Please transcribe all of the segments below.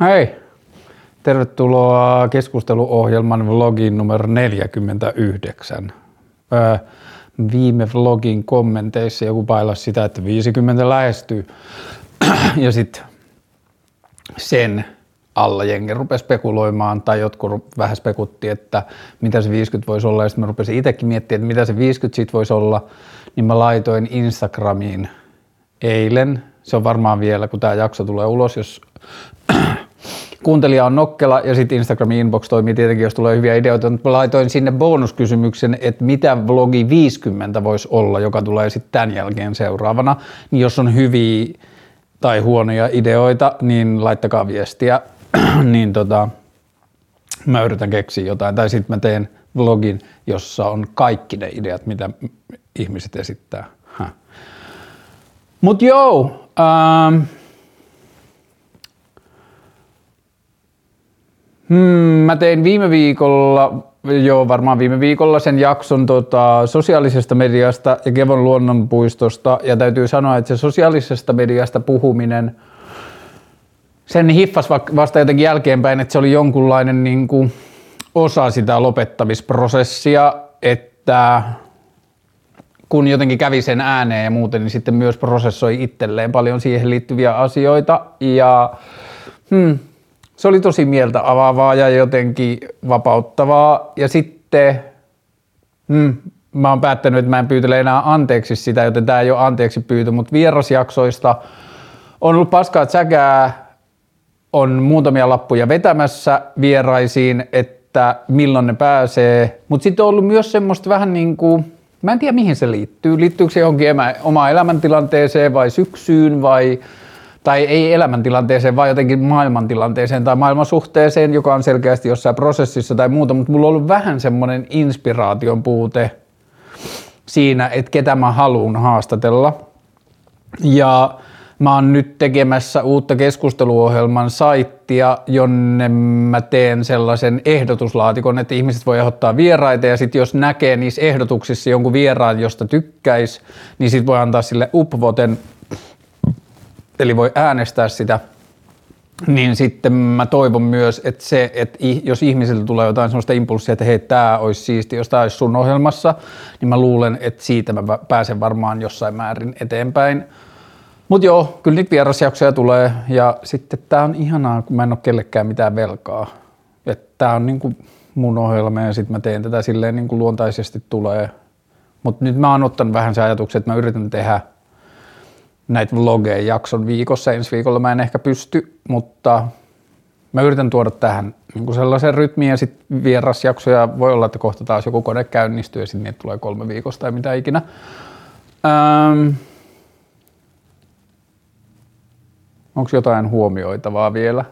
Hei! Tervetuloa keskusteluohjelman vlogin numero 49. Öö, viime vlogin kommenteissa joku pailasi sitä, että 50 lähestyy. ja sitten sen alla jengi rupesi spekuloimaan, tai jotkut vähän spekutti, että mitä se 50 voisi olla, ja sitten mä rupesin itsekin miettimään, että mitä se 50 sit voisi olla, niin mä laitoin Instagramiin eilen, se on varmaan vielä, kun tämä jakso tulee ulos, jos kuuntelija on nokkela ja sitten Instagramin inbox toimii tietenkin, jos tulee hyviä ideoita, mutta laitoin sinne bonuskysymyksen, että mitä vlogi 50 voisi olla, joka tulee sitten tämän jälkeen seuraavana, niin jos on hyviä tai huonoja ideoita, niin laittakaa viestiä, niin tota, mä yritän keksiä jotain, tai sitten mä teen vlogin, jossa on kaikki ne ideat, mitä ihmiset esittää. Mutta joo, ähm, Hmm, mä tein viime viikolla, joo varmaan viime viikolla sen jakson tota, sosiaalisesta mediasta ja Kevon luonnonpuistosta. Ja täytyy sanoa, että se sosiaalisesta mediasta puhuminen, sen hiffas vasta jotenkin jälkeenpäin, että se oli jonkunlainen niin kuin, osa sitä lopettamisprosessia, että kun jotenkin kävi sen ääneen ja muuten, niin sitten myös prosessoi itselleen paljon siihen liittyviä asioita. Ja hmm, se oli tosi mieltä avaavaa ja jotenkin vapauttavaa. Ja sitten mm, mä oon päättänyt, että mä en pyytele enää anteeksi sitä, joten tämä ei ole anteeksi pyytö, mutta vierasjaksoista on ollut paskaa säkää, on muutamia lappuja vetämässä vieraisiin, että milloin ne pääsee, mutta sitten on ollut myös semmoista vähän niin kuin, mä en tiedä mihin se liittyy, liittyykö se johonkin omaan elämäntilanteeseen vai syksyyn vai tai ei elämäntilanteeseen, vaan jotenkin maailmantilanteeseen tai maailmansuhteeseen, joka on selkeästi jossain prosessissa tai muuta, mutta mulla on ollut vähän semmoinen inspiraation puute siinä, että ketä mä haluan haastatella. Ja mä oon nyt tekemässä uutta keskusteluohjelman saittia, jonne mä teen sellaisen ehdotuslaatikon, että ihmiset voi ehdottaa vieraita. Ja sitten jos näkee niissä ehdotuksissa jonkun vieraan, josta tykkäis, niin sitten voi antaa sille upvoten eli voi äänestää sitä, niin sitten mä toivon myös, että se, että jos ihmisiltä tulee jotain sellaista impulssia, että hei, tämä olisi siisti, jos tämä olisi sun ohjelmassa, niin mä luulen, että siitä mä pääsen varmaan jossain määrin eteenpäin. Mutta joo, kyllä niitä vierasjaksoja tulee ja sitten tämä on ihanaa, kun mä en ole kellekään mitään velkaa. Tämä on niinku mun ohjelma ja sitten mä teen tätä silleen niinku luontaisesti tulee. Mutta nyt mä oon ottanut vähän se ajatuksen, että mä yritän tehdä – näitä vlogeja jakson viikossa. Ensi viikolla mä en ehkä pysty, mutta mä yritän tuoda tähän niin sellaisen rytmiin ja sitten vierasjaksoja voi olla, että kohta taas joku kone käynnistyy ja sitten niitä tulee kolme viikosta tai mitä ikinä. Ähm, Onko jotain huomioitavaa vielä?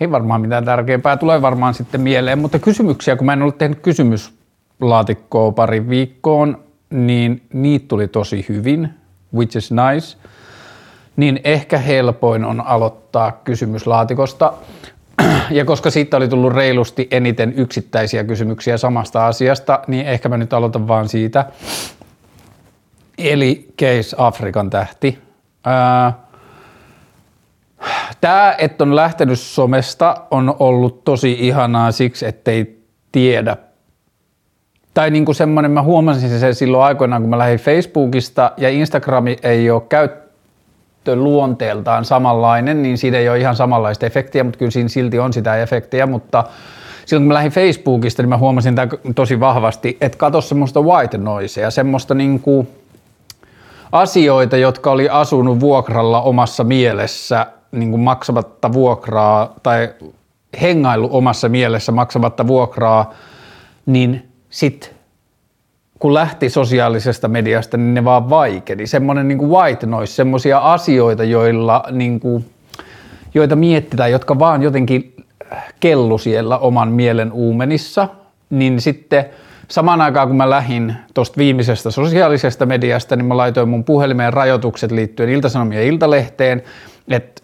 Ei varmaan mitään tärkeämpää, tulee varmaan sitten mieleen, mutta kysymyksiä, kun mä en ollut tehnyt kysymyslaatikkoa pari viikkoon, niin niitä tuli tosi hyvin, which is nice, niin ehkä helpoin on aloittaa kysymyslaatikosta. Ja koska siitä oli tullut reilusti eniten yksittäisiä kysymyksiä samasta asiasta, niin ehkä mä nyt aloitan vaan siitä. Eli Case Afrikan tähti. Tämä, että on lähtenyt somesta, on ollut tosi ihanaa siksi, ettei tiedä tai niin kuin semmoinen, mä huomasin sen silloin aikoinaan, kun mä lähdin Facebookista ja Instagrami ei ole käyttö luonteeltaan samanlainen, niin siinä ei ole ihan samanlaista efektiä, mutta kyllä siinä silti on sitä efektiä, mutta silloin kun mä lähdin Facebookista, niin mä huomasin tämän tosi vahvasti, että katso semmoista white noisea, semmoista niin kuin asioita, jotka oli asunut vuokralla omassa mielessä, niin kuin maksamatta vuokraa tai hengailu omassa mielessä maksamatta vuokraa, niin sitten kun lähti sosiaalisesta mediasta, niin ne vaan vaikeni. Semmoinen niin white noise, semmoisia asioita, joilla, niin kuin, joita mietitään, jotka vaan jotenkin kellu siellä oman mielen uumenissa, niin sitten samaan aikaan kun mä lähdin tuosta viimeisestä sosiaalisesta mediasta, niin mä laitoin mun puhelimeen rajoitukset liittyen Iltasanomien Iltalehteen, että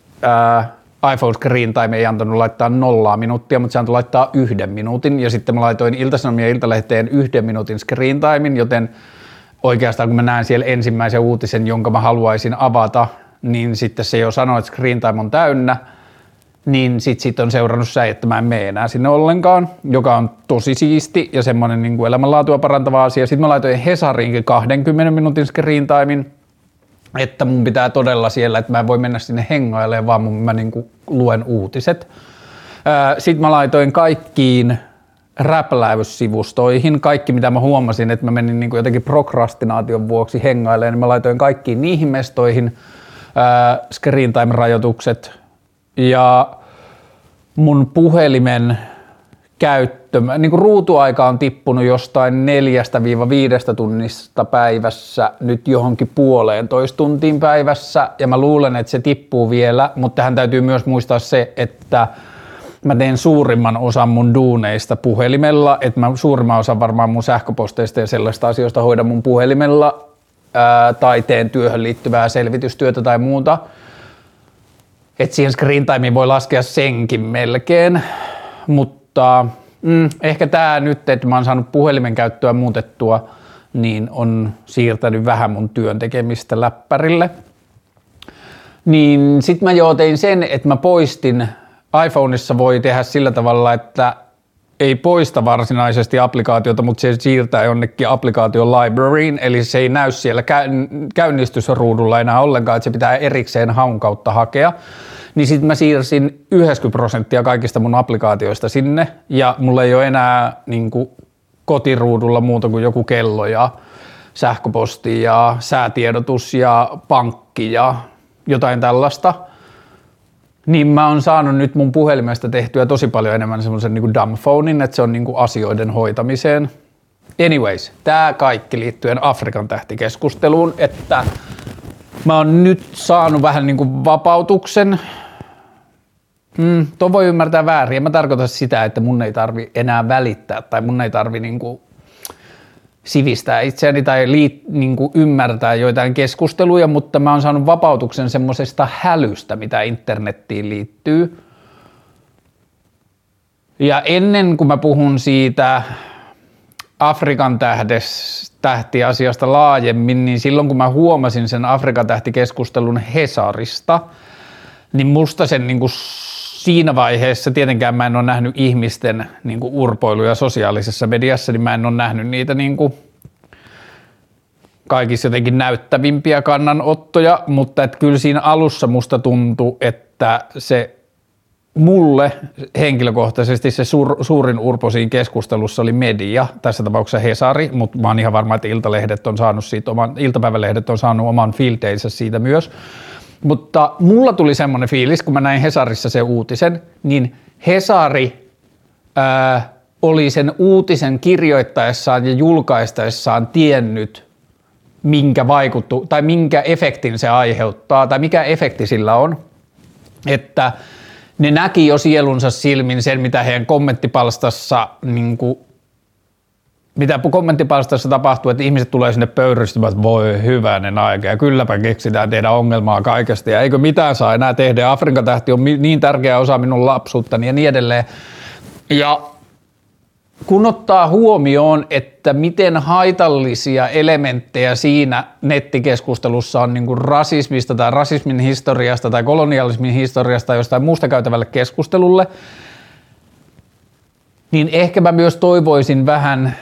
iPhone Screen Time ei antanut laittaa nollaa minuuttia, mutta se antoi laittaa yhden minuutin. Ja sitten mä laitoin Ilta-Sanomien Iltalehteen yhden minuutin Screen Timein, joten oikeastaan kun mä näen siellä ensimmäisen uutisen, jonka mä haluaisin avata, niin sitten se jo sanoo, että screen time on täynnä, niin sit on seurannut se, että mä en mene enää sinne ollenkaan, joka on tosi siisti ja semmoinen niin kuin elämänlaatua parantava asia. Sitten mä laitoin Hesariinkin 20 minuutin screen timein, että mun pitää todella siellä, että mä en voi mennä sinne hengailemaan, vaan mun, mä niin luen uutiset. Sitten mä laitoin kaikkiin räpläyssivustoihin, kaikki mitä mä huomasin, että mä menin niin kuin jotenkin prokrastinaation vuoksi hengailemaan, niin mä laitoin kaikkiin niihin mestoihin screen time-rajoitukset ja mun puhelimen käyttö, niin kuin ruutuaika on tippunut jostain neljästä viiva viidestä tunnista päivässä nyt johonkin puoleen toista tuntiin päivässä ja mä luulen, että se tippuu vielä, mutta tähän täytyy myös muistaa se, että mä teen suurimman osan mun duuneista puhelimella, että mä suurimman osan varmaan mun sähköposteista ja sellaista asioista hoidan mun puhelimella ää, tai teen työhön liittyvää selvitystyötä tai muuta. että siihen screen timeen voi laskea senkin melkein, mutta mm, ehkä tämä nyt, että mä oon saanut puhelimen käyttöä muutettua, niin on siirtänyt vähän mun työn tekemistä läppärille. Niin sit mä jo tein sen, että mä poistin iPhoneissa voi tehdä sillä tavalla, että ei poista varsinaisesti applikaatiota, mutta se siirtää jonnekin applikaation libraryin, eli se ei näy siellä käynnistysruudulla enää ollenkaan, että se pitää erikseen haun kautta hakea. Niin sitten mä siirsin 90 prosenttia kaikista mun applikaatioista sinne, ja mulla ei ole enää niin kuin, kotiruudulla muuta kuin joku kello ja sähköposti ja säätiedotus ja pankki ja jotain tällaista – niin mä oon saanut nyt mun puhelimesta tehtyä tosi paljon enemmän semmoisen niin dumb phonein, että se on niin kuin asioiden hoitamiseen. Anyways, tämä kaikki liittyen Afrikan tähtikeskusteluun, että mä oon nyt saanut vähän niin kuin vapautuksen. Mm, tuo voi ymmärtää väärin. Mä tarkoitan sitä, että mun ei tarvi enää välittää tai mun ei tarvi niin kuin sivistää itseäni tai liit, niin kuin ymmärtää joitain keskusteluja, mutta mä oon saanut vapautuksen semmoisesta hälystä, mitä internettiin liittyy. Ja ennen kuin mä puhun siitä Afrikan tähdes, tähtiasiasta laajemmin, niin silloin kun mä huomasin sen Afrikan tähtikeskustelun Hesarista, niin musta sen niin kuin siinä vaiheessa tietenkään mä en ole nähnyt ihmisten niin kuin urpoiluja sosiaalisessa mediassa, niin mä en ole nähnyt niitä niin kuin kaikissa jotenkin näyttävimpiä kannanottoja, mutta että kyllä siinä alussa musta tuntui, että se mulle henkilökohtaisesti se suur, suurin urpo siinä keskustelussa oli media, tässä tapauksessa Hesari, mutta mä oon ihan varma, että iltalehdet on saanut siitä oman, iltapäivälehdet on saanut oman filteinsä siitä myös, mutta mulla tuli semmoinen fiilis, kun mä näin Hesarissa se uutisen, niin Hesari ää, oli sen uutisen kirjoittaessaan ja julkaistaessaan tiennyt, minkä vaikuttu, tai minkä efektin se aiheuttaa, tai mikä efekti sillä on. Että ne näki jo sielunsa silmin sen, mitä heidän kommenttipalstassa niin mitä kommenttipalstassa tapahtuu, että ihmiset tulee sinne pöyristymään, voi hyvänen aika ja kylläpä keksitään tehdä ongelmaa kaikesta ja eikö mitään saa enää tehdä. Afrikan tähti on niin tärkeä osa minun lapsuuttani ja niin edelleen. Ja kun ottaa huomioon, että miten haitallisia elementtejä siinä nettikeskustelussa on niin kuin rasismista tai rasismin historiasta tai kolonialismin historiasta tai jostain muusta käytävälle keskustelulle, niin ehkä mä myös toivoisin vähän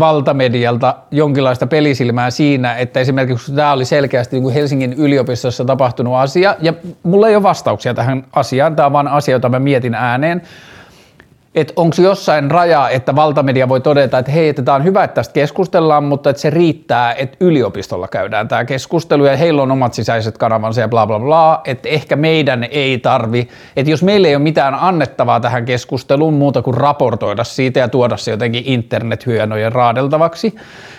valtamedialta jonkinlaista pelisilmää siinä, että esimerkiksi tämä oli selkeästi niin kuin Helsingin yliopistossa tapahtunut asia, ja mulla ei ole vastauksia tähän asiaan, tämä on vain asia, jota mä mietin ääneen, että onko jossain raja, että valtamedia voi todeta, että hei, että tämä on hyvä, että tästä keskustellaan, mutta että se riittää, että yliopistolla käydään tämä keskustelu ja heillä on omat sisäiset kanavansa ja bla bla bla, että ehkä meidän ei tarvi, että jos meillä ei ole mitään annettavaa tähän keskusteluun muuta kuin raportoida siitä ja tuoda se jotenkin internethyönojen raadeltavaksi,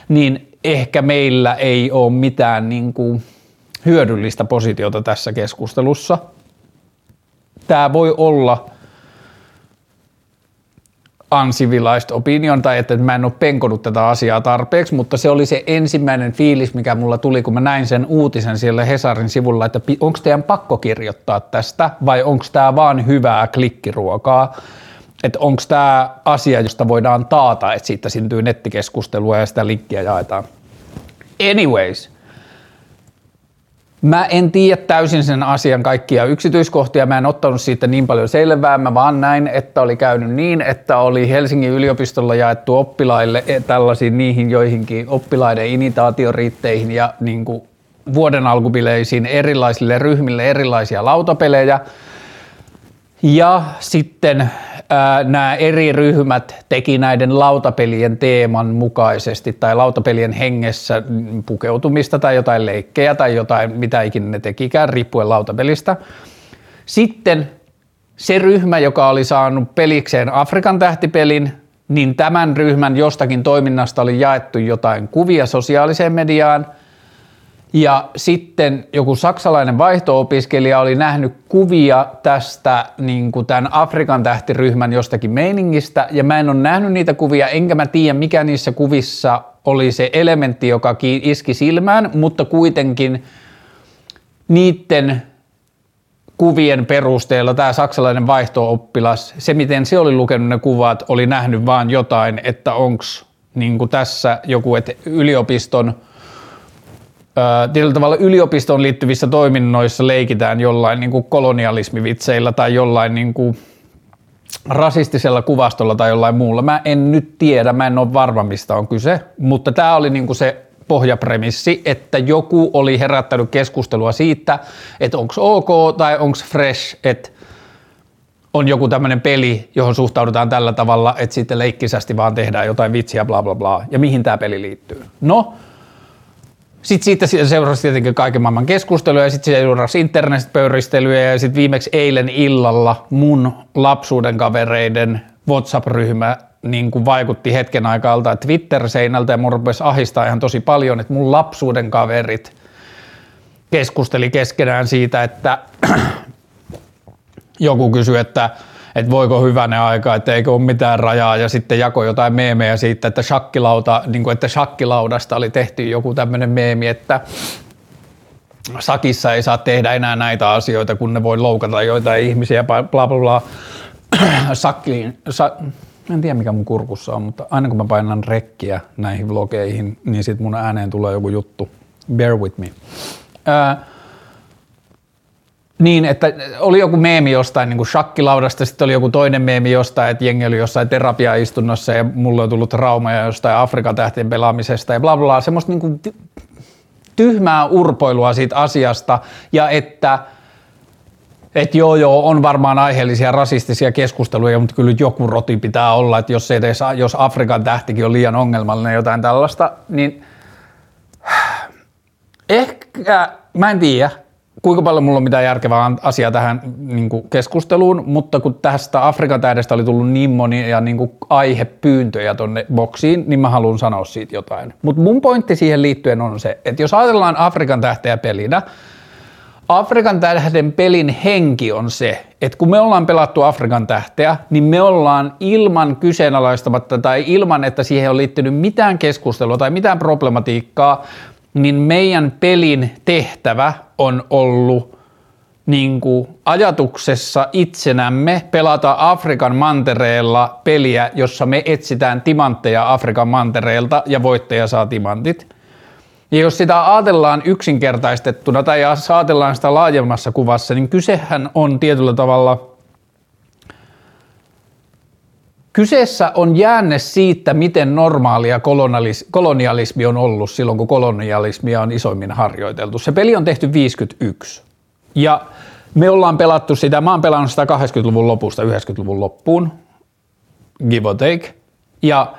niin ehkä meillä ei ole mitään niin kuin hyödyllistä positiota tässä keskustelussa. Tämä voi olla – uncivilized opinion tai että mä en ole penkonut tätä asiaa tarpeeksi, mutta se oli se ensimmäinen fiilis, mikä mulla tuli, kun mä näin sen uutisen siellä Hesarin sivulla, että onko teidän pakko kirjoittaa tästä vai onko tämä vaan hyvää klikkiruokaa, että onko tämä asia, josta voidaan taata, että siitä syntyy nettikeskustelua ja sitä linkkiä jaetaan. Anyways, Mä en tiedä täysin sen asian kaikkia yksityiskohtia, mä en ottanut siitä niin paljon selvää, mä vaan näin, että oli käynyt niin, että oli Helsingin yliopistolla jaettu oppilaille eh, tällaisiin niihin joihinkin oppilaiden initaatioriitteihin ja niin kuin vuoden alkubileisiin erilaisille ryhmille erilaisia lautapelejä. Ja sitten nämä eri ryhmät teki näiden lautapelien teeman mukaisesti tai lautapelien hengessä pukeutumista tai jotain leikkejä tai jotain, mitä ikinä ne tekikään, riippuen lautapelistä. Sitten se ryhmä, joka oli saanut pelikseen Afrikan tähtipelin, niin tämän ryhmän jostakin toiminnasta oli jaettu jotain kuvia sosiaaliseen mediaan – ja sitten joku saksalainen vaihto-opiskelija oli nähnyt kuvia tästä niin kuin tämän Afrikan tähtiryhmän jostakin meiningistä, ja mä en ole nähnyt niitä kuvia, enkä mä tiedä mikä niissä kuvissa oli se elementti, joka iski silmään, mutta kuitenkin niiden kuvien perusteella tämä saksalainen vaihto-oppilas, se miten se oli lukenut ne kuvat, oli nähnyt vaan jotain, että onko niin tässä joku, että yliopiston – tietyllä tavalla yliopistoon liittyvissä toiminnoissa leikitään jollain niin kuin kolonialismivitseillä tai jollain niin kuin rasistisella kuvastolla tai jollain muulla. Mä en nyt tiedä, mä en ole varma mistä on kyse, mutta tämä oli niin kuin se pohjapremissi, että joku oli herättänyt keskustelua siitä, että onko ok tai onko fresh, että on joku tämmöinen peli, johon suhtaudutaan tällä tavalla, että sitten leikkisästi vaan tehdään jotain vitsiä, bla bla bla, ja mihin tämä peli liittyy. No, sitten siitä seurasi tietenkin kaiken maailman keskustelua ja sitten seurasi internetpöyristelyä ja sitten viimeksi eilen illalla mun lapsuuden kavereiden WhatsApp-ryhmä niin kuin vaikutti hetken aikaa Twitter-seinältä ja mun rupesi ahistaa ihan tosi paljon, että mun lapsuuden kaverit keskusteli keskenään siitä, että joku kysyi, että että voiko hyvänä aika, että eikö ole mitään rajaa ja sitten jako jotain meemejä siitä, että shakkilauta, niin kuin, että shakkilaudasta oli tehty joku tämmöinen meemi, että sakissa ei saa tehdä enää näitä asioita, kun ne voi loukata joitain ihmisiä, bla bla bla. Sakkiin, sa, en tiedä mikä mun kurkussa on, mutta aina kun mä painan rekkiä näihin vlogeihin, niin sit mun ääneen tulee joku juttu. Bear with me. Ää, niin, että oli joku meemi jostain niin kuin shakkilaudasta, sitten oli joku toinen meemi jostain, että jengi oli jossain terapiaistunnossa ja mulle on tullut traumaja jostain Afrikan tähtien pelaamisesta ja bla bla, semmoista niin kuin tyhmää urpoilua siitä asiasta ja että että joo joo, on varmaan aiheellisia rasistisia keskusteluja, mutta kyllä joku roti pitää olla, että jos, ei edes, jos Afrikan tähtikin on liian ongelmallinen jotain tällaista, niin ehkä, mä en tiedä, kuinka paljon mulla on mitään järkevää asiaa tähän niin kuin keskusteluun, mutta kun tästä Afrikan tähdestä oli tullut niin monia niin kuin aihepyyntöjä tonne boksiin, niin mä haluan sanoa siitä jotain. Mutta mun pointti siihen liittyen on se, että jos ajatellaan Afrikan tähteä pelinä, Afrikan tähden pelin henki on se, että kun me ollaan pelattu Afrikan tähteä, niin me ollaan ilman kyseenalaistamatta tai ilman, että siihen on liittynyt mitään keskustelua tai mitään problematiikkaa, niin meidän pelin tehtävä on ollut niin kuin ajatuksessa itsenämme pelata Afrikan mantereella peliä, jossa me etsitään timantteja Afrikan mantereelta ja voittaja saa timantit. Ja jos sitä ajatellaan yksinkertaistettuna tai ajatellaan sitä laajemmassa kuvassa, niin kysehän on tietyllä tavalla – Kyseessä on jäänne siitä, miten normaalia kolonialismi on ollut silloin, kun kolonialismia on isoimmin harjoiteltu. Se peli on tehty 51. Ja me ollaan pelattu sitä, mä oon pelannut sitä 80-luvun lopusta 90-luvun loppuun, give or take. Ja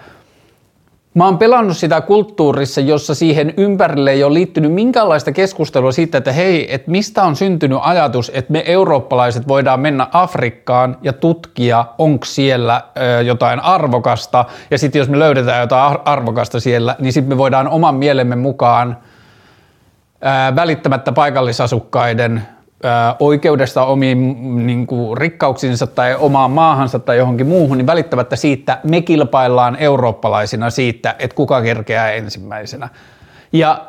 Mä oon pelannut sitä kulttuurissa, jossa siihen ympärille ei ole liittynyt minkäänlaista keskustelua siitä, että hei, että mistä on syntynyt ajatus, että me eurooppalaiset voidaan mennä Afrikkaan ja tutkia, onko siellä ö, jotain arvokasta, ja sitten jos me löydetään jotain arvokasta siellä, niin sitten me voidaan oman mielemme mukaan ö, välittämättä paikallisasukkaiden oikeudesta omiin niin kuin, rikkauksiinsa tai omaan maahansa tai johonkin muuhun, niin välittämättä siitä me kilpaillaan eurooppalaisina siitä, että kuka kerkeää ensimmäisenä. Ja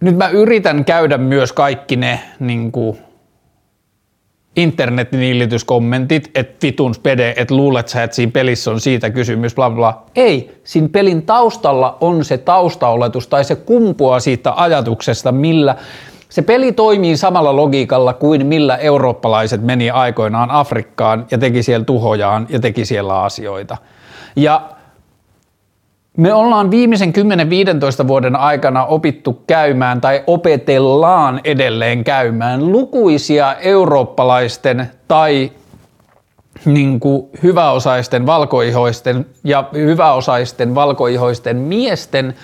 nyt mä yritän käydä myös kaikki ne niin kuin, internetin että vitun spede, että luulet sä, että siinä pelissä on siitä kysymys, bla bla. Ei, siinä pelin taustalla on se taustaoletus tai se kumpuaa siitä ajatuksesta, millä se peli toimii samalla logiikalla kuin millä eurooppalaiset meni aikoinaan Afrikkaan ja teki siellä tuhojaan ja teki siellä asioita. Ja me ollaan viimeisen 10-15 vuoden aikana opittu käymään tai opetellaan edelleen käymään lukuisia eurooppalaisten tai niin kuin hyväosaisten valkoihoisten ja hyväosaisten valkoihoisten miesten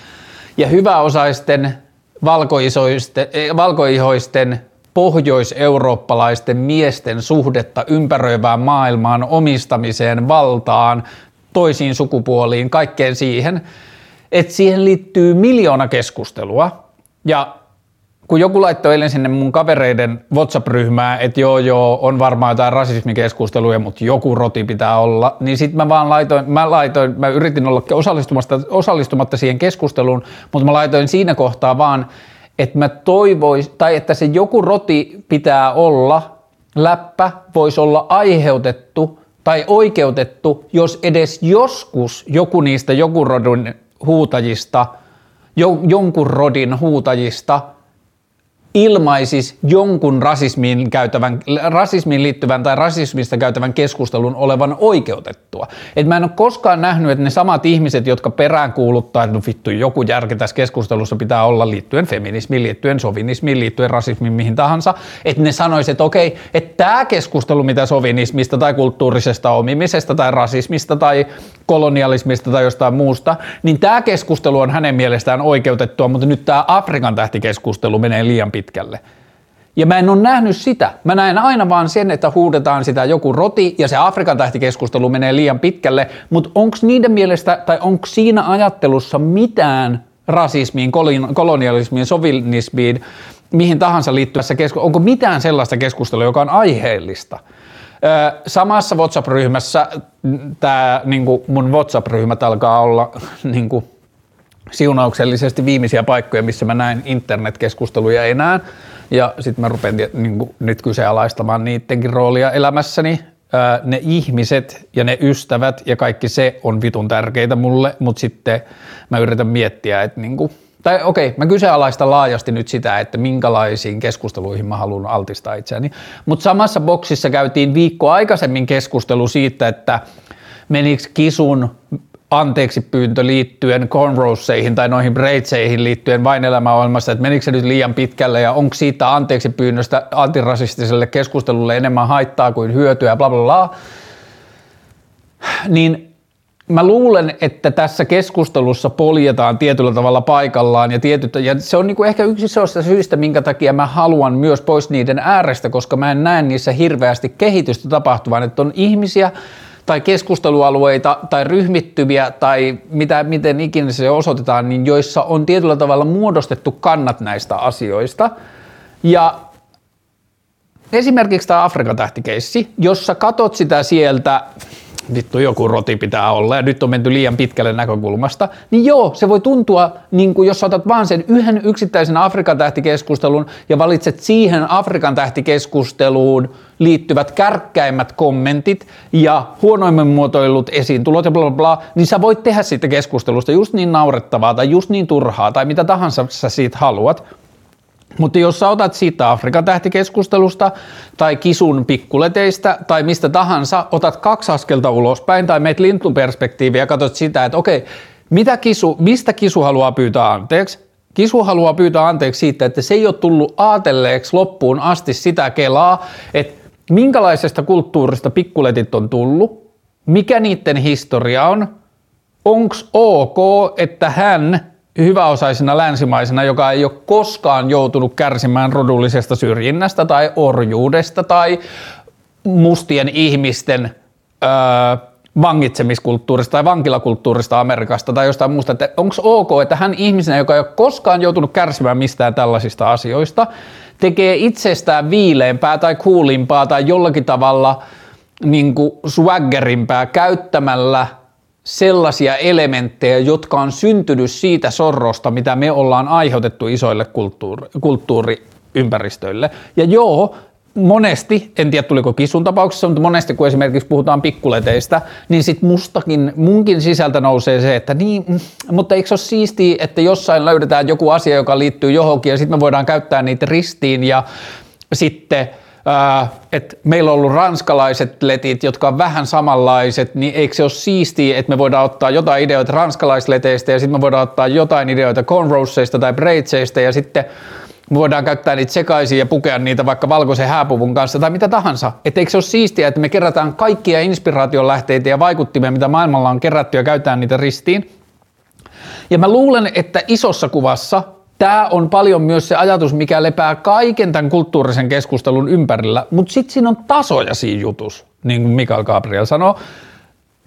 ja hyväosaisten eh, valkoihoisten pohjoiseurooppalaisten miesten suhdetta ympäröivään maailmaan, omistamiseen, valtaan, toisiin sukupuoliin, kaikkeen siihen, että siihen liittyy miljoona keskustelua. Ja kun joku laittoi eilen sinne mun kavereiden WhatsApp-ryhmää, että joo joo, on varmaan jotain rasismikeskusteluja, mutta joku roti pitää olla, niin sitten mä vaan laitoin, mä laitoin, mä yritin olla osallistumatta, osallistumatta siihen keskusteluun, mutta mä laitoin siinä kohtaa vaan, että mä toivois, tai että se joku roti pitää olla, läppä voisi olla aiheutettu tai oikeutettu, jos edes joskus joku niistä joku rodun huutajista, jo, jonkun rodin huutajista – ilmaisis jonkun rasismiin, käytävän, rasismiin liittyvän tai rasismista käytävän keskustelun olevan oikeutettua. Et mä en ole koskaan nähnyt, että ne samat ihmiset, jotka peräänkuuluttaa, että no vittu, joku järki tässä keskustelussa pitää olla liittyen feminismiin, liittyen sovinismiin, liittyen rasismiin, mihin tahansa, että ne sanoisivat, että okei, että tämä keskustelu, mitä sovinismista tai kulttuurisesta omimisesta tai rasismista tai kolonialismista tai jostain muusta, niin tämä keskustelu on hänen mielestään oikeutettua, mutta nyt tämä Afrikan tähtikeskustelu menee liian pitkälle. Ja mä en ole nähnyt sitä. Mä näen aina vaan sen, että huudetaan sitä joku roti ja se Afrikan tähtikeskustelu menee liian pitkälle, mutta onko niiden mielestä tai onko siinä ajattelussa mitään rasismiin, kolonialismiin, sovinismiin, mihin tahansa liittyvässä keskustelussa, onko mitään sellaista keskustelua, joka on aiheellista? Samassa WhatsApp-ryhmässä, tämä niin mun WhatsApp-ryhmät alkaa olla niin kuin, siunauksellisesti viimeisiä paikkoja, missä mä näin internetkeskusteluja enää. Ja sitten mä rupean niin nyt kyseenalaistamaan niidenkin roolia elämässäni. ne ihmiset ja ne ystävät ja kaikki se on vitun tärkeitä mulle, mutta sitten mä yritän miettiä, että niin kuin, tai okei, mä kyseenalaistan laajasti nyt sitä, että minkälaisiin keskusteluihin mä haluan altistaa itseäni. Mutta samassa boksissa käytiin viikko aikaisemmin keskustelu siitä, että menikö kisun anteeksi pyyntö liittyen cornrowseihin tai noihin braidseihin liittyen vain elämäohjelmassa, että menikö se nyt liian pitkälle ja onko siitä anteeksi pyynnöstä antirasistiselle keskustelulle enemmän haittaa kuin hyötyä, bla bla bla, niin mä luulen, että tässä keskustelussa poljetaan tietyllä tavalla paikallaan ja, tietyt, ja se on niinku ehkä yksi sellaista syistä, minkä takia mä haluan myös pois niiden äärestä, koska mä en näe niissä hirveästi kehitystä tapahtuvan, että on ihmisiä tai keskustelualueita tai ryhmittymiä tai mitä, miten ikinä se osoitetaan, niin joissa on tietyllä tavalla muodostettu kannat näistä asioista. Ja Esimerkiksi tämä Afrikan tähtikeissi, jossa katot sitä sieltä vittu joku roti pitää olla ja nyt on menty liian pitkälle näkökulmasta, niin joo, se voi tuntua, niin kuin jos otat vaan sen yhden yksittäisen Afrikan tähtikeskustelun ja valitset siihen Afrikan tähtikeskusteluun liittyvät kärkkäimmät kommentit ja huonoimmin muotoillut esiin tulot ja bla bla bla, niin sä voit tehdä siitä keskustelusta just niin naurettavaa tai just niin turhaa tai mitä tahansa sä siitä haluat, mutta jos sä otat siitä Afrikan tähtikeskustelusta tai kisun pikkuleteistä tai mistä tahansa, otat kaksi askelta ulospäin tai meet lintuperspektiiviä ja katsot sitä, että okei, mitä kisu, mistä kisu haluaa pyytää anteeksi? Kisu haluaa pyytää anteeksi siitä, että se ei ole tullut aatelleeksi loppuun asti sitä kelaa, että minkälaisesta kulttuurista pikkuletit on tullut, mikä niiden historia on, onko ok, että hän hyväosaisena länsimaisena, joka ei ole koskaan joutunut kärsimään rodullisesta syrjinnästä tai orjuudesta tai mustien ihmisten öö, vangitsemiskulttuurista tai vankilakulttuurista Amerikasta tai jostain muusta, että onko ok, että hän ihmisenä, joka ei ole koskaan joutunut kärsimään mistään tällaisista asioista, tekee itsestään viileämpää tai kuulimpaa tai jollakin tavalla niin swaggerimpää käyttämällä – sellaisia elementtejä, jotka on syntynyt siitä sorrosta, mitä me ollaan aiheutettu isoille kulttuuri, kulttuuriympäristöille. Ja joo, monesti, en tiedä tuliko kisun tapauksessa, mutta monesti kun esimerkiksi puhutaan pikkuleteistä, niin sit mustakin, munkin sisältä nousee se, että niin, mm, mutta eikö se ole siistiä, että jossain löydetään joku asia, joka liittyy johonkin ja sitten me voidaan käyttää niitä ristiin ja sitten että meillä on ollut ranskalaiset letit, jotka on vähän samanlaiset, niin eikö se ole siistiä, että me voidaan ottaa jotain ideoita ranskalaisleteistä ja sitten me voidaan ottaa jotain ideoita cornrowseista tai braidseista ja sitten me voidaan käyttää niitä sekaisin ja pukea niitä vaikka valkoisen hääpuvun kanssa tai mitä tahansa. Että eikö se ole siistiä, että me kerätään kaikkia inspiraation lähteitä ja vaikuttimia, mitä maailmalla on kerätty ja käytetään niitä ristiin. Ja mä luulen, että isossa kuvassa Tämä on paljon myös se ajatus, mikä lepää kaiken tämän kulttuurisen keskustelun ympärillä, mutta sitten siinä on tasoja siinä jutus, niin kuin Mikael Gabriel sanoo,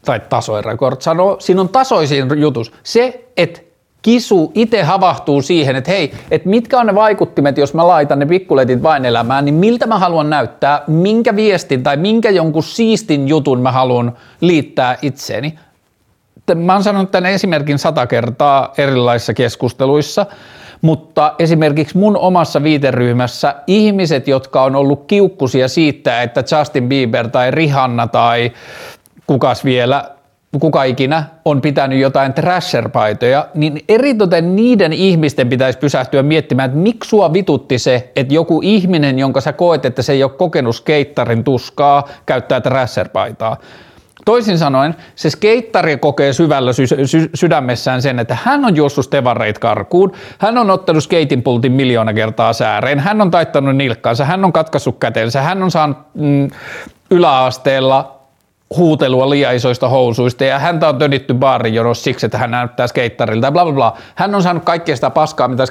tai tasoja Rekord sanoo, siinä on tasoja siinä jutus. Se, että kisu itse havahtuu siihen, että hei, että mitkä on ne vaikuttimet, jos mä laitan ne pikkuletit vain elämään, niin miltä mä haluan näyttää, minkä viestin tai minkä jonkun siistin jutun mä haluan liittää itseeni. Mä oon sanonut tämän esimerkin sata kertaa erilaisissa keskusteluissa, mutta esimerkiksi mun omassa viiteryhmässä ihmiset, jotka on ollut kiukkusia siitä, että Justin Bieber tai Rihanna tai kukas vielä kuka ikinä on pitänyt jotain trasher-paitoja, niin eritoten niiden ihmisten pitäisi pysähtyä miettimään, että miksi sua vitutti se, että joku ihminen, jonka sä koet, että se ei ole kokenut skeittarin tuskaa, käyttää trasher-paitaa. Toisin sanoen, se skeittari kokee syvällä sy- sy- sydämessään sen, että hän on juossut stevareit karkuun, hän on ottanut skeitin pultin miljoona kertaa sääreen, hän on taittanut nilkkaansa, hän on katkaissut kätensä, hän on saanut mm, yläasteella huutelua liian isoista housuista. Ja häntä on tönitty baarijonossa siksi, että hän näyttää skeittarilta. Ja bla bla bla. Hän on saanut kaikkea sitä paskaa, mitä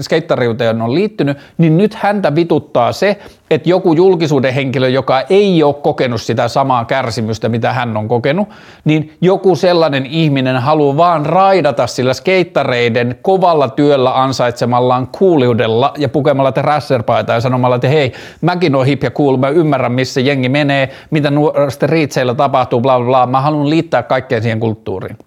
skeittariuteen on liittynyt, niin nyt häntä vituttaa se, että joku julkisuuden henkilö, joka ei ole kokenut sitä samaa kärsimystä, mitä hän on kokenut, niin joku sellainen ihminen haluaa vaan raidata sillä skeittareiden kovalla työllä ansaitsemallaan kuuliudella ja pukemalla trasserpaita ja sanomalla, että hei, mäkin oon hip ja cool, mä ymmärrän missä jengi menee, mitä nuoristen riitseillä tapahtuu, bla bla bla, mä haluan liittää kaikkeen siihen kulttuuriin.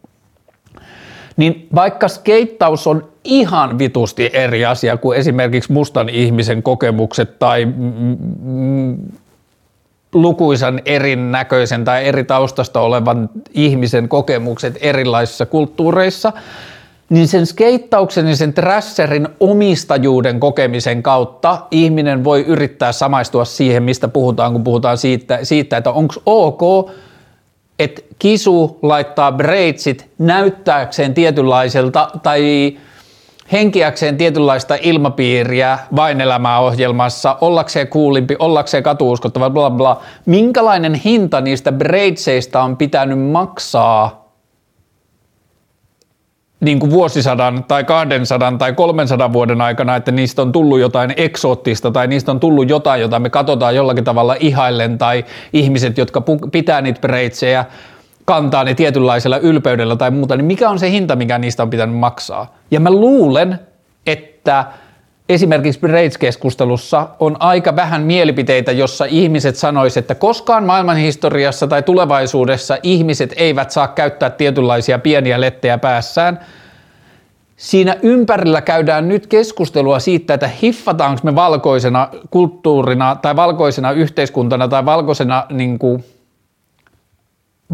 Niin vaikka skeittaus on ihan vitusti eri asia kuin esimerkiksi mustan ihmisen kokemukset tai mm, lukuisan erinäköisen tai eri taustasta olevan ihmisen kokemukset erilaisissa kulttuureissa, niin sen skeittauksen ja sen trasserin omistajuuden kokemisen kautta ihminen voi yrittää samaistua siihen, mistä puhutaan, kun puhutaan siitä, siitä että onko ok että kisu laittaa braidsit näyttääkseen tietynlaiselta tai henkiäkseen tietynlaista ilmapiiriä vain elämää ohjelmassa, ollakseen kuulimpi, ollakseen katuuskottava, bla bla. Minkälainen hinta niistä braidseista on pitänyt maksaa niin kuin vuosisadan tai 200 tai 300 vuoden aikana, että niistä on tullut jotain eksoottista tai niistä on tullut jotain, jota me katsotaan jollakin tavalla ihaillen tai ihmiset, jotka pitää niitä breitsejä, kantaa ne tietynlaisella ylpeydellä tai muuta, niin mikä on se hinta, mikä niistä on pitänyt maksaa? Ja mä luulen, että esimerkiksi Braids-keskustelussa on aika vähän mielipiteitä, jossa ihmiset sanoisivat, että koskaan maailmanhistoriassa tai tulevaisuudessa ihmiset eivät saa käyttää tietynlaisia pieniä lettejä päässään. Siinä ympärillä käydään nyt keskustelua siitä, että hiffataanko me valkoisena kulttuurina tai valkoisena yhteiskuntana tai valkoisena niin kuin,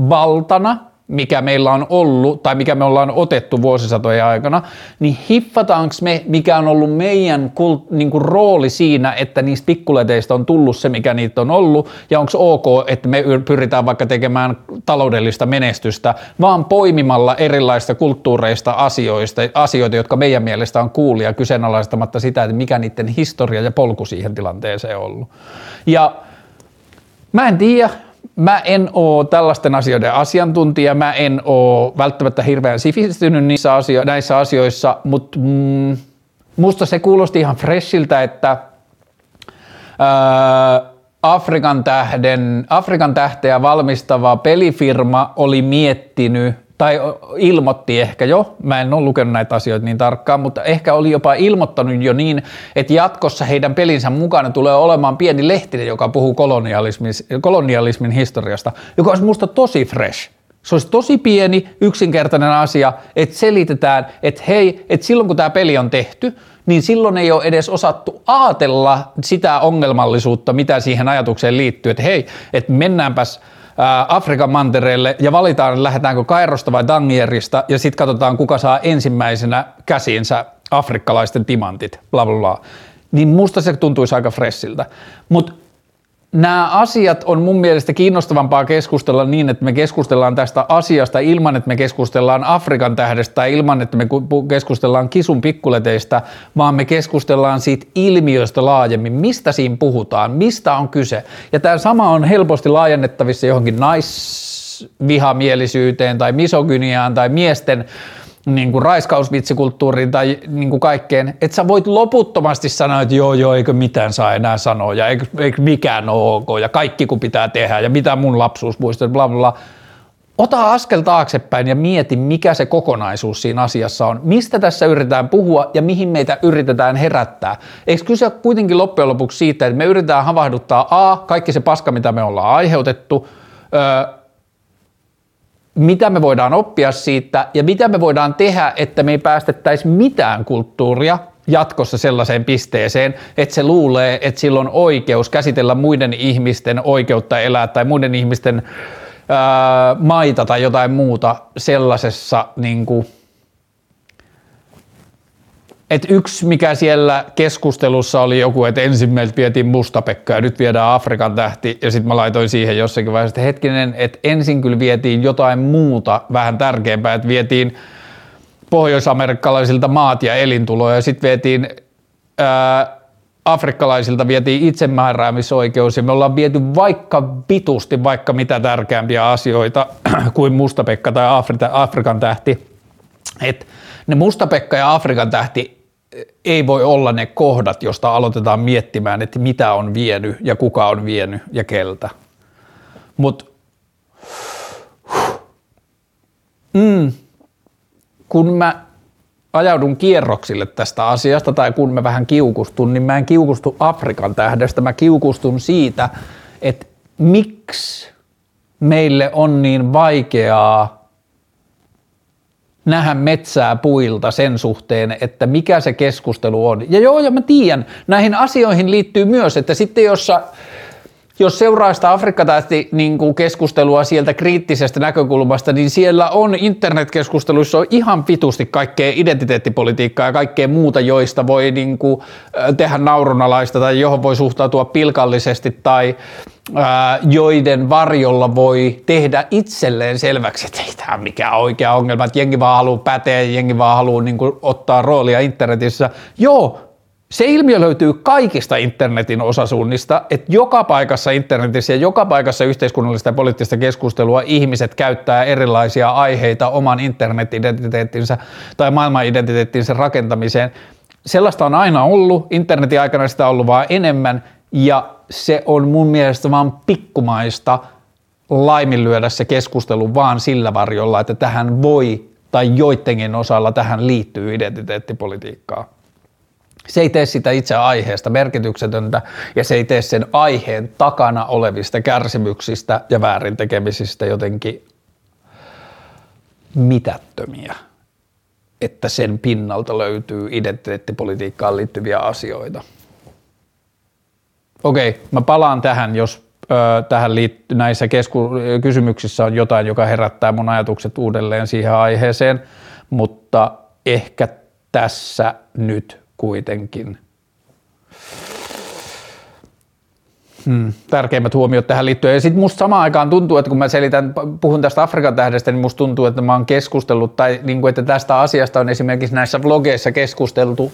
valtana – mikä meillä on ollut tai mikä me ollaan otettu vuosisatojen aikana, niin hiffataanko me, mikä on ollut meidän kult, niin kuin rooli siinä, että niistä pikkuleteistä on tullut se, mikä niitä on ollut, ja onko ok, että me pyritään vaikka tekemään taloudellista menestystä, vaan poimimalla erilaista kulttuureista asioista, asioita, jotka meidän mielestä on kuulia kyseenalaistamatta sitä, että mikä niiden historia ja polku siihen tilanteeseen on ollut. Ja mä en tiedä, mä en oo tällaisten asioiden asiantuntija, mä en oo välttämättä hirveän sivistynyt niissä asio- näissä asioissa, mutta mm, musta se kuulosti ihan freshiltä, että ää, Afrikan, tähden, Afrikan tähteä valmistava pelifirma oli miettinyt tai ilmoitti ehkä jo, mä en ole lukenut näitä asioita niin tarkkaan, mutta ehkä oli jopa ilmoittanut jo niin, että jatkossa heidän pelinsä mukana tulee olemaan pieni lehtinen, joka puhuu kolonialismin, kolonialismin historiasta, joka olisi musta tosi fresh. Se olisi tosi pieni, yksinkertainen asia, että selitetään, että hei, että silloin kun tämä peli on tehty, niin silloin ei ole edes osattu ajatella sitä ongelmallisuutta, mitä siihen ajatukseen liittyy, että hei, että mennäänpäs Afrikan mantereelle ja valitaan, lähdetäänkö Kairosta vai Dangierista ja sitten katsotaan, kuka saa ensimmäisenä käsiinsä afrikkalaisten timantit, bla bla bla. Niin musta se tuntuisi aika fressiltä. Mutta nämä asiat on mun mielestä kiinnostavampaa keskustella niin, että me keskustellaan tästä asiasta ilman, että me keskustellaan Afrikan tähdestä tai ilman, että me keskustellaan kisun pikkuleteistä, vaan me keskustellaan siitä ilmiöstä laajemmin, mistä siinä puhutaan, mistä on kyse. Ja tämä sama on helposti laajennettavissa johonkin naisvihamielisyyteen tai misogyniaan tai miesten niin kuin raiskausvitsikulttuuriin tai niin kuin kaikkeen, että sä voit loputtomasti sanoa, että joo, joo, eikö mitään saa enää sanoa ja eikö, eikö mikään ole ok ja kaikki kun pitää tehdä ja mitä mun lapsuus muistaa, bla bla Ota askel taaksepäin ja mieti, mikä se kokonaisuus siinä asiassa on. Mistä tässä yritetään puhua ja mihin meitä yritetään herättää. Eikö kyse kuitenkin loppujen lopuksi siitä, että me yritetään havahduttaa A, kaikki se paska, mitä me ollaan aiheutettu, öö, mitä me voidaan oppia siitä ja mitä me voidaan tehdä, että me ei päästettäisi mitään kulttuuria jatkossa sellaiseen pisteeseen, että se luulee, että sillä on oikeus käsitellä muiden ihmisten oikeutta elää tai muiden ihmisten ää, maita tai jotain muuta sellaisessa niin kuin, et yksi, mikä siellä keskustelussa oli joku, että ensin meiltä vietiin Mustapekka ja nyt viedään Afrikan tähti. Ja sitten mä laitoin siihen jossakin vaiheessa, että hetkinen, että ensin kyllä vietiin jotain muuta vähän tärkeämpää, että vietiin pohjoisamerikkalaisilta maat ja elintuloja ja sitten vietiin ää, afrikkalaisilta vietiin itsemääräämisoikeus ja me ollaan viety vaikka vitusti vaikka mitä tärkeämpiä asioita kuin Mustapekka tai Afrika, Afrikan tähti. Et ne Mustapekka ja Afrikan tähti ei voi olla ne kohdat, josta aloitetaan miettimään, että mitä on vienyt ja kuka on vienyt ja keltä. Mutta mm, kun mä ajaudun kierroksille tästä asiasta tai kun mä vähän kiukustun, niin mä en kiukustu Afrikan tähdestä, mä kiukustun siitä, että miksi meille on niin vaikeaa nähdä metsää puilta sen suhteen, että mikä se keskustelu on. Ja joo, ja mä tiedän, näihin asioihin liittyy myös, että sitten jos jos seuraa sitä afrikka niin keskustelua sieltä kriittisestä näkökulmasta, niin siellä on internetkeskusteluissa on ihan vitusti kaikkea identiteettipolitiikkaa ja kaikkea muuta, joista voi niin kuin, tehdä naurunalaista tai johon voi suhtautua pilkallisesti tai joiden varjolla voi tehdä itselleen selväksi, että ei tämä mikään oikea ongelma, että jengi vaan haluaa päteä jengi vaan haluaa niin kuin, ottaa roolia internetissä. Joo, se ilmiö löytyy kaikista internetin osasuunnista, että joka paikassa internetissä ja joka paikassa yhteiskunnallista ja poliittista keskustelua ihmiset käyttää erilaisia aiheita oman internet-identiteettinsä tai maailman-identiteettinsä rakentamiseen. Sellaista on aina ollut, internetin aikana sitä on ollut vaan enemmän ja se on mun mielestä vaan pikkumaista laiminlyödä se keskustelu vaan sillä varjolla, että tähän voi tai joidenkin osalla tähän liittyy identiteettipolitiikkaa. Se ei tee sitä itse aiheesta merkityksetöntä ja se ei tee sen aiheen takana olevista kärsimyksistä ja väärintekemisistä jotenkin mitättömiä, että sen pinnalta löytyy identiteettipolitiikkaan liittyviä asioita. Okei, mä palaan tähän, jos ö, tähän liittyy, näissä kesku- kysymyksissä on jotain, joka herättää mun ajatukset uudelleen siihen aiheeseen, mutta ehkä tässä nyt kuitenkin. Hmm, tärkeimmät huomiot tähän liittyen. Ja sitten musta samaan aikaan tuntuu, että kun mä selitän, puhun tästä Afrikan tähdestä, niin musta tuntuu, että mä oon keskustellut, tai niin kuin, että tästä asiasta on esimerkiksi näissä vlogeissa keskusteltu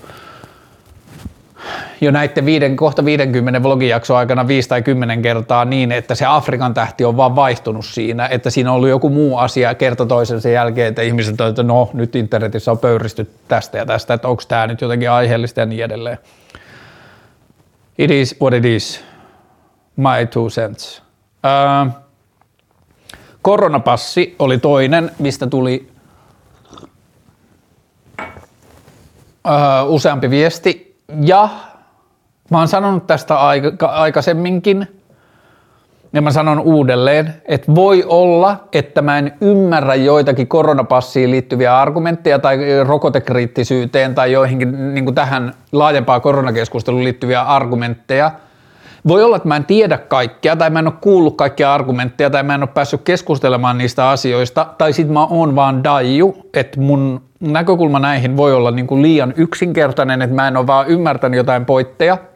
jo näiden viiden, kohta 50 vlogijakson aikana 5 tai 10 kertaa niin, että se Afrikan tähti on vaan vaihtunut siinä, että siinä on ollut joku muu asia kerta toisensa jälkeen, että ihmiset on, että no nyt internetissä on pöyristy tästä ja tästä, että onko tämä nyt jotenkin aiheellista ja niin edelleen. It is what it is. My two cents. Uh, koronapassi oli toinen, mistä tuli uh, useampi viesti ja Mä oon sanonut tästä aika, aikaisemminkin, ja mä sanon uudelleen, että voi olla, että mä en ymmärrä joitakin koronapassiin liittyviä argumentteja tai rokotekriittisyyteen tai joihinkin niin tähän laajempaan koronakeskusteluun liittyviä argumentteja. Voi olla, että mä en tiedä kaikkea tai mä en ole kuullut kaikkia argumentteja tai mä en ole päässyt keskustelemaan niistä asioista tai sit mä oon vaan daiju, että mun näkökulma näihin voi olla niin kuin liian yksinkertainen, että mä en ole vaan ymmärtänyt jotain poitteja –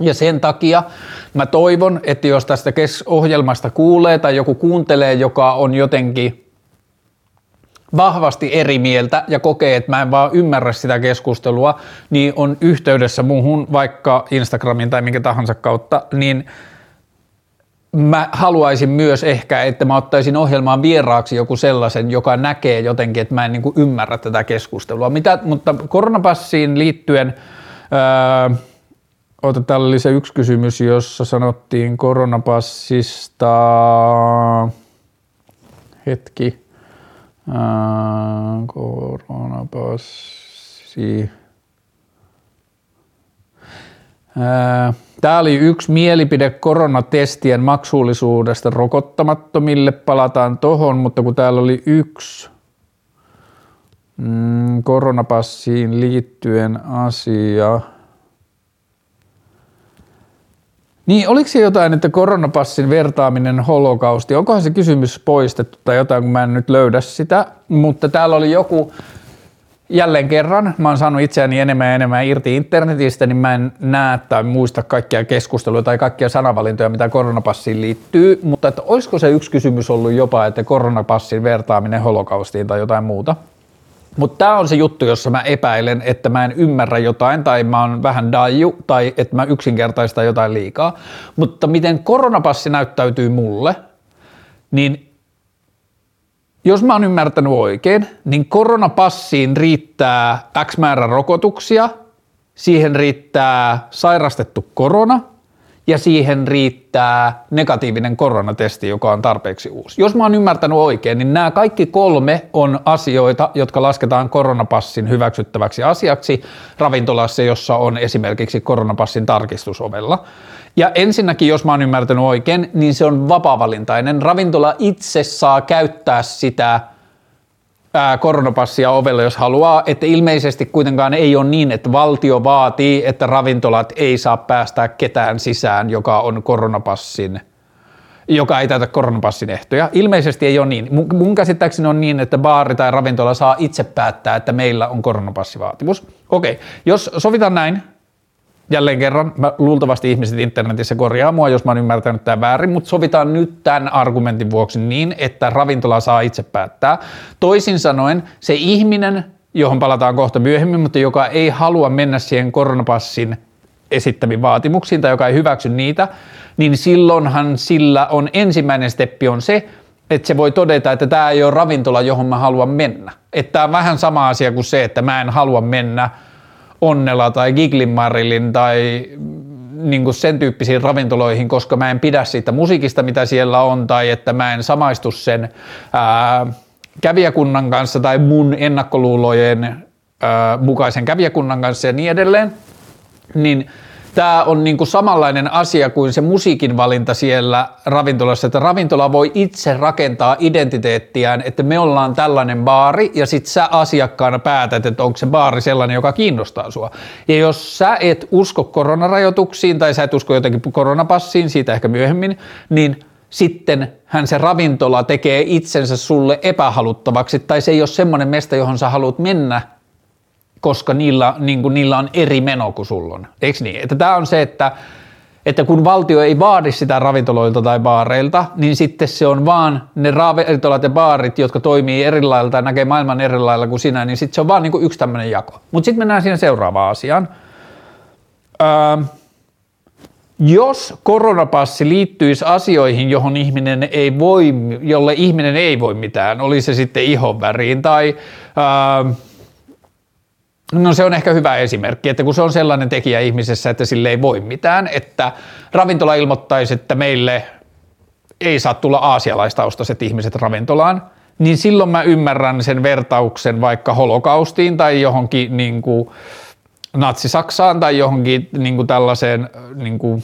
ja sen takia mä toivon, että jos tästä ohjelmasta kuulee tai joku kuuntelee, joka on jotenkin vahvasti eri mieltä ja kokee, että mä en vaan ymmärrä sitä keskustelua, niin on yhteydessä muuhun vaikka Instagramin tai minkä tahansa kautta, niin mä haluaisin myös ehkä, että mä ottaisin ohjelmaan vieraaksi joku sellaisen, joka näkee jotenkin, että mä en niin kuin ymmärrä tätä keskustelua. Mitä, mutta koronapassiin liittyen öö, Ota, täällä oli se yksi kysymys, jossa sanottiin koronapassista. Hetki. Ää, koronapassi. Tämä oli yksi mielipide koronatestien maksullisuudesta rokottamattomille. Palataan tohon, mutta kun täällä oli yksi mm, koronapassiin liittyen asia – Niin, oliko se jotain, että koronapassin vertaaminen holokausti, onkohan se kysymys poistettu tai jotain, kun mä en nyt löydä sitä, mutta täällä oli joku, jälleen kerran, mä oon saanut itseäni enemmän ja enemmän irti internetistä, niin mä en näe tai muista kaikkia keskusteluja tai kaikkia sanavalintoja, mitä koronapassiin liittyy, mutta että olisiko se yksi kysymys ollut jopa, että koronapassin vertaaminen holokaustiin tai jotain muuta? Mutta tämä on se juttu, jossa mä epäilen, että mä en ymmärrä jotain tai mä oon vähän daiju tai että mä yksinkertaista jotain liikaa. Mutta miten koronapassi näyttäytyy mulle, niin jos mä oon ymmärtänyt oikein, niin koronapassiin riittää X määrä rokotuksia, siihen riittää sairastettu korona – ja siihen riittää negatiivinen koronatesti, joka on tarpeeksi uusi. Jos mä oon ymmärtänyt oikein, niin nämä kaikki kolme on asioita, jotka lasketaan koronapassin hyväksyttäväksi asiaksi ravintolassa, jossa on esimerkiksi koronapassin tarkistusovella. Ja ensinnäkin, jos mä oon ymmärtänyt oikein, niin se on vapavalintainen. Ravintola itse saa käyttää sitä koronapassia ovelle, jos haluaa, että ilmeisesti kuitenkaan ei ole niin, että valtio vaatii, että ravintolat ei saa päästää ketään sisään, joka on koronapassin joka ei täytä koronapassin ehtoja. Ilmeisesti ei ole niin. Mun käsittääkseni on niin, että baari tai ravintola saa itse päättää, että meillä on koronapassivaatimus. Okei, jos sovitaan näin, jälleen kerran, mä, luultavasti ihmiset internetissä korjaa mua, jos mä oon ymmärtänyt tämän väärin, mutta sovitaan nyt tämän argumentin vuoksi niin, että ravintola saa itse päättää. Toisin sanoen se ihminen, johon palataan kohta myöhemmin, mutta joka ei halua mennä siihen koronapassin esittäviin vaatimuksiin tai joka ei hyväksy niitä, niin silloinhan sillä on ensimmäinen steppi on se, että se voi todeta, että tämä ei ole ravintola, johon mä haluan mennä. Että tämä on vähän sama asia kuin se, että mä en halua mennä – Onnella tai Giglinmarillin tai niin kuin sen tyyppisiin ravintoloihin, koska mä en pidä siitä musiikista, mitä siellä on, tai että mä en samaistu sen ää, kävijäkunnan kanssa tai mun ennakkoluulojen ää, mukaisen kävijäkunnan kanssa ja niin edelleen, niin – tämä on niin kuin samanlainen asia kuin se musiikin valinta siellä ravintolassa, että ravintola voi itse rakentaa identiteettiään, että me ollaan tällainen baari ja sit sä asiakkaana päätät, että onko se baari sellainen, joka kiinnostaa sua. Ja jos sä et usko koronarajoituksiin tai sä et usko jotenkin koronapassiin, siitä ehkä myöhemmin, niin sitten hän se ravintola tekee itsensä sulle epähaluttavaksi tai se ei ole semmoinen mesta, johon sä haluat mennä koska niillä, niin kuin, niillä on eri meno kuin sulla on. Eikö niin? Että tämä on se, että, että kun valtio ei vaadi sitä ravintoloilta tai baareilta, niin sitten se on vaan ne ravintolat ja baarit, jotka toimii eri lailla tai näkee maailman eri lailla kuin sinä, niin sitten se on vaan niin kuin yksi tämmöinen jako. Mutta sitten mennään siihen seuraavaan asiaan. Öö, jos koronapassi liittyisi asioihin, johon ihminen ei voi, jolle ihminen ei voi mitään, oli se sitten ihonväriin tai öö, No se on ehkä hyvä esimerkki, että kun se on sellainen tekijä ihmisessä, että sille ei voi mitään, että ravintola ilmoittaisi, että meille ei saa tulla aasialaistaustaiset ihmiset ravintolaan, niin silloin mä ymmärrän sen vertauksen vaikka holokaustiin tai johonkin niin kuin, natsi-Saksaan tai johonkin niin kuin tällaiseen niin kuin,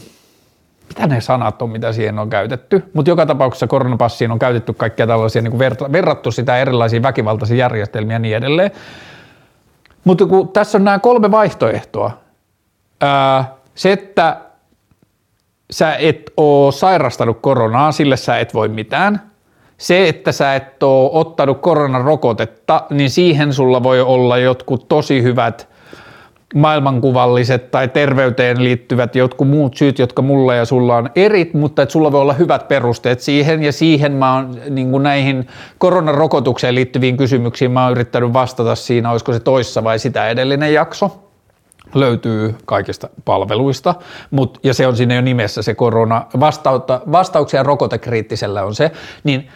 mitä ne sanat on, mitä siihen on käytetty, mutta joka tapauksessa koronapassiin on käytetty kaikkia tällaisia, niin kuin verrattu sitä erilaisiin väkivaltaisiin järjestelmiä ja niin edelleen. Mutta kun tässä on nämä kolme vaihtoehtoa, ää, se, että sä et oo sairastanut koronaa, sille sä et voi mitään. Se, että sä et oo ottanut koronarokotetta, niin siihen sulla voi olla jotkut tosi hyvät maailmankuvalliset tai terveyteen liittyvät jotkut muut syyt, jotka mulla ja sulla on erit, mutta että sulla voi olla hyvät perusteet siihen. Ja siihen mä oon niin kuin näihin koronarokotukseen liittyviin kysymyksiin mä oon yrittänyt vastata siinä, olisiko se toissa vai sitä edellinen jakso. Löytyy kaikista palveluista, mut, ja se on siinä jo nimessä se korona, vastauksia rokotekriittisellä on se, niin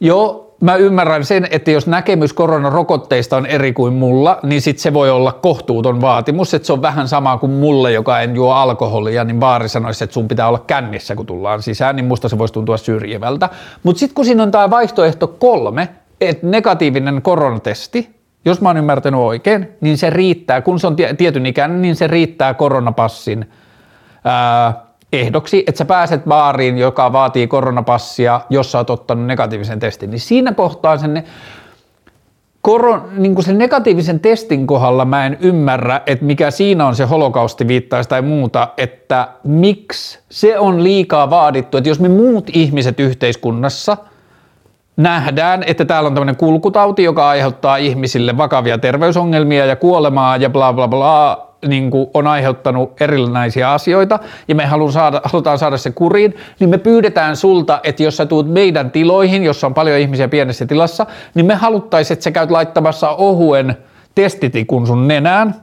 joo, mä ymmärrän sen, että jos näkemys koronarokotteista on eri kuin mulla, niin sit se voi olla kohtuuton vaatimus, että se on vähän sama kuin mulle, joka en juo alkoholia, niin baari sanoisi, että sun pitää olla kännissä, kun tullaan sisään, niin musta se voisi tuntua syrjivältä. Mutta sitten kun siinä on tämä vaihtoehto kolme, että negatiivinen koronatesti, jos mä oon ymmärtänyt oikein, niin se riittää, kun se on tietyn ikäinen, niin se riittää koronapassin ää, ehdoksi, että sä pääset baariin, joka vaatii koronapassia, jos sä oot ottanut negatiivisen testin, niin siinä kohtaa sen koron, niin sen negatiivisen testin kohdalla mä en ymmärrä, että mikä siinä on se holokausti viittaisi tai muuta, että miksi se on liikaa vaadittu, että jos me muut ihmiset yhteiskunnassa – nähdään, että täällä on tämmöinen kulkutauti, joka aiheuttaa ihmisille vakavia terveysongelmia ja kuolemaa ja bla bla bla, niin kuin on aiheuttanut erilaisia asioita ja me halutaan saada, halutaan saada se kuriin, niin me pyydetään sulta, että jos sä tuut meidän tiloihin, jossa on paljon ihmisiä pienessä tilassa, niin me haluttaisiin, että sä käyt laittamassa ohuen testitikun sun nenään,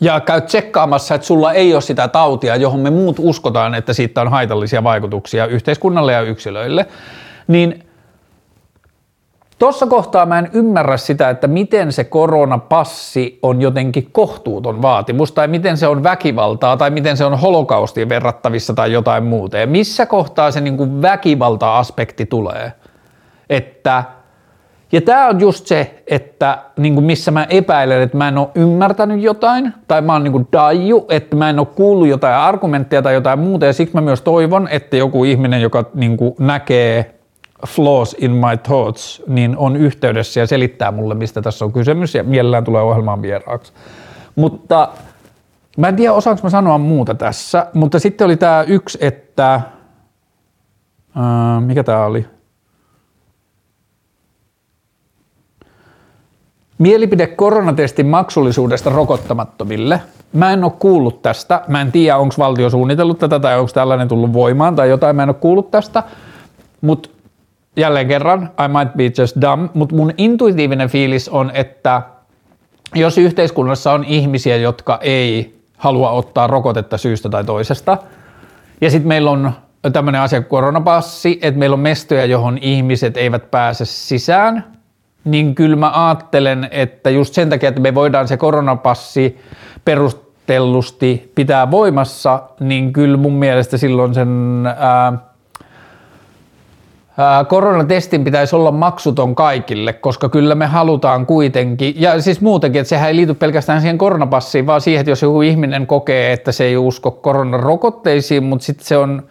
ja käy tsekkaamassa, että sulla ei ole sitä tautia, johon me muut uskotaan, että siitä on haitallisia vaikutuksia yhteiskunnalle ja yksilöille, niin Tuossa kohtaa mä en ymmärrä sitä, että miten se koronapassi on jotenkin kohtuuton vaatimus tai miten se on väkivaltaa tai miten se on holokaustiin verrattavissa tai jotain muuta. Ja missä kohtaa se niin kuin väkivalta-aspekti tulee? Että, ja tämä on just se, että niin kuin missä mä epäilen, että mä en ole ymmärtänyt jotain tai mä oon niin daiju, että mä en ole kuullut jotain argumentteja tai jotain muuta ja siksi mä myös toivon, että joku ihminen, joka niin kuin näkee flaws in my thoughts, niin on yhteydessä ja selittää mulle, mistä tässä on kysymys ja mielellään tulee ohjelmaan vieraaksi. Mutta mä en tiedä, osaanko mä sanoa muuta tässä, mutta sitten oli tämä yksi, että ää, mikä tämä oli? Mielipide koronatestin maksullisuudesta rokottamattomille. Mä en ole kuullut tästä. Mä en tiedä, onko valtio suunnitellut tätä tai onko tällainen tullut voimaan tai jotain. Mä en ole kuullut tästä. Mutta jälleen kerran, I might be just dumb, mutta mun intuitiivinen fiilis on, että jos yhteiskunnassa on ihmisiä, jotka ei halua ottaa rokotetta syystä tai toisesta, ja sitten meillä on tämmöinen asia koronapassi, että meillä on mestoja, johon ihmiset eivät pääse sisään, niin kyllä mä ajattelen, että just sen takia, että me voidaan se koronapassi perustellusti pitää voimassa, niin kyllä mun mielestä silloin sen ää, koronatestin pitäisi olla maksuton kaikille, koska kyllä me halutaan kuitenkin, ja siis muutenkin, että sehän ei liity pelkästään siihen koronapassiin, vaan siihen, että jos joku ihminen kokee, että se ei usko koronarokotteisiin, mutta sitten se on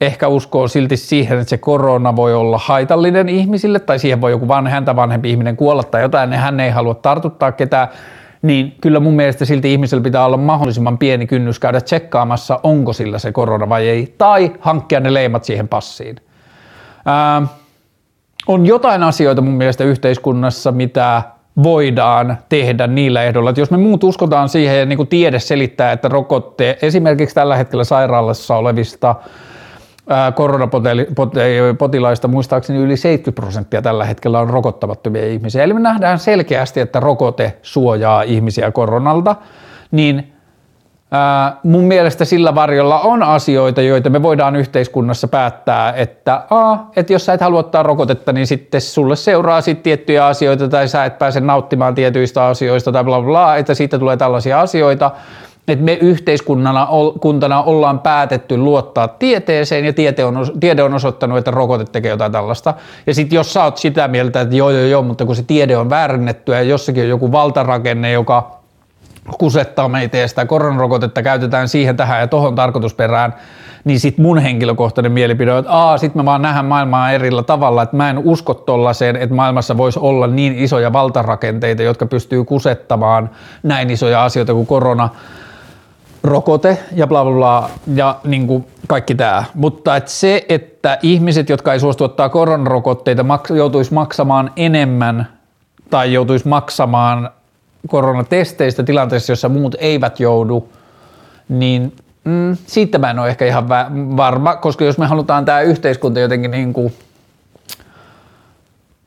ehkä uskoo silti siihen, että se korona voi olla haitallinen ihmisille, tai siihen voi joku van, häntä vanhempi ihminen kuolla tai jotain, niin hän ei halua tartuttaa ketään, niin kyllä mun mielestä silti ihmisellä pitää olla mahdollisimman pieni kynnys käydä tsekkaamassa, onko sillä se korona vai ei, tai hankkia ne leimat siihen passiin. Ää, on jotain asioita mun mielestä yhteiskunnassa, mitä voidaan tehdä niillä ehdoilla, että jos me muut uskotaan siihen ja niin kuin tiede selittää, että rokotte esimerkiksi tällä hetkellä sairaalassa olevista koronapotilaista muistaakseni yli 70 prosenttia tällä hetkellä on rokottamattomia ihmisiä. Eli me nähdään selkeästi, että rokote suojaa ihmisiä koronalta, niin mun mielestä sillä varjolla on asioita, joita me voidaan yhteiskunnassa päättää, että, a, että jos sä et halua ottaa rokotetta, niin sitten sulle seuraa sit tiettyjä asioita tai sä et pääse nauttimaan tietyistä asioista tai bla bla, että siitä tulee tällaisia asioita, että me yhteiskunnana kuntana ollaan päätetty luottaa tieteeseen ja tiede on, tiede on osoittanut, että rokote tekee jotain tällaista. Ja sitten jos sä oot sitä mieltä, että joo joo joo, mutta kun se tiede on väärennetty ja jossakin on joku valtarakenne, joka kusettaa meitä ja sitä koronarokotetta käytetään siihen tähän ja tohon tarkoitusperään, niin sit mun henkilökohtainen mielipide on, että aa, sit me vaan nähdään maailmaa erillä tavalla, että mä en usko tollaiseen, että maailmassa voisi olla niin isoja valtarakenteita, jotka pystyy kusettamaan näin isoja asioita kuin korona, rokote ja bla bla bla ja niin kuin kaikki tämä. Mutta et se, että ihmiset, jotka ei suostu ottaa koronarokotteita, mak- joutuisi maksamaan enemmän tai joutuisi maksamaan koronatesteistä tilanteessa, jossa muut eivät joudu, niin mm, siitä mä en ole ehkä ihan varma, koska jos me halutaan tämä yhteiskunta jotenkin niin kuin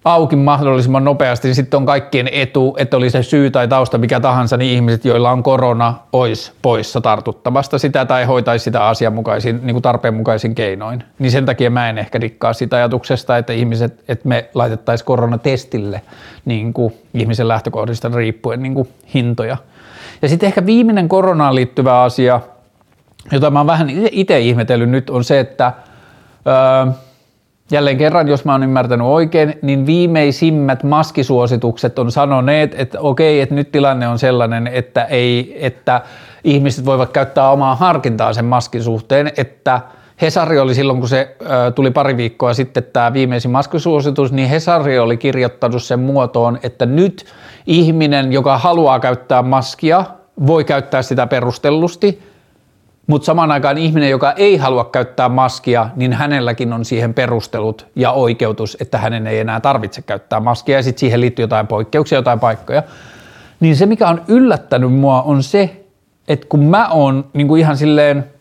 auki mahdollisimman nopeasti, niin sitten on kaikkien etu, että oli se syy tai tausta mikä tahansa, niin ihmiset, joilla on korona, olisi poissa tartuttamasta sitä tai hoitaisi sitä asianmukaisin, niin kuin tarpeenmukaisin keinoin. Niin sen takia mä en ehkä dikkaa sitä ajatuksesta, että ihmiset, että me laitettaisiin koronatestille niin kuin ihmisen lähtökohdista riippuen niin kuin hintoja. Ja sitten ehkä viimeinen koronaan liittyvä asia, jota mä oon vähän itse ihmetellyt nyt, on se, että öö, Jälleen kerran, jos mä oon ymmärtänyt oikein, niin viimeisimmät maskisuositukset on sanoneet, että okei, että nyt tilanne on sellainen, että, ei, että ihmiset voivat käyttää omaa harkintaa sen maskin suhteen, että Hesari oli silloin, kun se ö, tuli pari viikkoa sitten tämä viimeisin maskisuositus, niin Hesari oli kirjoittanut sen muotoon, että nyt ihminen, joka haluaa käyttää maskia, voi käyttää sitä perustellusti, mutta samaan aikaan ihminen, joka ei halua käyttää maskia, niin hänelläkin on siihen perustelut ja oikeutus, että hänen ei enää tarvitse käyttää maskia ja sitten siihen liittyy jotain poikkeuksia, jotain paikkoja. Niin se, mikä on yllättänyt mua, on se, että kun mä oon niin kuin ihan silleen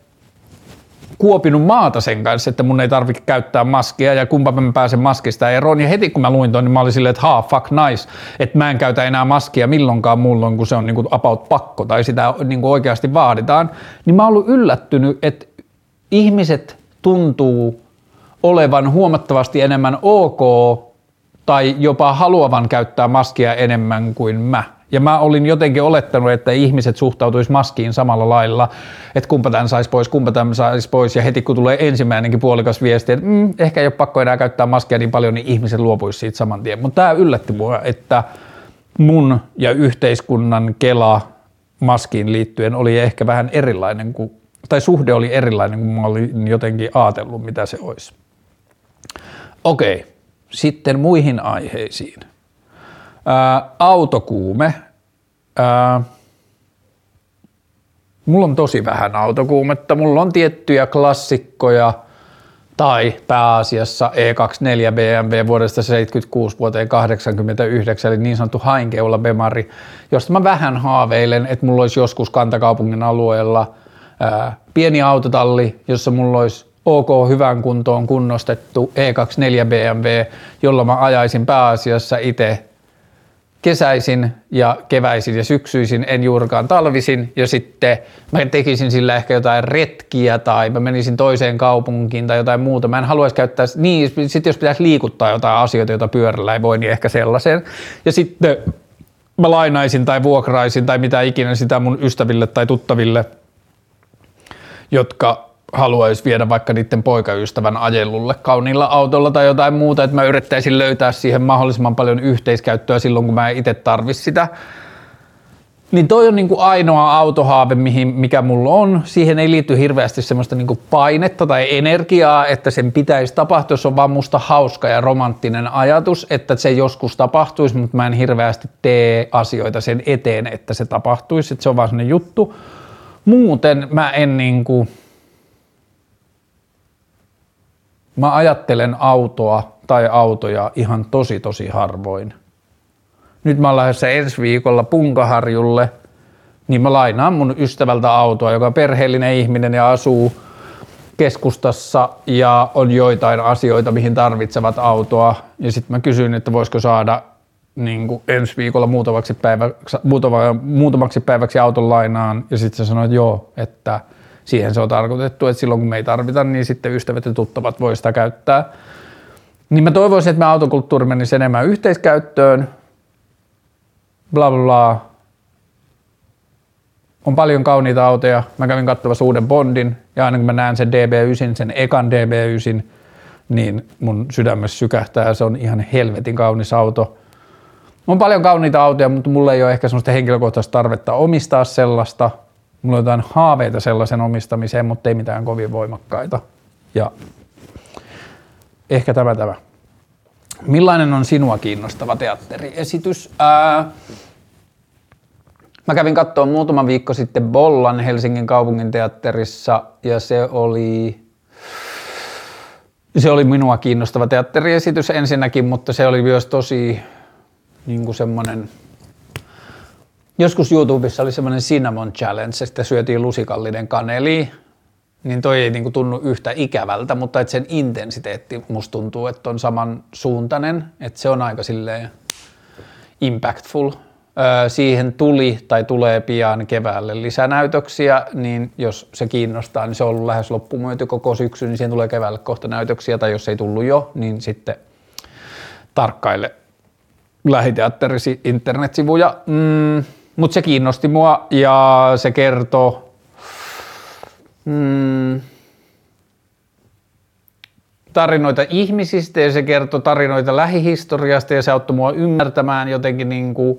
kuopinut maata sen kanssa, että mun ei tarvitse käyttää maskia ja kumpa mä pääsen maskista eroon. Ja heti kun mä luin ton, niin mä olin silleen, että haa, fuck nice, että mä en käytä enää maskia milloinkaan mullon, kun se on niin kuin about pakko tai sitä niin kuin oikeasti vaaditaan. Niin mä oon ollut yllättynyt, että ihmiset tuntuu olevan huomattavasti enemmän ok tai jopa haluavan käyttää maskia enemmän kuin mä. Ja mä olin jotenkin olettanut, että ihmiset suhtautuisi maskiin samalla lailla, että kumpa tämän saisi pois, kumpa tämän saisi pois. Ja heti kun tulee ensimmäinenkin puolikas viesti, että mm, ehkä ei ole pakko enää käyttää maskia niin paljon, niin ihmiset luopuisi siitä saman tien. Mutta tämä yllätti mua, että mun ja yhteiskunnan kela maskiin liittyen oli ehkä vähän erilainen kuin, tai suhde oli erilainen kuin mä olin jotenkin ajatellut, mitä se olisi. Okei, sitten muihin aiheisiin. Ää, autokuume. Ää, mulla on tosi vähän autokuumetta. Mulla on tiettyjä klassikkoja tai pääasiassa E24 BMW vuodesta 76 vuoteen 89, eli niin sanottu hainkeula Bemari, josta mä vähän haaveilen, että mulla olisi joskus kantakaupungin alueella ää, pieni autotalli, jossa mulla olisi OK hyvän kuntoon kunnostettu E24 BMW, jolla mä ajaisin pääasiassa itse kesäisin ja keväisin ja syksyisin, en juurikaan talvisin ja sitten mä tekisin sillä ehkä jotain retkiä tai mä menisin toiseen kaupunkiin tai jotain muuta. Mä en haluaisi käyttää, niin sitten jos pitäisi liikuttaa jotain asioita, joita pyörällä ei voi, niin ehkä sellaiseen. Ja sitten mä lainaisin tai vuokraisin tai mitä ikinä sitä mun ystäville tai tuttaville, jotka haluaisi viedä vaikka niiden poikaystävän ajelulle kauniilla autolla tai jotain muuta, että mä yrittäisin löytää siihen mahdollisimman paljon yhteiskäyttöä silloin, kun mä en itse tarvi sitä. Niin toi on niinku ainoa autohaave, mihin, mikä mulla on. Siihen ei liity hirveästi semmoista niinku painetta tai energiaa, että sen pitäisi tapahtua. Se on vaan musta hauska ja romanttinen ajatus, että se joskus tapahtuisi, mutta mä en hirveästi tee asioita sen eteen, että se tapahtuisi. Että se on vaan sellainen juttu. Muuten mä en niinku, Mä ajattelen autoa tai autoja ihan tosi tosi harvoin. Nyt mä oon lähdössä ensi viikolla Punkaharjulle, niin mä lainaan mun ystävältä autoa, joka on perheellinen ihminen ja asuu keskustassa ja on joitain asioita, mihin tarvitsevat autoa. Ja sitten mä kysyin, että voisiko saada niin kuin ensi viikolla muutamaksi päiväksi, muutama, muutamaksi päiväksi auton lainaan. Ja sitten se sanoi, että joo, että – siihen se on tarkoitettu, että silloin kun me ei tarvita, niin sitten ystävät ja tuttavat voi sitä käyttää. Niin mä toivoisin, että me autokulttuuri menisi enemmän yhteiskäyttöön, bla bla bla. On paljon kauniita autoja. Mä kävin katsomassa uuden Bondin ja aina kun mä näen sen DB9, sen ekan DB9, niin mun sydämessä sykähtää. Se on ihan helvetin kaunis auto. on paljon kauniita autoja, mutta mulla ei ole ehkä sellaista henkilökohtaista tarvetta omistaa sellaista. Mulla on jotain haaveita sellaisen omistamiseen, mutta ei mitään kovin voimakkaita. Ja ehkä tämä tämä. Millainen on sinua kiinnostava teatteriesitys? Ää, mä kävin katsoa muutama viikko sitten Bollan Helsingin kaupungin teatterissa ja se oli se oli minua kiinnostava teatteriesitys ensinnäkin, mutta se oli myös tosi niin kuin semmoinen, joskus YouTubessa oli semmoinen Cinnamon Challenge, että syötiin lusikallinen kaneli, niin toi ei niin kuin tunnu yhtä ikävältä, mutta että sen intensiteetti musta tuntuu, että on samansuuntainen, että se on aika silleen impactful. Öö, siihen tuli tai tulee pian keväälle lisänäytöksiä, niin jos se kiinnostaa, niin se on ollut lähes loppumyyty koko syksy, niin siihen tulee keväälle kohta näytöksiä, tai jos ei tullut jo, niin sitten tarkkaille lähiteatterisi internetsivuja. Mm, Mutta se kiinnosti mua ja se kertoo mm, tarinoita ihmisistä ja se kertoo tarinoita lähihistoriasta ja se auttoi mua ymmärtämään jotenkin niin kuin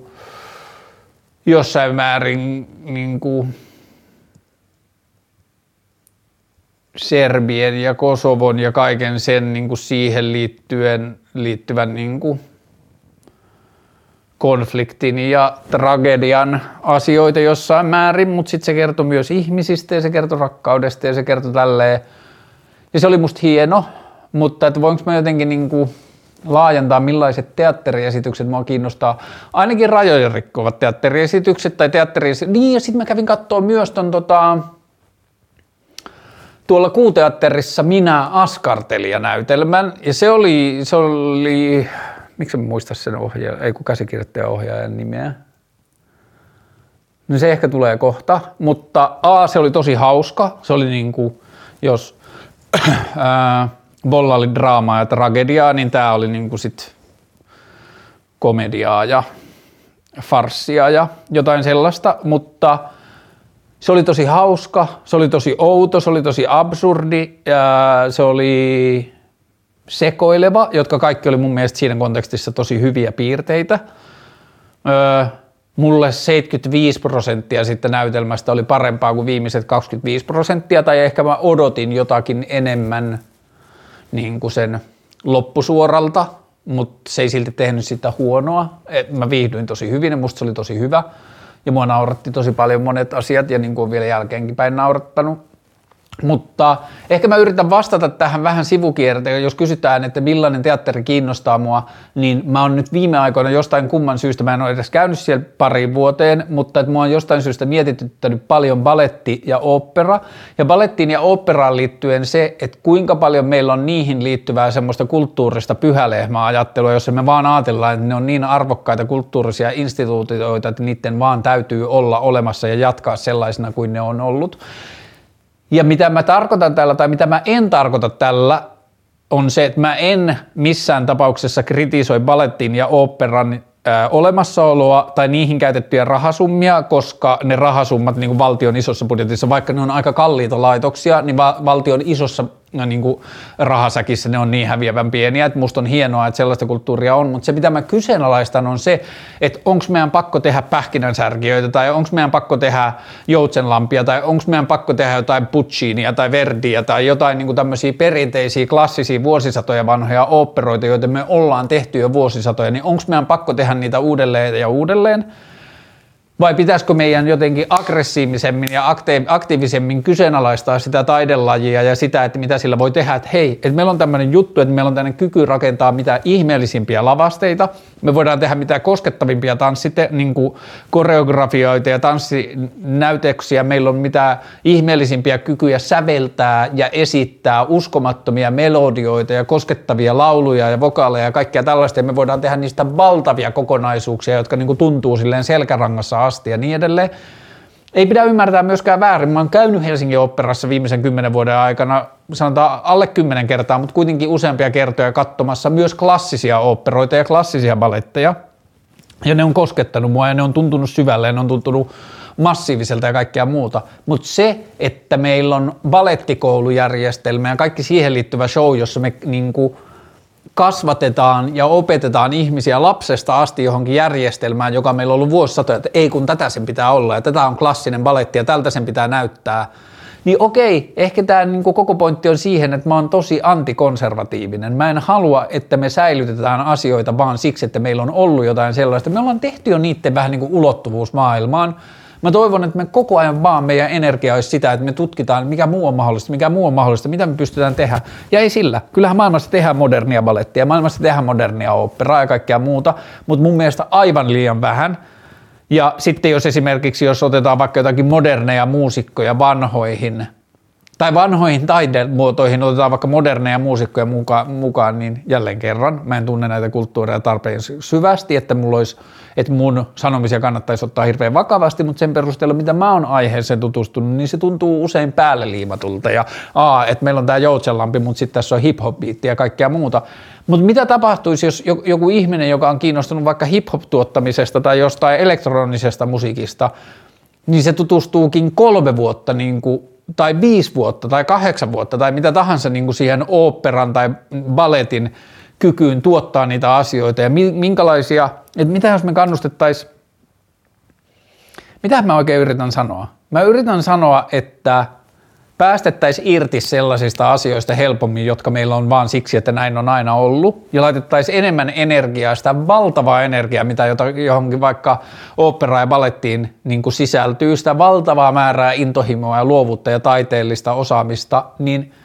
jossain määrin niin kuin Serbien ja Kosovon ja kaiken sen niin kuin siihen liittyen, liittyvän niin kuin konfliktin ja tragedian asioita jossain määrin, mutta sitten se kertoi myös ihmisistä ja se kertoi rakkaudesta ja se kertoi tälleen. Ja se oli musta hieno, mutta että voinko mä jotenkin niin kuin laajentaa, millaiset teatteriesitykset mua kiinnostaa. Ainakin rajojen rikkovat teatteriesitykset tai teatteriesitykset. Niin ja sitten mä kävin katsoa myös ton tota, tuolla kuuteatterissa minä askartelija-näytelmän ja se oli, se oli miksi mä muista sen ohjaajan, ei kun käsikirjoittajan ohjaajan nimeä. No se ehkä tulee kohta, mutta A, se oli tosi hauska. Se oli niin kuin, jos Bolla oli draamaa ja tragediaa, niin tämä oli niin kuin sit komediaa ja farssia ja jotain sellaista, mutta se oli tosi hauska, se oli tosi outo, se oli tosi absurdi ja se oli sekoileva, jotka kaikki oli mun mielestä siinä kontekstissa tosi hyviä piirteitä. Öö, mulle 75 prosenttia sitten näytelmästä oli parempaa kuin viimeiset 25 prosenttia, tai ehkä mä odotin jotakin enemmän niin kuin sen loppusuoralta, mutta se ei silti tehnyt sitä huonoa. Mä viihdyin tosi hyvin ja musta se oli tosi hyvä. Ja mua nauratti tosi paljon monet asiat ja niin kuin vielä jälkeenkin päin naurattanut. Mutta ehkä mä yritän vastata tähän vähän sivukierteen, jos kysytään, että millainen teatteri kiinnostaa mua, niin mä oon nyt viime aikoina jostain kumman syystä, mä en ole edes käynyt siellä pariin vuoteen, mutta että mua on jostain syystä mietityttänyt paljon baletti ja opera. Ja balettiin ja operaan liittyen se, että kuinka paljon meillä on niihin liittyvää semmoista kulttuurista pyhälehmä-ajattelua, jossa me vaan ajatellaan, että ne on niin arvokkaita kulttuurisia instituutioita, että niiden vaan täytyy olla olemassa ja jatkaa sellaisena kuin ne on ollut. Ja mitä mä tarkoitan tällä tai mitä mä en tarkoita tällä on se, että mä en missään tapauksessa kritisoi balettin ja operan olemassaoloa tai niihin käytettyjä rahasummia, koska ne rahasummat niin kuin valtion isossa budjetissa, vaikka ne on aika kalliita laitoksia, niin va- valtion isossa niin kuin rahasäkissä ne on niin häviävän pieniä, että musta on hienoa, että sellaista kulttuuria on, mutta se mitä mä kyseenalaistan on se, että onko meidän pakko tehdä pähkinänsärkiöitä tai onko meidän pakko tehdä joutsenlampia tai onko meidän pakko tehdä jotain Pucciniä tai Verdiä tai jotain niin kuin tämmöisiä perinteisiä, klassisia vuosisatoja vanhoja oopperoita, joita me ollaan tehty jo vuosisatoja, niin onko meidän pakko tehdä niitä uudelleen ja uudelleen? Vai pitäisikö meidän jotenkin aggressiivisemmin ja aktiivisemmin kyseenalaistaa sitä taidelajia ja sitä, että mitä sillä voi tehdä, että hei, että meillä on tämmöinen juttu, että meillä on tämmöinen kyky rakentaa mitä ihmeellisimpiä lavasteita, me voidaan tehdä mitä koskettavimpia tanssite, niin kuin koreografioita ja tanssinäytöksiä, meillä on mitä ihmeellisimpiä kykyjä säveltää ja esittää uskomattomia melodioita ja koskettavia lauluja ja vokaaleja ja kaikkea tällaista, ja me voidaan tehdä niistä valtavia kokonaisuuksia, jotka niin kuin tuntuu silleen selkärangassa asti ja niin edelleen. Ei pidä ymmärtää myöskään väärin. Mä oon käynyt Helsingin operassa viimeisen kymmenen vuoden aikana, sanotaan alle kymmenen kertaa, mutta kuitenkin useampia kertoja katsomassa myös klassisia operoita ja klassisia baletteja. Ja ne on koskettanut mua ja ne on tuntunut syvälle ja ne on tuntunut massiiviselta ja kaikkea muuta. Mutta se, että meillä on balettikoulujärjestelmä ja kaikki siihen liittyvä show, jossa me niinku kasvatetaan ja opetetaan ihmisiä lapsesta asti johonkin järjestelmään, joka meillä on ollut vuosisatoja, että ei kun tätä sen pitää olla ja tätä on klassinen baletti ja tältä sen pitää näyttää, niin okei, ehkä tämä niin koko pointti on siihen, että mä oon tosi antikonservatiivinen. Mä en halua, että me säilytetään asioita vaan siksi, että meillä on ollut jotain sellaista. Me ollaan tehty jo niiden vähän niin kuin ulottuvuus maailmaan, Mä toivon, että me koko ajan vaan meidän energia olisi sitä, että me tutkitaan, mikä muu on mahdollista, mikä muu on mahdollista, mitä me pystytään tehdä. Ja ei sillä. Kyllähän maailmassa tehdään modernia balettia, maailmassa tehdään modernia operaa ja kaikkea muuta, mutta mun mielestä aivan liian vähän. Ja sitten jos esimerkiksi, jos otetaan vaikka jotakin moderneja muusikkoja vanhoihin, tai vanhoihin taidemuotoihin otetaan vaikka moderneja muusikkoja mukaan, mukaan, niin jälleen kerran, mä en tunne näitä kulttuureja tarpeen syvästi, että mulla olisi että mun sanomisia kannattaisi ottaa hirveän vakavasti, mutta sen perusteella, mitä mä oon aiheeseen tutustunut, niin se tuntuu usein päälle liimatulta ja aa, että meillä on tämä joutsenlampi, mutta sitten tässä on hip-hop ja kaikkea muuta. Mutta mitä tapahtuisi, jos joku ihminen, joka on kiinnostunut vaikka hip-hop-tuottamisesta tai jostain elektronisesta musiikista, niin se tutustuukin kolme vuotta niin kuin tai viisi vuotta tai kahdeksan vuotta tai mitä tahansa niin kuin siihen oopperan tai balletin kykyyn tuottaa niitä asioita ja minkälaisia, että mitä jos me kannustettaisiin, mitä mä oikein yritän sanoa? Mä yritän sanoa, että päästettäisiin irti sellaisista asioista helpommin, jotka meillä on vaan siksi, että näin on aina ollut, ja laitettaisiin enemmän energiaa, sitä valtavaa energiaa, mitä johonkin vaikka opera ja balettiin niin kuin sisältyy, sitä valtavaa määrää intohimoa ja luovuutta ja taiteellista osaamista, niin –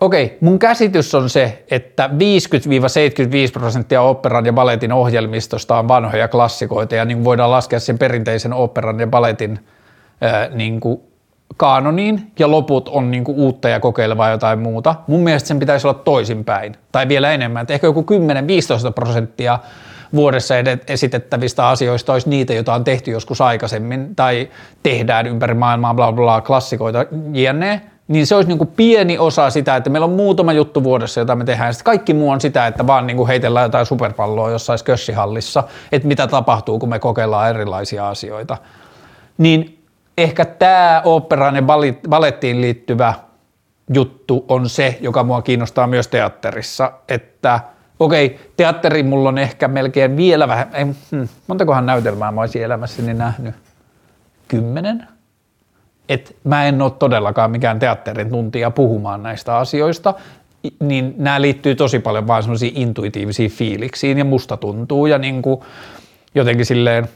Okei, mun käsitys on se, että 50-75 prosenttia operan ja balletin ohjelmistosta on vanhoja klassikoita ja niin voidaan laskea sen perinteisen operan ja balletin niin kuin kaanoniin ja loput on niin kuin uutta ja kokeilevaa jotain muuta. Mun mielestä sen pitäisi olla toisinpäin tai vielä enemmän, että ehkä joku 10-15 prosenttia vuodessa esitettävistä asioista olisi niitä, joita on tehty joskus aikaisemmin tai tehdään ympäri maailmaa bla bla, klassikoita jne niin se olisi niin kuin pieni osa sitä, että meillä on muutama juttu vuodessa, jota me tehdään. Sitten kaikki muu on sitä, että vaan niin kuin heitellään jotain superpalloa jossain kössihallissa, että mitä tapahtuu, kun me kokeillaan erilaisia asioita. Niin ehkä tämä operaan ja balettiin liittyvä juttu on se, joka mua kiinnostaa myös teatterissa, että okei, teatteri mulla on ehkä melkein vielä vähän, ei, hmm, montakohan näytelmää mä olisin elämässäni nähnyt? Kymmenen? että mä en ole todellakaan mikään teatterin tuntija puhumaan näistä asioista, niin nämä liittyy tosi paljon vaan semmoisiin intuitiivisiin fiiliksiin ja musta tuntuu ja niin kuin jotenkin silleen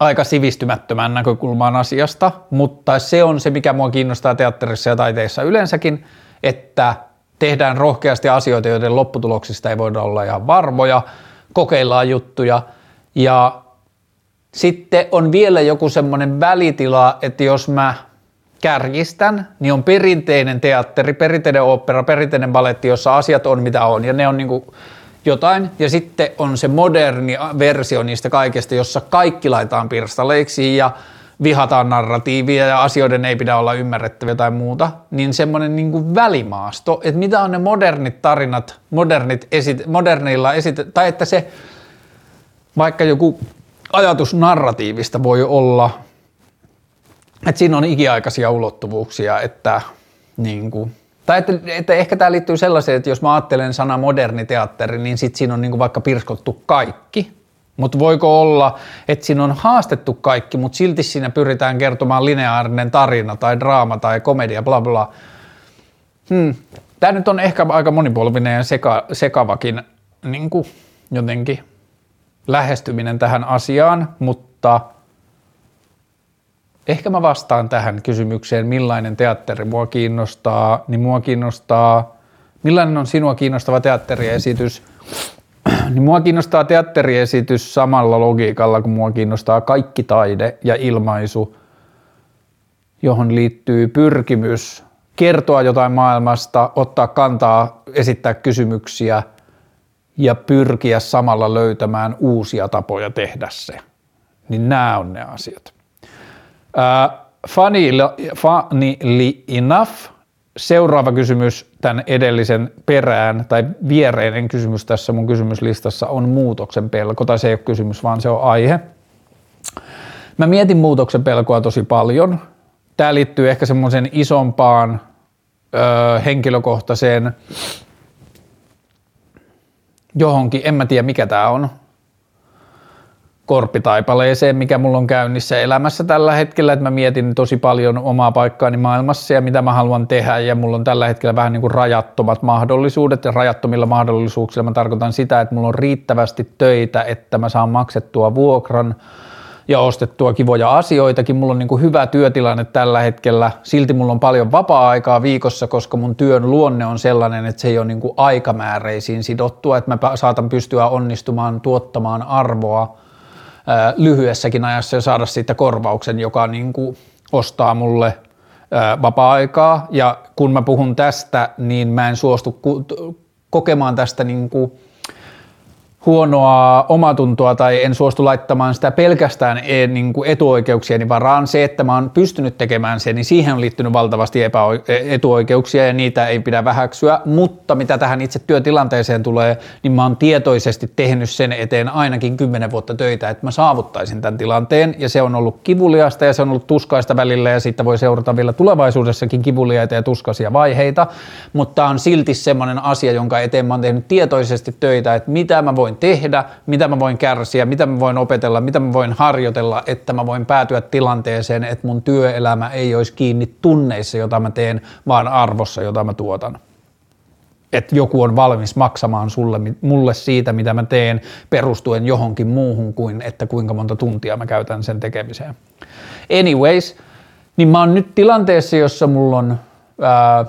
aika sivistymättömän näkökulmaan asiasta, mutta se on se, mikä mua kiinnostaa teatterissa ja taiteessa yleensäkin, että tehdään rohkeasti asioita, joiden lopputuloksista ei voida olla ihan varmoja, kokeillaan juttuja ja sitten on vielä joku semmoinen välitila, että jos mä kärjistän, niin on perinteinen teatteri, perinteinen opera, perinteinen baletti, jossa asiat on mitä on ja ne on niinku jotain. Ja sitten on se moderni versio niistä kaikesta, jossa kaikki laitetaan pirstaleiksi ja vihataan narratiivia ja asioiden ei pidä olla ymmärrettäviä tai muuta, niin semmoinen niin välimaasto, että mitä on ne modernit tarinat, modernit esit, modernilla esit, tai että se vaikka joku ajatus narratiivista voi olla, että siinä on ikiaikaisia ulottuvuuksia, että niin kuin, tai että, että ehkä tämä liittyy sellaiseen, että jos mä ajattelen sana moderni teatteri, niin sitten siinä on niin vaikka pirskottu kaikki, mutta voiko olla, että siinä on haastettu kaikki, mutta silti siinä pyritään kertomaan lineaarinen tarina tai draama tai komedia, bla bla. Hmm. Tämä nyt on ehkä aika monipolvinen ja seka, sekavakin niin kuin jotenkin lähestyminen tähän asiaan, mutta ehkä mä vastaan tähän kysymykseen, millainen teatteri mua kiinnostaa, niin mua kiinnostaa, millainen on sinua kiinnostava teatteriesitys, niin mua kiinnostaa teatteriesitys samalla logiikalla, kun mua kiinnostaa kaikki taide ja ilmaisu, johon liittyy pyrkimys kertoa jotain maailmasta, ottaa kantaa, esittää kysymyksiä – ja pyrkiä samalla löytämään uusia tapoja tehdä se. Niin nämä on ne asiat. Uh, funnily enough, seuraava kysymys tämän edellisen perään, tai viereinen kysymys tässä mun kysymyslistassa on muutoksen pelko, tai se ei ole kysymys, vaan se on aihe. Mä mietin muutoksen pelkoa tosi paljon. Tämä liittyy ehkä semmoisen isompaan öö, henkilökohtaiseen johonkin, en mä tiedä mikä tämä on, korppitaipaleeseen, mikä mulla on käynnissä elämässä tällä hetkellä, että mä mietin tosi paljon omaa paikkaani maailmassa ja mitä mä haluan tehdä ja mulla on tällä hetkellä vähän niin kuin rajattomat mahdollisuudet ja rajattomilla mahdollisuuksilla mä tarkoitan sitä, että mulla on riittävästi töitä, että mä saan maksettua vuokran ja ostettua kivoja asioitakin. Mulla on niin kuin hyvä työtilanne tällä hetkellä. Silti mulla on paljon vapaa-aikaa viikossa, koska mun työn luonne on sellainen, että se ei ole niin kuin aikamääreisiin sidottua, että mä saatan pystyä onnistumaan tuottamaan arvoa lyhyessäkin ajassa ja saada siitä korvauksen, joka niin kuin ostaa mulle vapaa-aikaa. Ja kun mä puhun tästä, niin mä en suostu kokemaan tästä niin kuin huonoa omatuntoa tai en suostu laittamaan sitä pelkästään e, niin kuin etuoikeuksieni varaan. Se, että mä oon pystynyt tekemään sen, niin siihen on liittynyt valtavasti epäo- e, etuoikeuksia ja niitä ei pidä vähäksyä. Mutta mitä tähän itse työtilanteeseen tulee, niin mä oon tietoisesti tehnyt sen eteen ainakin kymmenen vuotta töitä, että mä saavuttaisin tämän tilanteen. Ja se on ollut kivuliasta ja se on ollut tuskaista välillä ja siitä voi seurata vielä tulevaisuudessakin kivuliaita ja tuskaisia vaiheita. Mutta on silti semmoinen asia, jonka eteen mä oon tehnyt tietoisesti töitä, että mitä mä voin voin tehdä, mitä mä voin kärsiä, mitä mä voin opetella, mitä mä voin harjoitella, että mä voin päätyä tilanteeseen, että mun työelämä ei olisi kiinni tunneissa, jota mä teen, vaan arvossa, jota mä tuotan. Että joku on valmis maksamaan sulle, mulle siitä, mitä mä teen, perustuen johonkin muuhun kuin, että kuinka monta tuntia mä käytän sen tekemiseen. Anyways, niin mä oon nyt tilanteessa, jossa mulla on ää,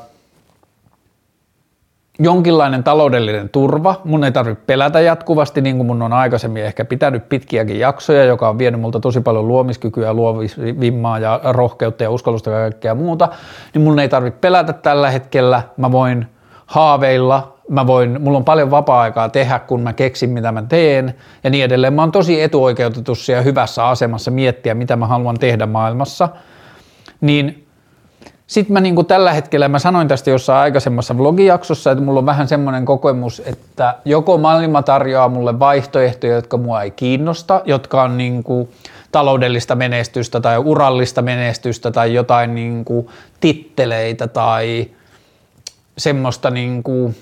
jonkinlainen taloudellinen turva. Mun ei tarvitse pelätä jatkuvasti, niin kuin mun on aikaisemmin ehkä pitänyt pitkiäkin jaksoja, joka on vienyt multa tosi paljon luomiskykyä, luovisvimmaa ja rohkeutta ja uskallusta ja kaikkea muuta. Niin mun ei tarvitse pelätä tällä hetkellä. Mä voin haaveilla, mä voin, mulla on paljon vapaa-aikaa tehdä, kun mä keksin, mitä mä teen ja niin edelleen. Mä oon tosi etuoikeutetussa ja hyvässä asemassa miettiä, mitä mä haluan tehdä maailmassa. Niin sitten mä niin kuin tällä hetkellä, mä sanoin tästä jossain aikaisemmassa vlogijaksossa, että mulla on vähän semmoinen kokemus, että joko maailma tarjoaa mulle vaihtoehtoja, jotka mua ei kiinnosta, jotka on niin kuin taloudellista menestystä tai urallista menestystä tai jotain niin kuin titteleitä tai semmoista niin kuin,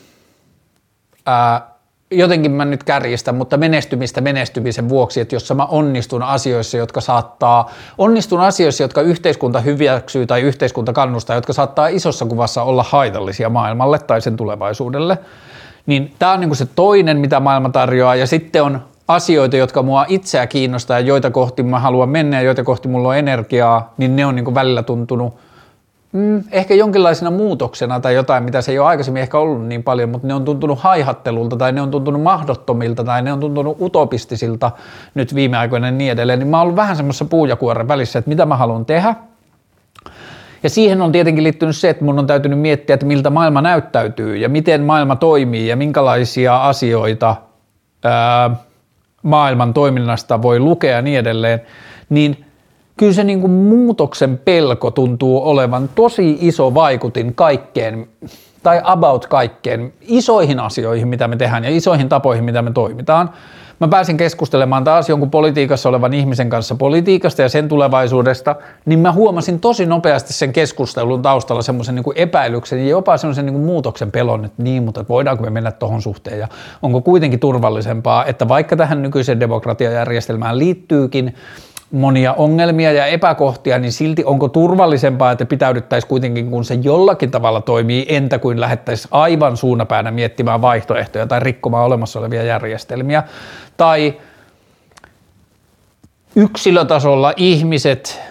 ää, jotenkin mä nyt kärjistän, mutta menestymistä menestymisen vuoksi, että jos mä onnistun asioissa, jotka saattaa, onnistun asioissa, jotka yhteiskunta hyväksyy tai yhteiskunta kannustaa, jotka saattaa isossa kuvassa olla haitallisia maailmalle tai sen tulevaisuudelle, niin tämä on niin se toinen, mitä maailma tarjoaa, ja sitten on asioita, jotka mua itseä kiinnostaa ja joita kohti mä haluan mennä ja joita kohti mulla on energiaa, niin ne on niin välillä tuntunut mm, ehkä jonkinlaisena muutoksena tai jotain, mitä se ei ole aikaisemmin ehkä ollut niin paljon, mutta ne on tuntunut haihattelulta tai ne on tuntunut mahdottomilta tai ne on tuntunut utopistisilta nyt viime aikoina ja niin edelleen, niin mä oon ollut vähän semmoisessa puujakuoren välissä, että mitä mä haluan tehdä. Ja siihen on tietenkin liittynyt se, että mun on täytynyt miettiä, että miltä maailma näyttäytyy ja miten maailma toimii ja minkälaisia asioita ää, maailman toiminnasta voi lukea ja niin edelleen, niin kyllä se niin kuin muutoksen pelko tuntuu olevan tosi iso vaikutin kaikkeen, tai about kaikkeen, isoihin asioihin, mitä me tehdään ja isoihin tapoihin, mitä me toimitaan. Mä pääsin keskustelemaan taas jonkun politiikassa olevan ihmisen kanssa politiikasta ja sen tulevaisuudesta, niin mä huomasin tosi nopeasti sen keskustelun taustalla semmoisen niin epäilyksen ja jopa semmoisen niin muutoksen pelon, että niin, mutta voidaanko me mennä tuohon suhteen ja onko kuitenkin turvallisempaa, että vaikka tähän nykyiseen demokratiajärjestelmään liittyykin monia ongelmia ja epäkohtia, niin silti onko turvallisempaa, että pitäydyttäisiin kuitenkin, kun se jollakin tavalla toimii, entä kuin lähettäisiin aivan suunapäänä miettimään vaihtoehtoja tai rikkomaan olemassa olevia järjestelmiä. Tai yksilötasolla ihmiset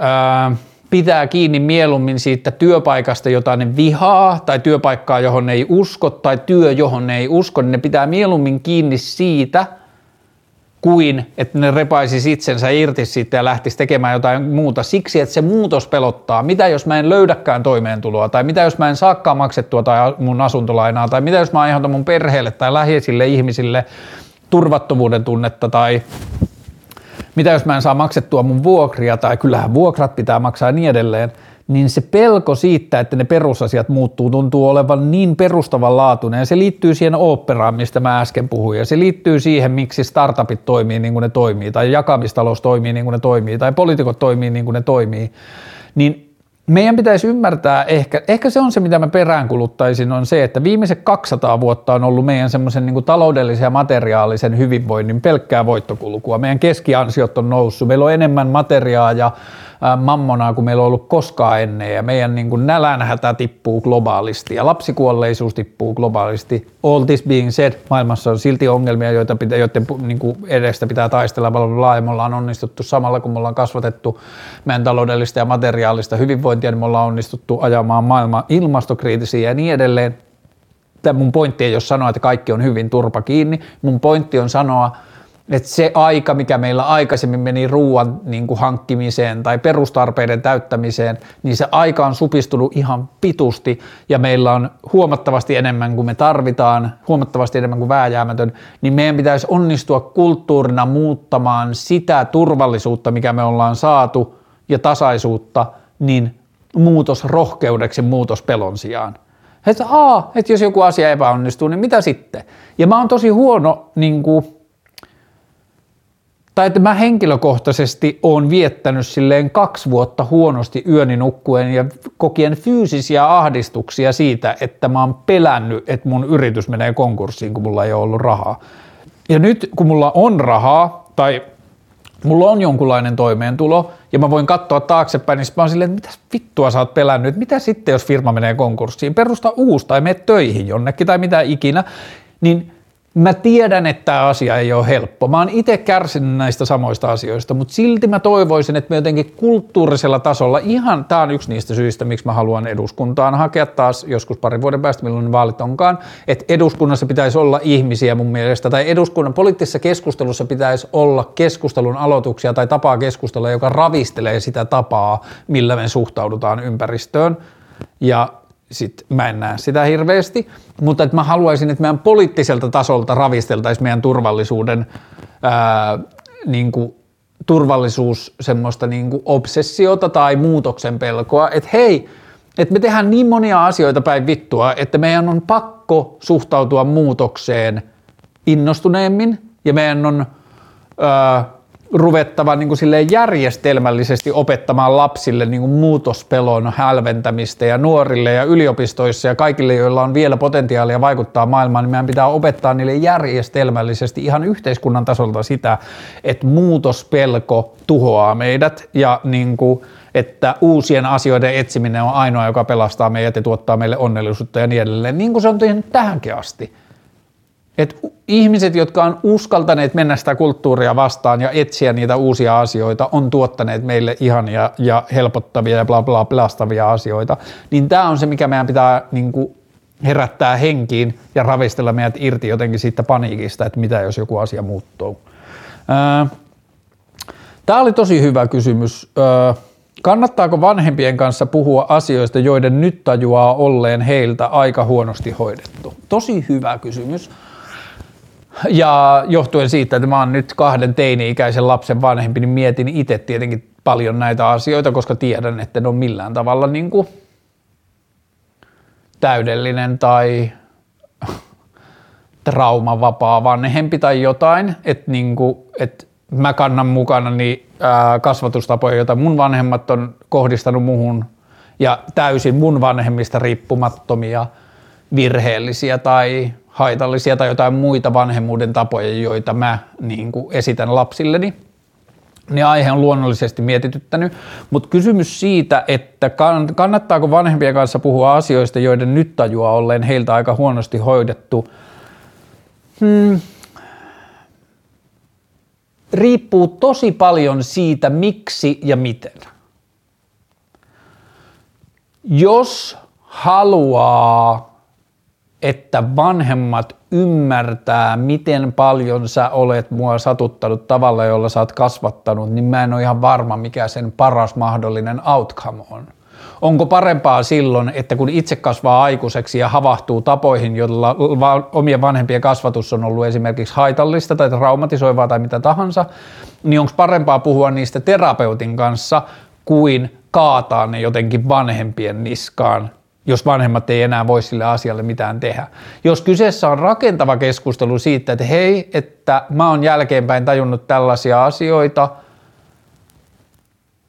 ää, pitää kiinni mieluummin siitä työpaikasta, jota ne vihaa, tai työpaikkaa, johon ne ei usko, tai työ, johon ne ei usko, niin ne pitää mieluummin kiinni siitä – kuin että ne repaisi itsensä irti siitä ja lähtisi tekemään jotain muuta siksi, että se muutos pelottaa. Mitä jos mä en löydäkään toimeentuloa, tai mitä jos mä en saakaan maksettua tai mun asuntolainaa, tai mitä jos mä aiheutan mun perheelle tai läheisille ihmisille turvattomuuden tunnetta, tai mitä jos mä en saa maksettua mun vuokria, tai kyllähän vuokrat pitää maksaa ja niin edelleen – niin se pelko siitä, että ne perusasiat muuttuu, tuntuu olevan niin perustavanlaatuinen. Ja se liittyy siihen oopperaan, mistä mä äsken puhuin. Ja se liittyy siihen, miksi startupit toimii niin kuin ne toimii tai jakamistalous toimii niin kuin ne toimii tai poliitikot toimii niin kuin ne toimii, niin meidän pitäisi ymmärtää, ehkä, ehkä se on se, mitä mä peräänkuluttaisin, on se, että viimeiset 200 vuotta on ollut meidän semmoisen niin taloudellisen ja materiaalisen hyvinvoinnin pelkkää voittokulkua. Meidän keskiansiot on noussut, meillä on enemmän materiaa ja mammonaa kuin meillä on ollut koskaan ennen ja meidän niin kuin nälänhätä tippuu globaalisti ja lapsikuolleisuus tippuu globaalisti. All this being said, maailmassa on silti ongelmia, joita pitää, joiden niin kuin edestä pitää taistella bla, ja me ollaan onnistuttu samalla, kun me ollaan kasvatettu meidän taloudellista ja materiaalista hyvinvointia, niin me ollaan onnistuttu ajamaan maailman ilmastokriittisiä ja niin edelleen. Tämä mun pointti ei ole sanoa, että kaikki on hyvin turpa kiinni. Mun pointti on sanoa, että se aika, mikä meillä aikaisemmin meni ruoan niin hankkimiseen tai perustarpeiden täyttämiseen, niin se aika on supistunut ihan pitusti ja meillä on huomattavasti enemmän kuin me tarvitaan, huomattavasti enemmän kuin vääjäämätön, niin meidän pitäisi onnistua kulttuurina muuttamaan sitä turvallisuutta, mikä me ollaan saatu ja tasaisuutta, niin muutosrohkeudeksi muutospelon sijaan. Että, että jos joku asia epäonnistuu, niin mitä sitten? Ja mä oon tosi huono niin kuin, tai että mä henkilökohtaisesti oon viettänyt silleen kaksi vuotta huonosti yöni nukkuen ja kokien fyysisiä ahdistuksia siitä, että mä oon pelännyt, että mun yritys menee konkurssiin, kun mulla ei ole ollut rahaa. Ja nyt kun mulla on rahaa tai mulla on jonkunlainen toimeentulo ja mä voin katsoa taaksepäin, niin mä oon silleen, että mitä vittua sä oot pelännyt, mitä sitten jos firma menee konkurssiin, perusta uusi tai mene töihin jonnekin tai mitä ikinä, niin Mä tiedän, että tämä asia ei ole helppo. Mä oon itse kärsinyt näistä samoista asioista, mutta silti mä toivoisin, että me jotenkin kulttuurisella tasolla, ihan tämä on yksi niistä syistä, miksi mä haluan eduskuntaan hakea taas joskus parin vuoden päästä, milloin vaalit onkaan, että eduskunnassa pitäisi olla ihmisiä mun mielestä, tai eduskunnan poliittisessa keskustelussa pitäisi olla keskustelun aloituksia tai tapaa keskustella, joka ravistelee sitä tapaa, millä me suhtaudutaan ympäristöön. Ja sit mä en näe sitä hirveästi, mutta että mä haluaisin, että meidän poliittiselta tasolta ravisteltaisiin meidän turvallisuuden ää, niin kuin turvallisuus semmoista niin kuin obsessiota tai muutoksen pelkoa, että hei, että me tehdään niin monia asioita päin vittua, että meidän on pakko suhtautua muutokseen innostuneemmin ja meidän on ää, ruvettava niin kuin järjestelmällisesti opettamaan lapsille niin kuin muutospelon hälventämistä ja nuorille ja yliopistoissa ja kaikille, joilla on vielä potentiaalia vaikuttaa maailmaan, niin meidän pitää opettaa niille järjestelmällisesti ihan yhteiskunnan tasolta sitä, että muutospelko tuhoaa meidät ja niin kuin, että uusien asioiden etsiminen on ainoa, joka pelastaa meidät ja tuottaa meille onnellisuutta ja niin edelleen, niin kuin se on tehnyt tähänkin asti. Et ihmiset, jotka on uskaltaneet mennä sitä kulttuuria vastaan ja etsiä niitä uusia asioita, on tuottaneet meille ihania ja helpottavia ja bla bla pelastavia asioita, niin tämä on se, mikä meidän pitää niin kuin herättää henkiin ja ravistella meidät irti jotenkin siitä paniikista, että mitä jos joku asia muuttuu. Tämä oli tosi hyvä kysymys. Kannattaako vanhempien kanssa puhua asioista, joiden nyt tajuaa olleen heiltä aika huonosti hoidettu? Tosi hyvä kysymys. Ja johtuen siitä, että mä oon nyt kahden teini-ikäisen lapsen vanhempi, niin mietin itse tietenkin paljon näitä asioita, koska tiedän, että ne on millään tavalla niin kuin täydellinen tai traumavapaa vanhempi tai jotain, että niin kuin, että mä kannan mukana niin kasvatustapoja, joita mun vanhemmat on kohdistanut muhun. Ja täysin mun vanhemmista riippumattomia, virheellisiä tai haitallisia tai jotain muita vanhemmuuden tapoja, joita mä niin kuin esitän lapsilleni, niin aihe on luonnollisesti mietityttänyt, mutta kysymys siitä, että kannattaako vanhempien kanssa puhua asioista, joiden nyt tajua olleen heiltä aika huonosti hoidettu, hmm, riippuu tosi paljon siitä, miksi ja miten. Jos haluaa että vanhemmat ymmärtää, miten paljon sä olet mua satuttanut tavalla, jolla sä oot kasvattanut, niin mä en ole ihan varma, mikä sen paras mahdollinen outcome on. Onko parempaa silloin, että kun itse kasvaa aikuiseksi ja havahtuu tapoihin, joilla omien vanhempien kasvatus on ollut esimerkiksi haitallista tai traumatisoivaa tai mitä tahansa, niin onko parempaa puhua niistä terapeutin kanssa kuin kaataa ne jotenkin vanhempien niskaan jos vanhemmat ei enää voi sille asialle mitään tehdä. Jos kyseessä on rakentava keskustelu siitä, että hei, että mä oon jälkeenpäin tajunnut tällaisia asioita,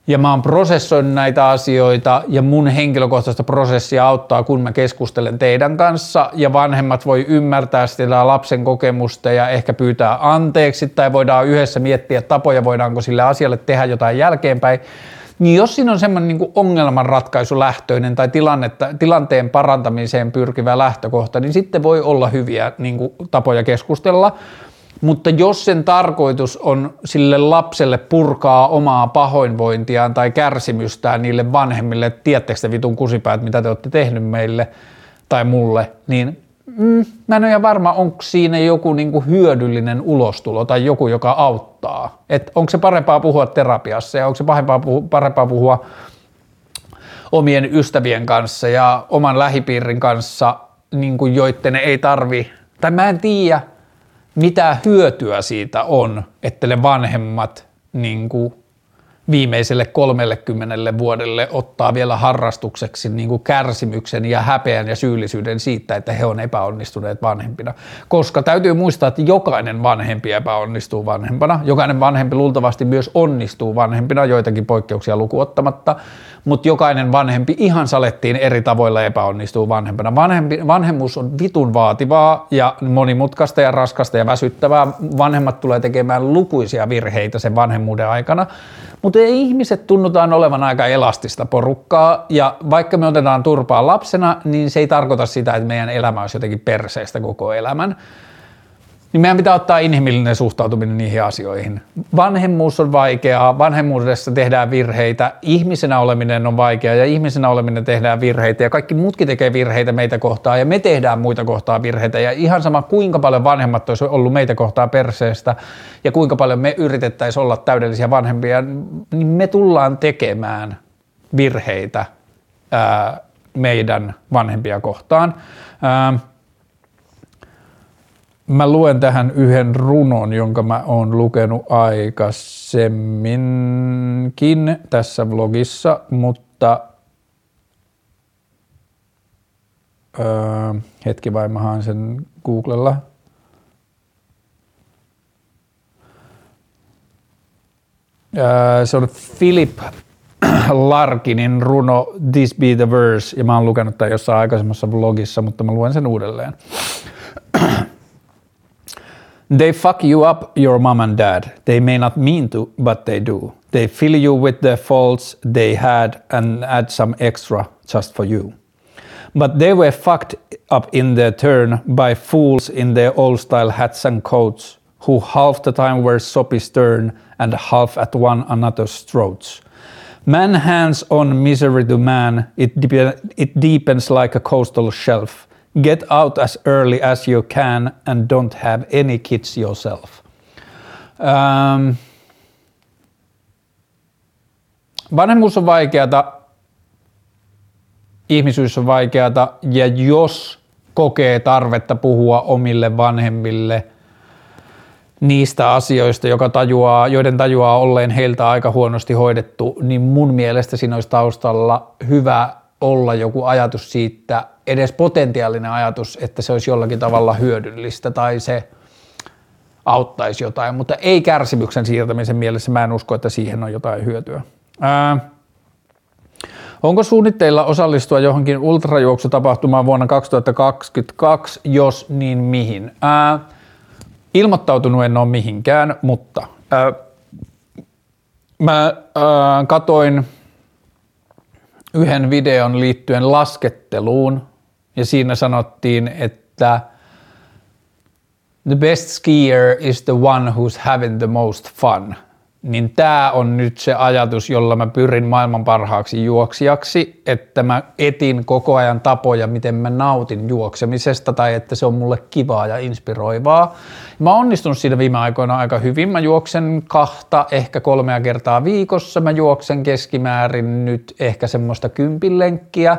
ja mä oon prosessoinut näitä asioita ja mun henkilökohtaista prosessia auttaa, kun mä keskustelen teidän kanssa ja vanhemmat voi ymmärtää sitä lapsen kokemusta ja ehkä pyytää anteeksi tai voidaan yhdessä miettiä tapoja, voidaanko sille asialle tehdä jotain jälkeenpäin. Niin jos siinä on semmoinen niin ongelmanratkaisulähtöinen tai tilannetta, tilanteen parantamiseen pyrkivä lähtökohta, niin sitten voi olla hyviä niin kuin, tapoja keskustella. Mutta jos sen tarkoitus on sille lapselle purkaa omaa pahoinvointiaan tai kärsimystään niille vanhemmille, että tiedättekö te vitun kusipäät, mitä te olette tehnyt meille tai mulle, niin mm, mä en ole varma, onko siinä joku niinku hyödyllinen ulostulo tai joku, joka auttaa. Et onko se parempaa puhua terapiassa ja onko se parempaa puhua, parempaa puhua omien ystävien kanssa ja oman lähipiirin kanssa, niin kuin joitten ei tarvi, tai mä en tiedä, mitä hyötyä siitä on, että ne vanhemmat niin kuin viimeiselle 30 vuodelle ottaa vielä harrastukseksi niin kuin kärsimyksen ja häpeän ja syyllisyyden siitä, että he on epäonnistuneet vanhempina. Koska täytyy muistaa, että jokainen vanhempi epäonnistuu vanhempana. Jokainen vanhempi luultavasti myös onnistuu vanhempina, joitakin poikkeuksia lukuottamatta mutta jokainen vanhempi ihan salettiin eri tavoilla epäonnistuu vanhempana. Vanhempi, vanhemmuus on vitun vaativaa ja monimutkaista ja raskasta ja väsyttävää. Vanhemmat tulee tekemään lukuisia virheitä sen vanhemmuuden aikana, mutta ihmiset tunnutaan olevan aika elastista porukkaa ja vaikka me otetaan turpaa lapsena, niin se ei tarkoita sitä, että meidän elämä olisi jotenkin perseestä koko elämän niin meidän pitää ottaa inhimillinen suhtautuminen niihin asioihin. Vanhemmuus on vaikeaa, vanhemmuudessa tehdään virheitä, ihmisenä oleminen on vaikeaa ja ihmisenä oleminen tehdään virheitä ja kaikki muutkin tekee virheitä meitä kohtaan ja me tehdään muita kohtaan virheitä ja ihan sama kuinka paljon vanhemmat olisi ollut meitä kohtaan perseestä ja kuinka paljon me yritettäisiin olla täydellisiä vanhempia, niin me tullaan tekemään virheitä ää, meidän vanhempia kohtaan. Ää, Mä luen tähän yhden runon, jonka mä oon lukenut aikaisemminkin tässä vlogissa, mutta öö, hetki vai mä sen Googlella. Öö, se on Philip Larkinin runo This Be The Verse, ja mä oon lukenut tämän jossain aikaisemmassa vlogissa, mutta mä luen sen uudelleen. They fuck you up, your mom and dad. They may not mean to, but they do. They fill you with the faults they had and add some extra just for you. But they were fucked up in their turn by fools in their old style hats and coats, who half the time were soppy stern and half at one another's throats. Man hands on misery to man, it, it deepens like a coastal shelf. Get out as early as you can and don't have any kids yourself. Ähm, vanhemmuus on vaikeata, ihmisyys on vaikeata ja jos kokee tarvetta puhua omille vanhemmille niistä asioista, joka tajuaa, joiden tajuaa olleen heiltä aika huonosti hoidettu, niin mun mielestä siinä olisi taustalla hyvä olla joku ajatus siitä, edes potentiaalinen ajatus, että se olisi jollakin tavalla hyödyllistä tai se auttaisi jotain, mutta ei kärsimyksen siirtämisen mielessä, mä en usko, että siihen on jotain hyötyä. Ää, onko suunnitteilla osallistua johonkin ultrajuoksutapahtumaan vuonna 2022, jos niin mihin? Ää, ilmoittautunut en ole mihinkään, mutta ää, mä ää, katoin yhden videon liittyen lasketteluun ja siinä sanottiin, että the best skier is the one who's having the most fun. Niin tämä on nyt se ajatus, jolla mä pyrin maailman parhaaksi juoksijaksi, että mä etin koko ajan tapoja, miten mä nautin juoksemisesta tai että se on mulle kivaa ja inspiroivaa. Mä oon onnistunut siinä viime aikoina aika hyvin. Mä juoksen kahta, ehkä kolmea kertaa viikossa. Mä juoksen keskimäärin nyt ehkä semmoista kympinlenkkiä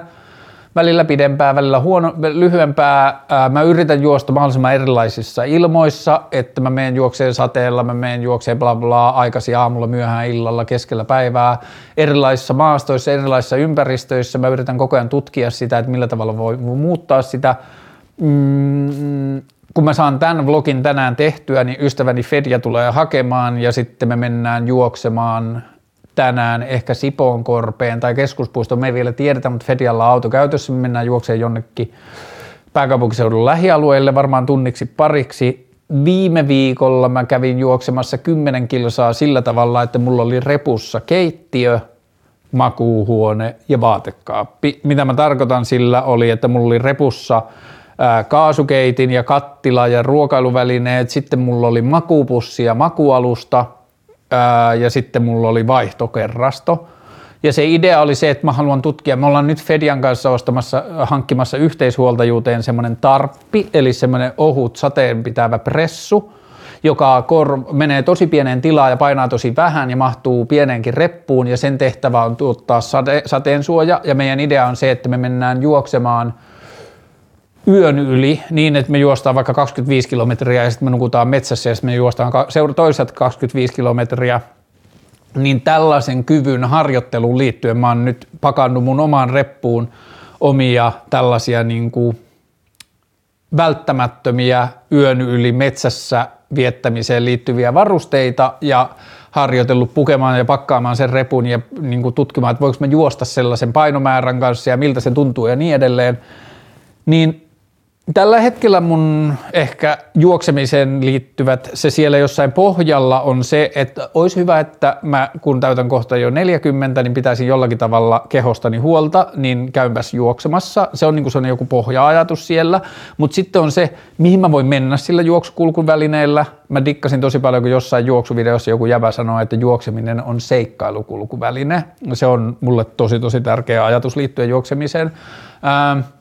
välillä pidempää, välillä huono, lyhyempää. Mä yritän juosta mahdollisimman erilaisissa ilmoissa, että mä menen juokseen sateella, mä menen juokseen bla bla aikaisin aamulla, myöhään illalla, keskellä päivää, erilaisissa maastoissa, erilaisissa ympäristöissä. Mä yritän koko ajan tutkia sitä, että millä tavalla voi muuttaa sitä. Mm, kun mä saan tämän vlogin tänään tehtyä, niin ystäväni Fedja tulee hakemaan ja sitten me mennään juoksemaan tänään ehkä Sipoonkorpeen tai keskuspuisto, me ei vielä tiedetä, mutta Fedialla auto käytössä, me mennään juokseen jonnekin pääkaupunkiseudun lähialueelle varmaan tunniksi pariksi. Viime viikolla mä kävin juoksemassa 10 kilsaa sillä tavalla, että mulla oli repussa keittiö, makuuhuone ja vaatekaappi. Mitä mä tarkoitan sillä oli, että mulla oli repussa kaasukeitin ja kattila ja ruokailuvälineet, sitten mulla oli makuupussi ja makualusta ja sitten mulla oli vaihtokerrasto. Ja se idea oli se, että mä haluan tutkia, me ollaan nyt Fedian kanssa ostamassa, hankkimassa yhteishuoltajuuteen semmoinen tarppi, eli semmoinen ohut sateen pitävä pressu, joka kor- menee tosi pieneen tilaan ja painaa tosi vähän ja mahtuu pieneenkin reppuun. Ja sen tehtävä on tuottaa sate- sateensuoja. Ja meidän idea on se, että me mennään juoksemaan yön yli niin, että me juostaan vaikka 25 kilometriä ja sitten me nukutaan metsässä ja sitten me juostaan toiset 25 kilometriä niin tällaisen kyvyn harjoitteluun liittyen mä oon nyt pakannut mun omaan reppuun omia tällaisia niin kuin välttämättömiä yön yli metsässä viettämiseen liittyviä varusteita ja harjoitellut pukemaan ja pakkaamaan sen repun ja niin kuin tutkimaan, että voiko mä juosta sellaisen painomäärän kanssa ja miltä se tuntuu ja niin edelleen, niin Tällä hetkellä mun ehkä juoksemiseen liittyvät, se siellä jossain pohjalla on se, että olisi hyvä, että mä kun täytän kohta jo 40, niin pitäisi jollakin tavalla kehostani huolta, niin käympäs juoksemassa. Se on niin kuin se joku pohja-ajatus siellä, mutta sitten on se, mihin mä voin mennä sillä juoksukulkuvälineellä. Mä dikkasin tosi paljon, kun jossain juoksuvideossa joku jävä sanoi, että juokseminen on seikkailukulkuväline. Se on mulle tosi tosi tärkeä ajatus liittyen juoksemiseen. Ähm,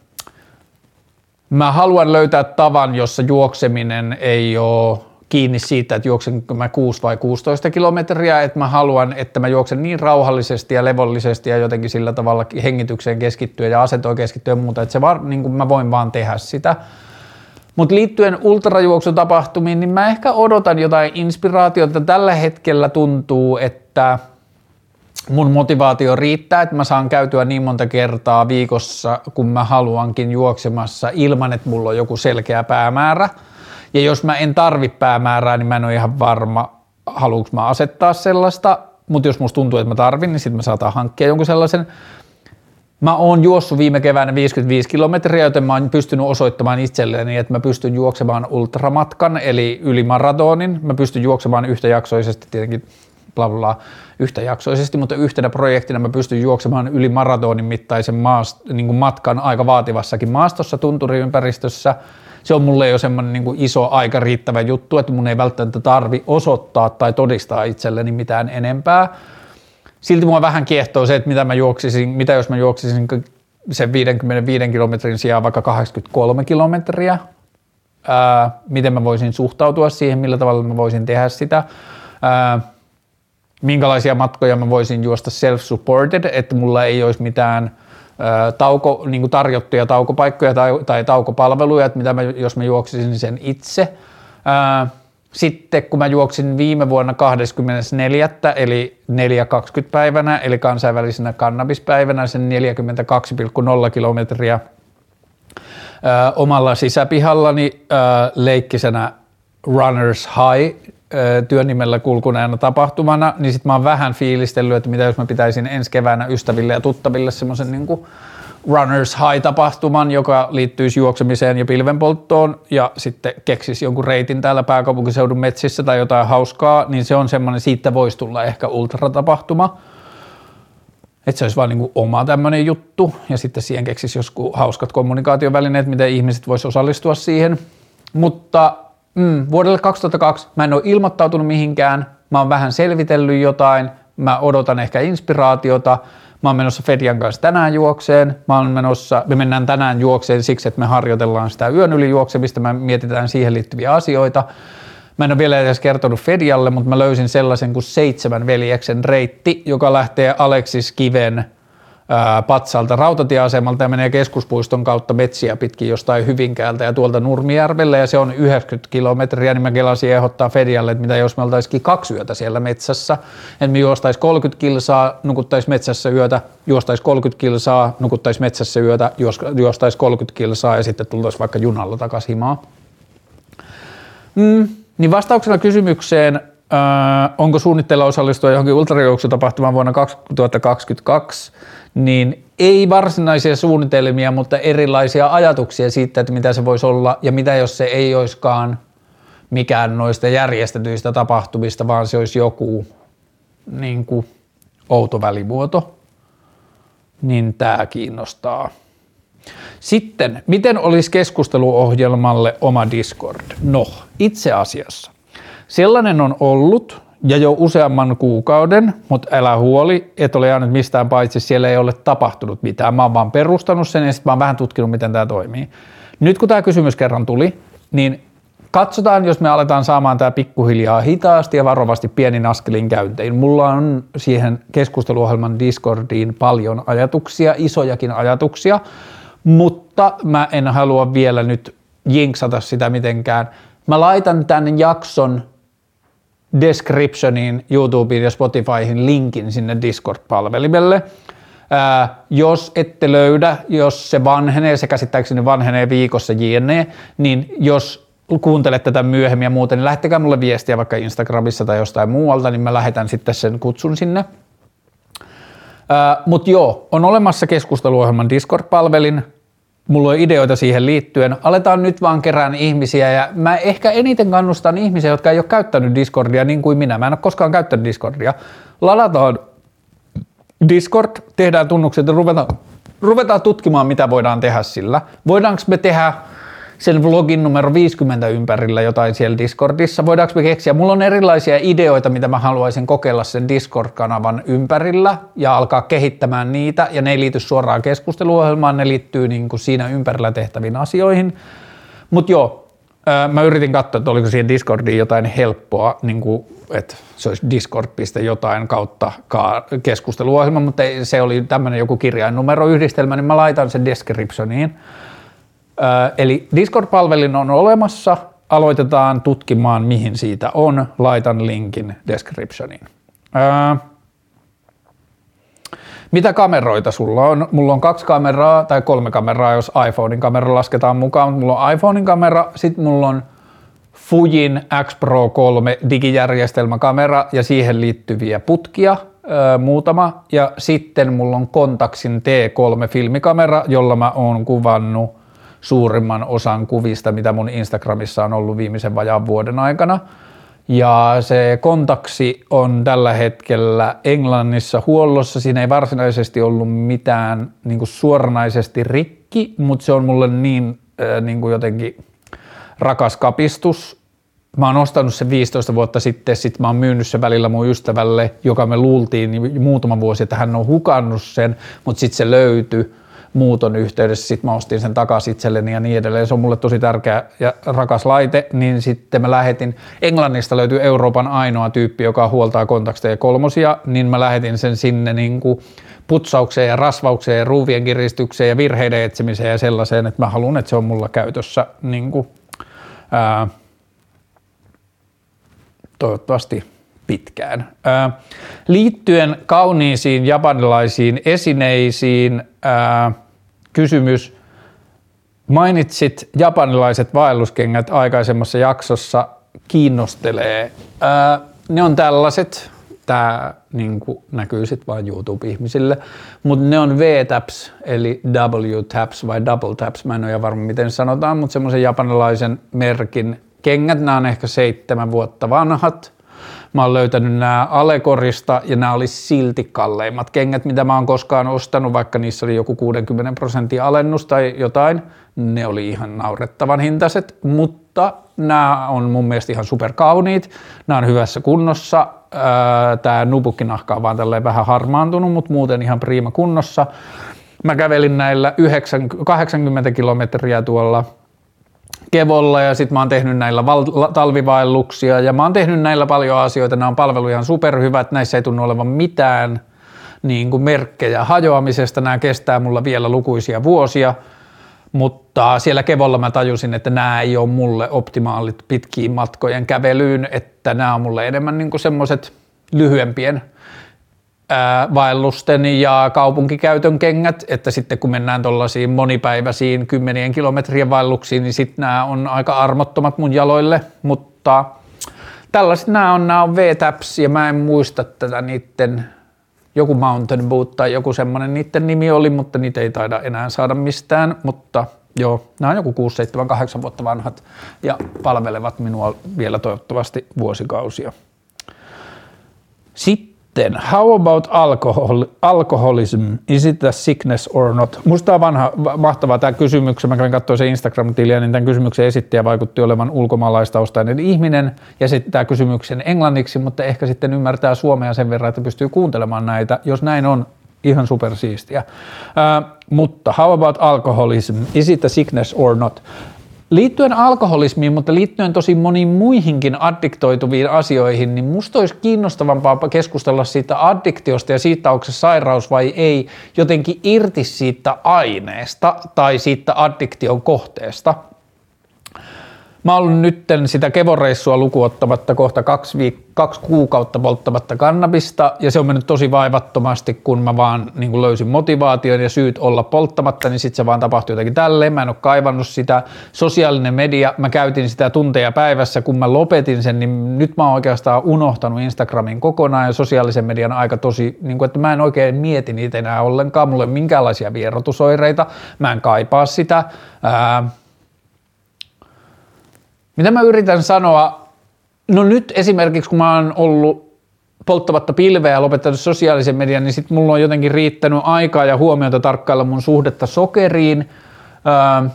Mä haluan löytää tavan, jossa juokseminen ei ole kiinni siitä, että juoksenko mä 6 vai 16 kilometriä, että mä haluan, että mä juoksen niin rauhallisesti ja levollisesti ja jotenkin sillä tavalla hengitykseen keskittyä ja asentoon keskittyä ja muuta, että se var, niin mä voin vaan tehdä sitä. Mutta liittyen ultrajuoksutapahtumiin, niin mä ehkä odotan jotain inspiraatiota. Tällä hetkellä tuntuu, että – mun motivaatio riittää, että mä saan käytyä niin monta kertaa viikossa, kun mä haluankin juoksemassa ilman, että mulla on joku selkeä päämäärä. Ja jos mä en tarvi päämäärää, niin mä en ole ihan varma, haluanko mä asettaa sellaista, mutta jos musta tuntuu, että mä tarvin, niin sitten mä saatan hankkia jonkun sellaisen. Mä oon juossut viime keväänä 55 kilometriä, joten mä oon pystynyt osoittamaan itselleni, että mä pystyn juoksemaan ultramatkan, eli yli maratonin. Mä pystyn juoksemaan yhtäjaksoisesti tietenkin bla bla yhtäjaksoisesti, mutta yhtenä projektina mä pystyn juoksemaan yli maratonin mittaisen maast, niin matkan aika vaativassakin maastossa tunturiympäristössä. Se on mulle jo semmoinen niin iso aika riittävä juttu, että mun ei välttämättä tarvi osoittaa tai todistaa itselleni mitään enempää. Silti mua vähän kiehtoo se, että mitä mä juoksisin, mitä jos mä juoksisin sen 55 kilometrin sijaan vaikka 83 kilometriä, ää, miten mä voisin suhtautua siihen, millä tavalla mä voisin tehdä sitä. Ää, minkälaisia matkoja mä voisin juosta self-supported, että mulla ei olisi mitään tauko, niin tarjottuja taukopaikkoja tai, tai taukopalveluja, että mitä mä, jos mä juoksisin sen itse. Sitten kun mä juoksin viime vuonna 24. eli 4.20 päivänä, eli kansainvälisenä kannabispäivänä sen 42,0 kilometriä omalla sisäpihallani leikkisenä Runners High työnimellä kulkuneena tapahtumana, niin sitten mä oon vähän fiilistellyt, että mitä jos mä pitäisin ensi keväänä ystäville ja tuttaville semmoisen niin Runners High-tapahtuman, joka liittyisi juoksemiseen ja pilvenpolttoon ja sitten keksisi jonkun reitin täällä pääkaupunkiseudun metsissä tai jotain hauskaa, niin se on semmoinen, siitä voisi tulla ehkä ultratapahtuma. Että se olisi vaan niin oma tämmöinen juttu ja sitten siihen keksisi joskus hauskat kommunikaatiovälineet, miten ihmiset voisi osallistua siihen. Mutta Mm, vuodelle 2002 mä en ole ilmoittautunut mihinkään, mä oon vähän selvitellyt jotain, mä odotan ehkä inspiraatiota, mä oon menossa Fedian kanssa tänään juokseen, mä oon menossa, me mennään tänään juokseen siksi, että me harjoitellaan sitä yön yli juoksemista, me mietitään siihen liittyviä asioita. Mä en ole vielä edes kertonut Fedialle, mutta mä löysin sellaisen kuin seitsemän veljeksen reitti, joka lähtee Aleksis Kiven Patsalta rautatieasemalta ja menee keskuspuiston kautta metsiä pitkin jostain Hyvinkäältä ja tuolta Nurmijärvelle ja se on 90 kilometriä, niin mä kelasin ehdottaa Fedialle, että mitä jos me oltaisikin kaksi yötä siellä metsässä, että me juostaisi 30 kilsaa, nukuttaisi metsässä yötä, juostaisi 30 kilsaa, nukuttaisi metsässä yötä, juostaisi 30 kilsaa ja sitten tultaisiin vaikka junalla takaisin himaan. Mm, niin vastauksena kysymykseen, onko suunnitteilla osallistua johonkin ultrajuoksutapahtumaan vuonna 2022, niin ei varsinaisia suunnitelmia, mutta erilaisia ajatuksia siitä, että mitä se voisi olla ja mitä jos se ei olisikaan mikään noista järjestetyistä tapahtumista, vaan se olisi joku niin kuin, outo välimuoto, niin tämä kiinnostaa. Sitten, miten olisi keskusteluohjelmalle oma Discord? No, itse asiassa. Sellainen on ollut ja jo useamman kuukauden, mutta älä huoli, et ole jäänyt mistään paitsi, siellä ei ole tapahtunut mitään. Mä oon vaan perustanut sen ja sitten mä oon vähän tutkinut, miten tämä toimii. Nyt kun tämä kysymys kerran tuli, niin katsotaan, jos me aletaan saamaan tämä pikkuhiljaa hitaasti ja varovasti pienin askelin käyntiin. Mulla on siihen keskusteluohjelman Discordiin paljon ajatuksia, isojakin ajatuksia, mutta mä en halua vielä nyt jinksata sitä mitenkään. Mä laitan tämän jakson descriptioniin, YouTubeen ja Spotifyhin linkin sinne Discord-palvelimelle. Ää, jos ette löydä, jos se vanhenee, se käsittääkseni vanhenee viikossa jne, niin jos kuuntelet tätä myöhemmin ja muuten, niin lähettäkää mulle viestiä vaikka Instagramissa tai jostain muualta, niin mä lähetän sitten sen kutsun sinne. Mutta joo, on olemassa keskusteluohjelman Discord-palvelin, mulla on ideoita siihen liittyen. Aletaan nyt vaan kerään ihmisiä ja mä ehkä eniten kannustan ihmisiä, jotka ei ole käyttänyt Discordia niin kuin minä. Mä en ole koskaan käyttänyt Discordia. Ladataan Discord, tehdään tunnukset ja ruvetaan, ruvetaan tutkimaan, mitä voidaan tehdä sillä. Voidaanko me tehdä sen vlogin numero 50 ympärillä jotain siellä Discordissa. Voidaanko me keksiä? Mulla on erilaisia ideoita, mitä mä haluaisin kokeilla sen Discord-kanavan ympärillä ja alkaa kehittämään niitä. Ja ne ei liity suoraan keskusteluohjelmaan, ne liittyy niin kuin siinä ympärillä tehtäviin asioihin. Mutta joo, mä yritin katsoa, että oliko siihen Discordiin jotain helppoa, niin kuin, että se olisi discord. jotain kautta keskusteluohjelma, mutta se oli tämmöinen joku kirjainnumeroyhdistelmä, niin mä laitan sen descriptioniin Eli Discord-palvelin on olemassa, aloitetaan tutkimaan mihin siitä on, laitan linkin descriptioniin. Mitä kameroita sulla on? Mulla on kaksi kameraa tai kolme kameraa, jos iPhonein kamera lasketaan mukaan. Mulla on iPhonein kamera, sitten mulla on Fujin X Pro 3 digijärjestelmäkamera ja siihen liittyviä putkia, muutama. Ja sitten mulla on Kontaksin T3 filmikamera, jolla mä oon kuvannut suurimman osan kuvista, mitä mun Instagramissa on ollut viimeisen vajaan vuoden aikana. Ja se kontaksi on tällä hetkellä Englannissa huollossa. Siinä ei varsinaisesti ollut mitään niin kuin suoranaisesti rikki, mutta se on mulle niin, äh, niin kuin jotenkin rakas kapistus. Mä oon ostanut sen 15 vuotta sitten, sit mä oon myynyt sen välillä mun ystävälle, joka me luultiin niin muutama vuosi, että hän on hukannut sen, mutta sitten se löytyi muuton yhteydessä, sitten mä ostin sen takaisin itselleni ja niin edelleen. Se on mulle tosi tärkeä ja rakas laite, niin sitten mä lähetin, Englannista löytyy Euroopan ainoa tyyppi, joka huoltaa kontakteja kolmosia, niin mä lähetin sen sinne niin kuin putsaukseen ja rasvaukseen ja ruuvien kiristykseen ja virheiden etsimiseen ja sellaiseen, että mä haluan, että se on mulla käytössä niin kuin, ää, toivottavasti pitkään. Ää, liittyen kauniisiin japanilaisiin esineisiin, ää, kysymys. Mainitsit japanilaiset vaelluskengät aikaisemmassa jaksossa, kiinnostelee. Ää, ne on tällaiset, tämä niin näkyy sitten vain YouTube-ihmisille, mutta ne on V-taps, eli W-taps vai double taps, mä en ole varma miten sanotaan, mutta semmoisen japanilaisen merkin kengät, nämä on ehkä seitsemän vuotta vanhat, Mä oon löytänyt nämä Alekorista ja nämä oli silti kalleimmat kengät, mitä mä oon koskaan ostanut, vaikka niissä oli joku 60 prosenttia alennus tai jotain. Ne oli ihan naurettavan hintaiset, mutta nämä on mun mielestä ihan superkauniit. Nämä on hyvässä kunnossa. Tämä nubukkinahka on vaan tälleen vähän harmaantunut, mutta muuten ihan priima kunnossa. Mä kävelin näillä 90, 80 kilometriä tuolla Kevolla ja sitten mä oon tehnyt näillä val- talvivaelluksia ja mä oon tehnyt näillä paljon asioita. Nämä on palvelu ihan superhyvät, näissä ei tunnu olevan mitään niin kuin merkkejä hajoamisesta. Nämä kestää mulla vielä lukuisia vuosia, mutta siellä Kevolla mä tajusin, että nämä ei ole mulle optimaalit pitkiin matkojen kävelyyn, että nämä on mulle enemmän niin semmoiset lyhyempien vaellusten ja kaupunkikäytön kengät, että sitten kun mennään tuollaisiin monipäiväisiin kymmenien kilometrien vaelluksiin, niin sitten nämä on aika armottomat mun jaloille, mutta tällaiset nämä on, nämä on V-Taps ja mä en muista tätä niiden, joku Mountain Boot tai joku semmoinen niiden nimi oli, mutta niitä ei taida enää saada mistään, mutta joo, nämä on joku 6, 7, 8 vuotta vanhat ja palvelevat minua vielä toivottavasti vuosikausia. Sitten sitten, how about alcohol, alcoholism? Is it a sickness or not? Musta on vanha, mahtavaa tämä kysymys. Mä kävin katsoa se Instagram-tiliä, niin tämän kysymyksen esittäjä vaikutti olevan ulkomaalaistaustainen ihminen ja sitten kysymyksen englanniksi, mutta ehkä sitten ymmärtää suomea sen verran, että pystyy kuuntelemaan näitä. Jos näin on, ihan supersiistiä. Uh, mutta how about alcoholism? Is it a sickness or not? Liittyen alkoholismiin, mutta liittyen tosi moniin muihinkin addiktoituviin asioihin, niin musta olisi kiinnostavampaa keskustella siitä addiktiosta ja siitä, onko se sairaus vai ei, jotenkin irti siitä aineesta tai siitä addiktion kohteesta. Mä oon nytten sitä kevoreissua lukuottamatta kohta kaksi, viik- kaksi kuukautta polttamatta kannabista ja se on mennyt tosi vaivattomasti, kun mä vaan niin löysin motivaation ja syyt olla polttamatta, niin sitten se vaan tapahtui jotenkin tälleen. Mä en ole kaivannut sitä. Sosiaalinen media, mä käytin sitä tunteja päivässä, kun mä lopetin sen, niin nyt mä oon oikeastaan unohtanut Instagramin kokonaan ja sosiaalisen median aika tosi, niin kuin, että mä en oikein mieti niitä enää ollenkaan. Mulla ei ole minkäänlaisia vierotusoireita, mä en kaipaa sitä. Ää, mitä mä yritän sanoa? No nyt esimerkiksi kun mä oon ollut polttamatta pilveä ja lopettanut sosiaalisen median, niin sitten mulla on jotenkin riittänyt aikaa ja huomiota tarkkailla mun suhdetta sokeriin. Öö,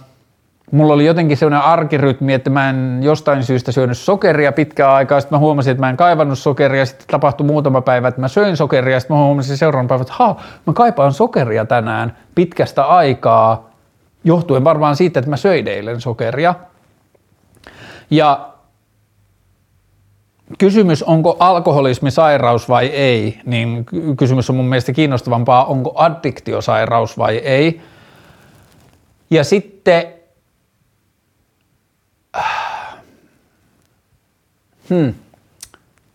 mulla oli jotenkin sellainen arkirytmi, että mä en jostain syystä syönyt sokeria pitkään aikaa, sitten mä huomasin, että mä en kaivannut sokeria, sitten tapahtui muutama päivä, että mä söin sokeria, sitten mä huomasin seuraavan päivän, että ha, mä kaipaan sokeria tänään pitkästä aikaa, johtuen varmaan siitä, että mä söin eilen sokeria. Ja kysymys, onko alkoholismi sairaus vai ei, niin kysymys on mun mielestä kiinnostavampaa, onko addiktiosairaus vai ei. Ja sitten, hmm,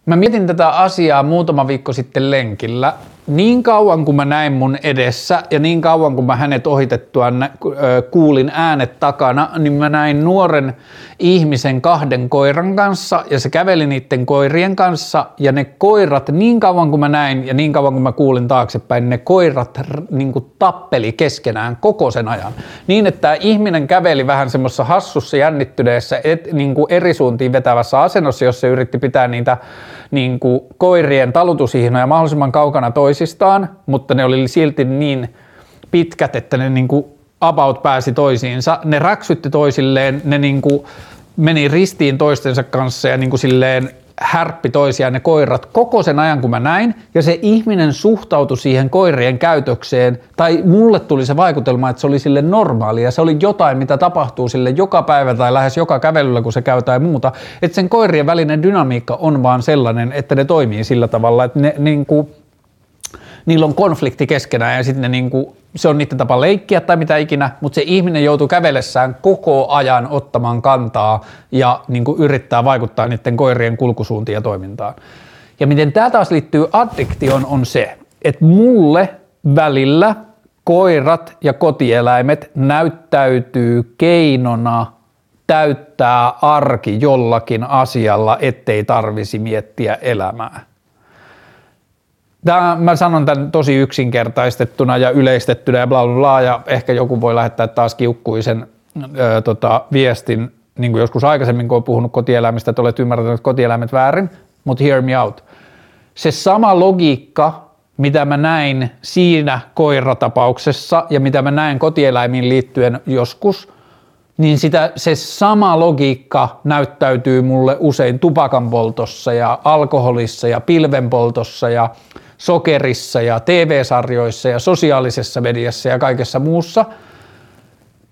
mä mietin tätä asiaa muutama viikko sitten lenkillä niin kauan kuin mä näin mun edessä ja niin kauan kuin mä hänet ohitettua kuulin äänet takana, niin mä näin nuoren ihmisen kahden koiran kanssa ja se käveli niiden koirien kanssa ja ne koirat niin kauan kuin mä näin ja niin kauan kuin mä kuulin taaksepäin, ne koirat niin kuin tappeli keskenään koko sen ajan. Niin, että tämä ihminen käveli vähän semmoisessa hassussa jännittyneessä et, niin kuin eri suuntiin vetävässä asennossa, jossa se yritti pitää niitä niin kuin koirien talutusihnoja mahdollisimman kaukana toisistaan, mutta ne oli silti niin pitkät, että ne niin kuin about pääsi toisiinsa. Ne räksytti toisilleen, ne niin kuin meni ristiin toistensa kanssa ja niin kuin silleen härppi toisiaan ne koirat koko sen ajan, kun mä näin, ja se ihminen suhtautui siihen koirien käytökseen, tai mulle tuli se vaikutelma, että se oli sille normaalia, se oli jotain, mitä tapahtuu sille joka päivä tai lähes joka kävelyllä, kun se käy tai muuta, että sen koirien välinen dynamiikka on vaan sellainen, että ne toimii sillä tavalla, että ne niin kuin, niillä on konflikti keskenään ja sitten ne niinku, se on niiden tapa leikkiä tai mitä ikinä, mutta se ihminen joutuu kävelessään koko ajan ottamaan kantaa ja niinku yrittää vaikuttaa niiden koirien kulkusuuntiin ja toimintaan. Ja miten tämä taas liittyy addiktioon on se, että mulle välillä koirat ja kotieläimet näyttäytyy keinona täyttää arki jollakin asialla, ettei tarvisi miettiä elämää. Tämä, mä sanon tämän tosi yksinkertaistettuna ja yleistettynä ja bla bla bla, ja ehkä joku voi lähettää taas kiukkuisen ö, tota, viestin, niin kuin joskus aikaisemmin, kun olen puhunut kotieläimistä, että olet ymmärtänyt kotieläimet väärin, mutta hear me out. Se sama logiikka, mitä mä näin siinä koiratapauksessa ja mitä mä näin kotieläimiin liittyen joskus, niin sitä, se sama logiikka näyttäytyy mulle usein tupakan poltossa ja alkoholissa ja pilvenpoltossa ja sokerissa ja TV-sarjoissa ja sosiaalisessa mediassa ja kaikessa muussa.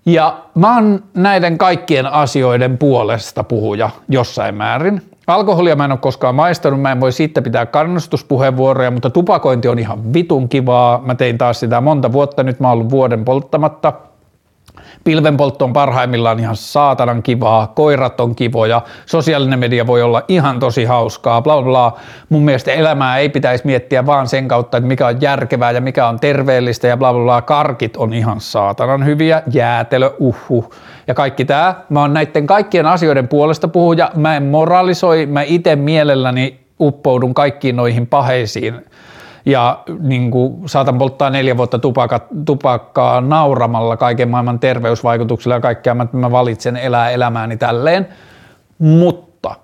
Ja mä oon näiden kaikkien asioiden puolesta puhuja jossain määrin. Alkoholia mä en ole koskaan maistanut, mä en voi siitä pitää kannustuspuheenvuoroja, mutta tupakointi on ihan vitun kivaa. Mä tein taas sitä monta vuotta, nyt mä oon ollut vuoden polttamatta – Pilvenpoltto on parhaimmillaan ihan saatanan kivaa, koirat on kivoja, sosiaalinen media voi olla ihan tosi hauskaa, bla bla bla. Mun mielestä elämää ei pitäisi miettiä vaan sen kautta, että mikä on järkevää ja mikä on terveellistä ja bla bla bla. Karkit on ihan saatanan hyviä, jäätelö, uhu ja kaikki tämä. Mä oon näiden kaikkien asioiden puolesta puhuja, mä en moralisoi, mä itse mielelläni uppoudun kaikkiin noihin paheisiin ja niin kuin, saatan polttaa neljä vuotta tupaka, tupakkaa nauramalla kaiken maailman terveysvaikutuksilla ja kaikkea, että mä valitsen elää elämääni tälleen, mutta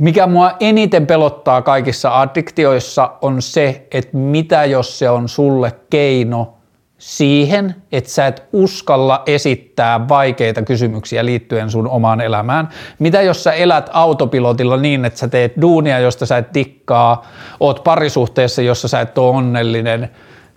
mikä mua eniten pelottaa kaikissa addiktioissa on se, että mitä jos se on sulle keino siihen, että sä et uskalla esittää vaikeita kysymyksiä liittyen sun omaan elämään. Mitä jos sä elät autopilotilla niin, että sä teet duunia, josta sä et tikkaa, oot parisuhteessa, jossa sä et ole onnellinen,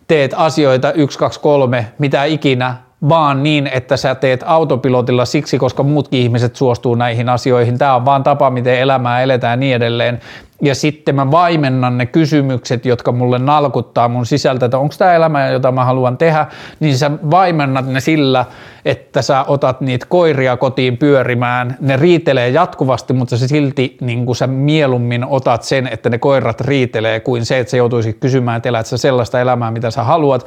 teet asioita 1, 2, 3, mitä ikinä, vaan niin, että sä teet autopilotilla siksi, koska muutkin ihmiset suostuu näihin asioihin. Tämä on vaan tapa, miten elämää eletään ja niin edelleen. Ja sitten mä vaimennan ne kysymykset, jotka mulle nalkuttaa mun sisältä, että onko tämä elämä, jota mä haluan tehdä, niin sä vaimennat ne sillä, että sä otat niitä koiria kotiin pyörimään. Ne riitelee jatkuvasti, mutta sä silti niin sä mieluummin otat sen, että ne koirat riitelee, kuin se, että sä joutuisit kysymään, että elät sä sellaista elämää, mitä sä haluat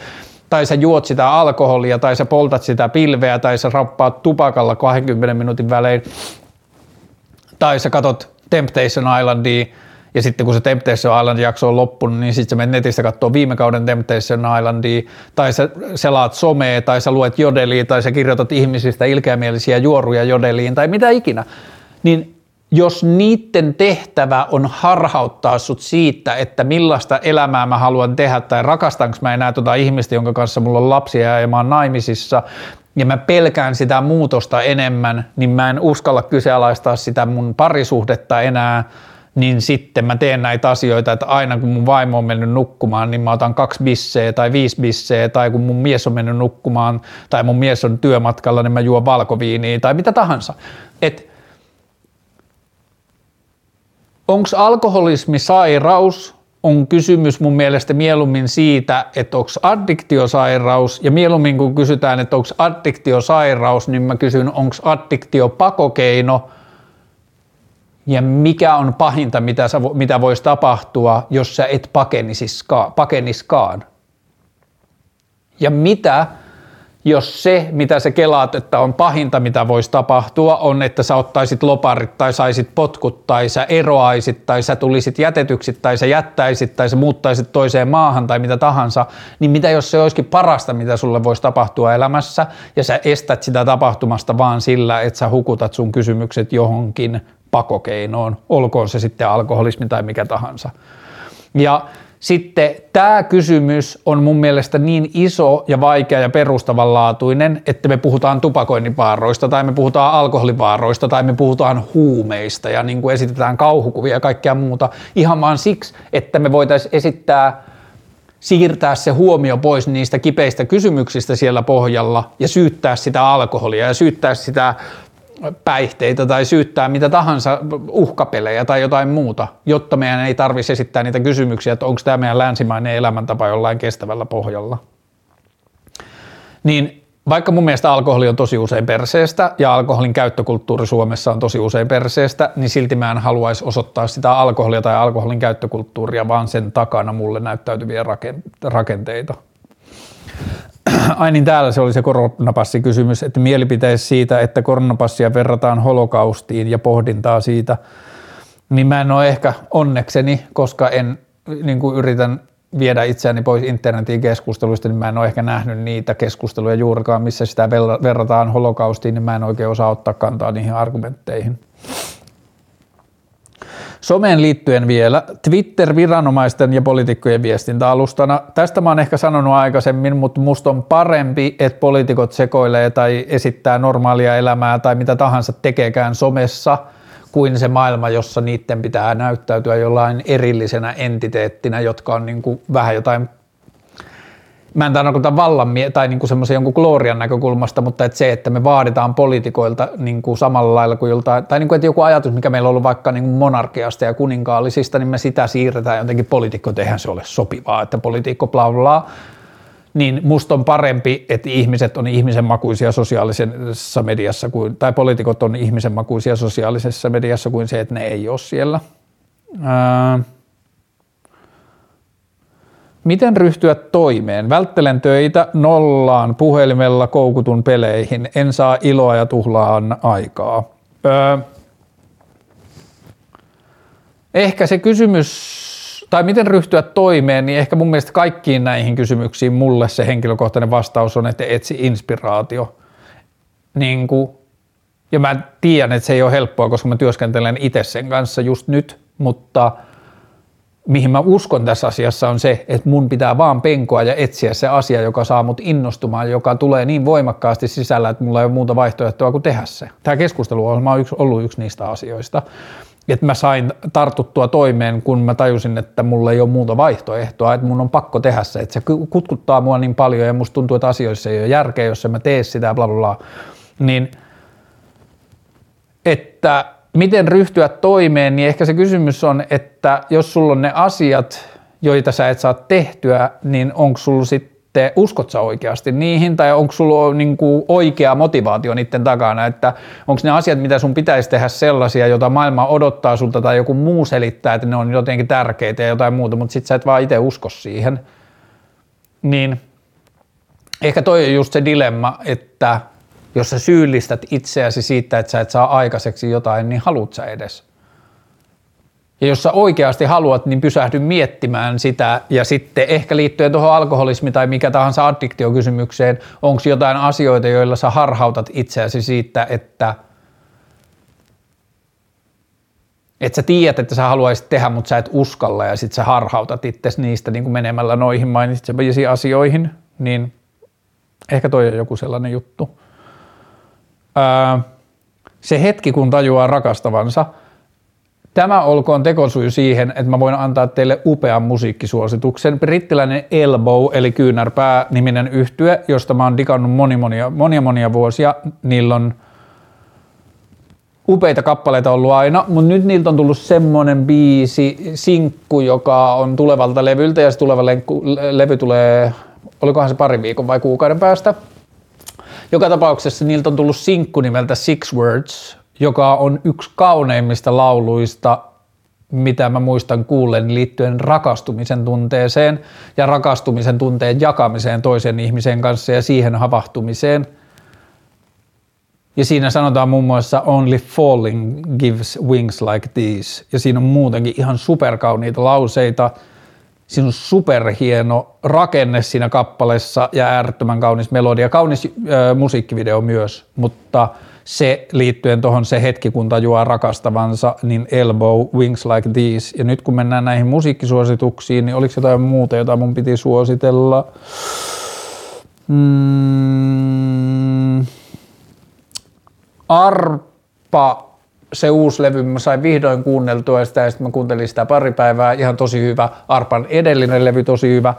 tai sä juot sitä alkoholia, tai sä poltat sitä pilveä, tai sä rappaat tupakalla 20 minuutin välein, tai sä katot Temptation Islandia, ja sitten kun se Temptation Island jakso on loppunut, niin sitten sä menet netistä katsoa viime kauden Temptation Islandia, tai sä selaat somea, tai sä luet jodeliin, tai sä kirjoitat ihmisistä ilkeämielisiä juoruja jodeliin, tai mitä ikinä, niin jos niiden tehtävä on harhauttaa sut siitä, että millaista elämää mä haluan tehdä tai rakastanko mä enää tuota ihmistä, jonka kanssa mulla on lapsia ja mä oon naimisissa ja mä pelkään sitä muutosta enemmän, niin mä en uskalla kyseenalaistaa sitä mun parisuhdetta enää, niin sitten mä teen näitä asioita, että aina kun mun vaimo on mennyt nukkumaan, niin mä otan kaksi bisseä tai viisi bisseä, tai kun mun mies on mennyt nukkumaan, tai mun mies on työmatkalla, niin mä juon valkoviiniä, tai mitä tahansa. Että Onko alkoholismi sairaus? On kysymys mun mielestä mieluummin siitä, että onko addiktiosairaus, ja mieluummin kun kysytään, että onko addiktiosairaus, niin mä kysyn, onko addiktio pakokeino, ja mikä on pahinta, mitä, sä, mitä voisi tapahtua, jos sä et pakeniskaan. Ja mitä jos se, mitä sä kelaat, että on pahinta, mitä voisi tapahtua, on, että sä ottaisit loparit tai saisit potkut tai sä eroaisit tai sä tulisit jätetyksi tai sä jättäisit tai sä muuttaisit toiseen maahan tai mitä tahansa, niin mitä jos se olisikin parasta, mitä sulle voisi tapahtua elämässä ja sä estät sitä tapahtumasta vaan sillä, että sä hukutat sun kysymykset johonkin pakokeinoon, olkoon se sitten alkoholismi tai mikä tahansa. Ja sitten tämä kysymys on mun mielestä niin iso ja vaikea ja perustavanlaatuinen, että me puhutaan tupakoinnin tai me puhutaan alkoholivaaroista tai me puhutaan huumeista ja niin kuin esitetään kauhukuvia ja kaikkea muuta. Ihan vaan siksi, että me voitaisiin esittää siirtää se huomio pois niistä kipeistä kysymyksistä siellä pohjalla ja syyttää sitä alkoholia ja syyttää sitä päihteitä tai syyttää mitä tahansa uhkapelejä tai jotain muuta, jotta meidän ei tarvitsisi esittää niitä kysymyksiä, että onko tämä meidän länsimainen elämäntapa jollain kestävällä pohjalla. Niin vaikka mun mielestä alkoholi on tosi usein perseestä ja alkoholin käyttökulttuuri Suomessa on tosi usein perseestä, niin silti mä en haluaisi osoittaa sitä alkoholia tai alkoholin käyttökulttuuria, vaan sen takana mulle näyttäytyviä rakenteita. Ai niin, täällä se oli se koronapassikysymys, että mielipiteessä siitä, että koronapassia verrataan holokaustiin ja pohdintaa siitä, niin mä en ole ehkä onnekseni, koska en niin kuin yritän viedä itseäni pois internetin keskusteluista, niin mä en ole ehkä nähnyt niitä keskusteluja juurikaan, missä sitä verrataan holokaustiin, niin mä en oikein osaa ottaa kantaa niihin argumentteihin. Someen liittyen vielä, Twitter viranomaisten ja poliitikkojen viestintäalustana. Tästä mä oon ehkä sanonut aikaisemmin, mutta musta on parempi, että poliitikot sekoilee tai esittää normaalia elämää tai mitä tahansa tekeekään somessa, kuin se maailma, jossa niiden pitää näyttäytyä jollain erillisenä entiteettinä, jotka on niin kuin vähän jotain mä en tarkoita vallan tai niin semmoisen jonkun glorian näkökulmasta, mutta että se, että me vaaditaan poliitikoilta niin kuin samalla lailla kuin joltain, tai niin kuin, että joku ajatus, mikä meillä on ollut vaikka niin kuin monarkiasta ja kuninkaallisista, niin me sitä siirretään jotenkin poliitikko, eihän se ole sopivaa, että poliitikko bla bla, niin musta on parempi, että ihmiset on ihmisen makuisia sosiaalisessa mediassa, kuin, tai poliitikot on ihmisen makuisia sosiaalisessa mediassa kuin se, että ne ei ole siellä. Ää, Miten ryhtyä toimeen? Välttelen töitä, nollaan, puhelimella koukutun peleihin, en saa iloa ja tuhlaan aikaa. Öö, ehkä se kysymys, tai miten ryhtyä toimeen, niin ehkä mun mielestä kaikkiin näihin kysymyksiin mulle se henkilökohtainen vastaus on, että etsi inspiraatio. Niin kuin, ja mä tiedän, että se ei ole helppoa, koska mä työskentelen itse sen kanssa just nyt, mutta – mihin mä uskon tässä asiassa on se, että mun pitää vaan penkoa ja etsiä se asia, joka saa mut innostumaan, joka tulee niin voimakkaasti sisällä, että mulla ei ole muuta vaihtoehtoa kuin tehdä se. Tämä keskustelu on ollut yksi niistä asioista. Että mä sain tartuttua toimeen, kun mä tajusin, että mulla ei ole muuta vaihtoehtoa, että mun on pakko tehdä se. Että se kutkuttaa mua niin paljon ja musta tuntuu, että asioissa ei ole järkeä, jos en mä tee sitä, bla bla bla. Niin, että miten ryhtyä toimeen, niin ehkä se kysymys on, että jos sulla on ne asiat, joita sä et saa tehtyä, niin onko sulla sitten, uskot sä oikeasti niihin, tai onko sulla niin kuin oikea motivaatio niiden takana, että onko ne asiat, mitä sun pitäisi tehdä sellaisia, joita maailma odottaa sulta, tai joku muu selittää, että ne on jotenkin tärkeitä ja jotain muuta, mutta sit sä et vaan itse usko siihen. Niin ehkä toi on just se dilemma, että jos sä syyllistät itseäsi siitä, että sä et saa aikaiseksi jotain, niin haluat sä edes. Ja jos sä oikeasti haluat, niin pysähdy miettimään sitä ja sitten ehkä liittyen tuohon alkoholismi tai mikä tahansa addiktiokysymykseen, onko jotain asioita, joilla sä harhautat itseäsi siitä, että että sä tiedät, että sä haluaisit tehdä, mutta sä et uskalla ja sitten sä harhautat itse niistä niin kuin menemällä noihin mainitsemisiin asioihin, niin ehkä toi on joku sellainen juttu ää, se hetki, kun tajuaa rakastavansa, Tämä olkoon tekosyy siihen, että mä voin antaa teille upean musiikkisuosituksen. Brittiläinen Elbow, eli Kyynärpää niminen yhtye, josta mä oon digannut moni, monia, monia monia vuosia. Niillä on upeita kappaleita ollut aina, mutta nyt niiltä on tullut semmonen biisi, sinkku, joka on tulevalta levyltä ja se tuleva levy tulee, olikohan se pari viikon vai kuukauden päästä. Joka tapauksessa niiltä on tullut sinkku nimeltä Six Words, joka on yksi kauneimmista lauluista, mitä mä muistan kuullen liittyen rakastumisen tunteeseen ja rakastumisen tunteen jakamiseen toisen ihmisen kanssa ja siihen havahtumiseen. Ja siinä sanotaan muun muassa Only falling gives wings like these. Ja siinä on muutenkin ihan superkauniita lauseita – Siinä on superhieno rakenne siinä kappaleessa ja äärettömän kaunis melodia, kaunis äh, musiikkivideo myös, mutta se liittyen tuohon se hetki, kun tajuaa rakastavansa, niin Elbow, Wings Like These. Ja nyt kun mennään näihin musiikkisuosituksiin, niin oliko jotain muuta, jota mun piti suositella? Mm, Arpa se uusi levy, mä sain vihdoin kuunneltua sitä ja sitten mä kuuntelin sitä pari päivää, ihan tosi hyvä. Arpan edellinen levy tosi hyvä.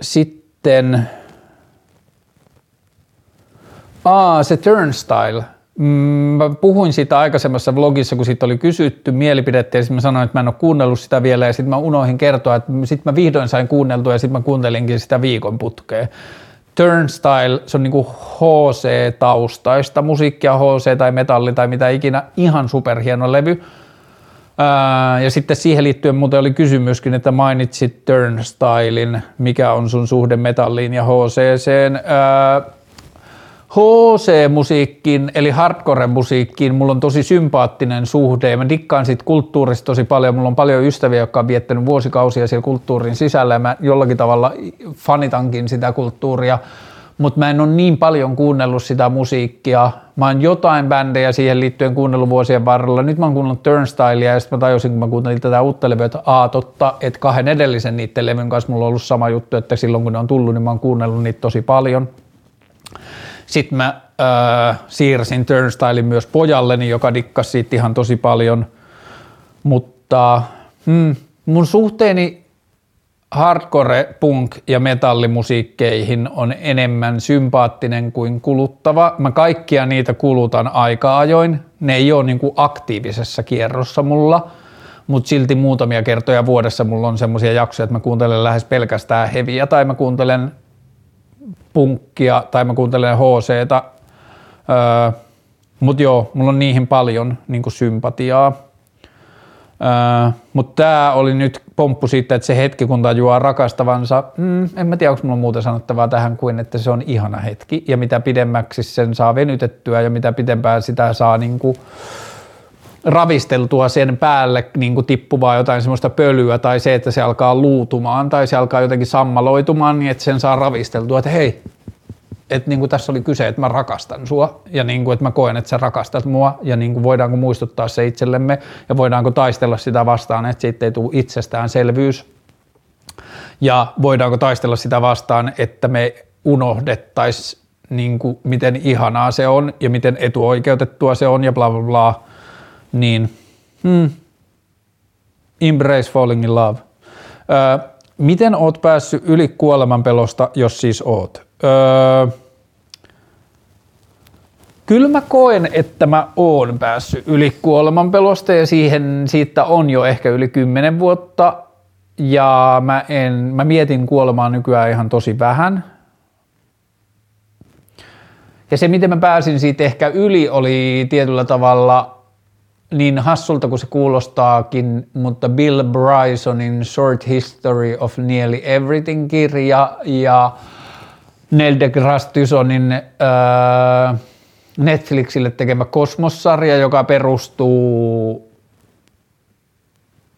sitten Aa, se Turnstile. Mm, mä puhuin siitä aikaisemmassa vlogissa, kun siitä oli kysytty mielipidettä ja sitten mä sanoin, että mä en ole kuunnellut sitä vielä ja sitten mä unohin kertoa, että sitten mä vihdoin sain kuunneltua ja sitten mä kuuntelinkin sitä viikon putkeen. Turnstile, se on niinku HC-taustaista musiikkia, HC tai metalli tai mitä ikinä, ihan superhieno levy. Ää, ja sitten siihen liittyen muuten oli kysymyskin, että mainitsit Turnstilein, mikä on sun suhde metalliin ja HCCen. Ää, HC-musiikkiin eli hardcore-musiikkiin mulla on tosi sympaattinen suhde ja mä dikkaan siitä kulttuurista tosi paljon. Mulla on paljon ystäviä, jotka on viettänyt vuosikausia siellä kulttuurin sisällä ja mä jollakin tavalla fanitankin sitä kulttuuria, mutta mä en ole niin paljon kuunnellut sitä musiikkia. Mä oon jotain bändejä siihen liittyen kuunnellut vuosien varrella. Nyt mä oon kuunnellut Turnstylea ja sitten mä tajusin, kun mä kuuntelin tätä uutta levyä, että aa totta, että kahden edellisen niiden levyn kanssa mulla on ollut sama juttu, että silloin kun ne on tullut, niin mä oon kuunnellut niitä tosi paljon – sitten mä äh, siirsin Turnstylein myös pojalleni, joka dikkasi siitä ihan tosi paljon. Mutta hmm, mun suhteeni hardcore, punk ja metallimusiikkeihin on enemmän sympaattinen kuin kuluttava. Mä kaikkia niitä kulutan aika ajoin. Ne ei ole niinku aktiivisessa kierrossa mulla, mutta silti muutamia kertoja vuodessa mulla on semmoisia jaksoja, että mä kuuntelen lähes pelkästään heviä tai mä kuuntelen punkkia tai mä kuuntelen HCtä, öö, mutta joo, mulla on niihin paljon niin sympatiaa. Öö, Mutta tämä oli nyt pomppu siitä, että se hetki kun tajuaa rakastavansa, mm, en mä tiedä onko mulla muuta sanottavaa tähän kuin, että se on ihana hetki ja mitä pidemmäksi sen saa venytettyä ja mitä pidempään sitä saa niin kuin, ravisteltua sen päälle niin kuin tippuvaa jotain semmoista pölyä tai se, että se alkaa luutumaan tai se alkaa jotenkin sammaloitumaan niin, että sen saa ravisteltua, että hei, että niin kuin tässä oli kyse, että mä rakastan sua ja niin kuin, että mä koen, että sä rakastat mua ja niin kuin voidaanko muistuttaa se itsellemme ja voidaanko taistella sitä vastaan, että siitä ei tule itsestäänselvyys. Ja voidaanko taistella sitä vastaan, että me unohdettaisiin niin kuin, miten ihanaa se on ja miten etuoikeutettua se on ja bla bla bla, niin hmm, embrace falling in love. Öö, miten oot päässyt yli kuoleman pelosta, jos siis oot? Öö, kyllä mä koen, että mä oon päässyt yli kuoleman pelosta ja siihen, siitä on jo ehkä yli kymmenen vuotta ja mä, en, mä mietin kuolemaa nykyään ihan tosi vähän. Ja se, miten mä pääsin siitä ehkä yli, oli tietyllä tavalla niin hassulta kuin se kuulostaakin, mutta Bill Brysonin Short History of Nearly Everything-kirja ja Neil deGrasse Tysonin äh, Netflixille tekemä Kosmossarja, joka perustuu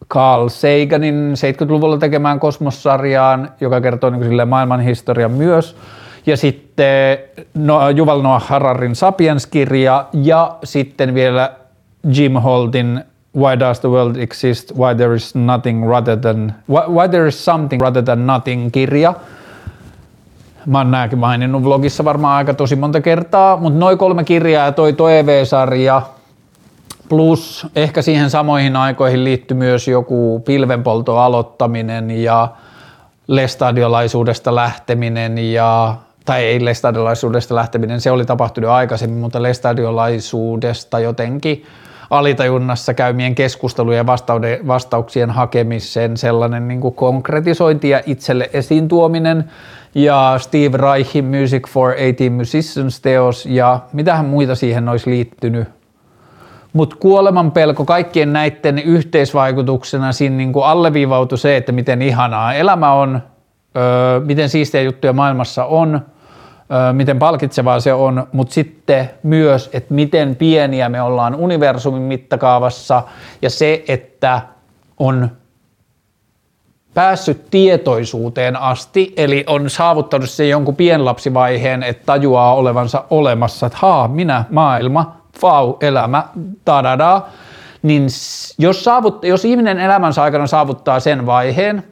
Carl Saganin 70-luvulla tekemään kosmossarjaan, joka kertoo niin maailman historian myös. Ja sitten no, Juval Noah Hararin Sapiens-kirja ja sitten vielä Jim Holtin Why Does the World Exist? Why There Is Nothing Rather Than Why, why There Is Something Rather Than Nothing kirja. Mä oon nääkin maininnut vlogissa varmaan aika tosi monta kertaa, mutta noin kolme kirjaa ja toi TV-sarja plus ehkä siihen samoihin aikoihin liittyy myös joku pilvenpolto aloittaminen ja lestadiolaisuudesta lähteminen ja tai ei lestadiolaisuudesta lähteminen, se oli tapahtunut aikaisemmin, mutta lestadiolaisuudesta jotenkin alitajunnassa käymien keskustelujen ja vastauksien hakemisen sellainen niin kuin konkretisointi ja itselle esiin tuominen ja Steve Reichin Music for 18 Musicians teos ja mitähän muita siihen olisi liittynyt. Mutta kuoleman pelko kaikkien näiden yhteisvaikutuksena siinä niin kuin alleviivautui se, että miten ihanaa elämä on, öö, miten siistejä juttuja maailmassa on – miten palkitsevaa se on, mutta sitten myös, että miten pieniä me ollaan universumin mittakaavassa ja se, että on päässyt tietoisuuteen asti, eli on saavuttanut se jonkun pienlapsivaiheen, että tajuaa olevansa olemassa, että haa, minä, maailma, fau, elämä, tadada, niin jos, saavut, jos ihminen elämänsä aikana saavuttaa sen vaiheen,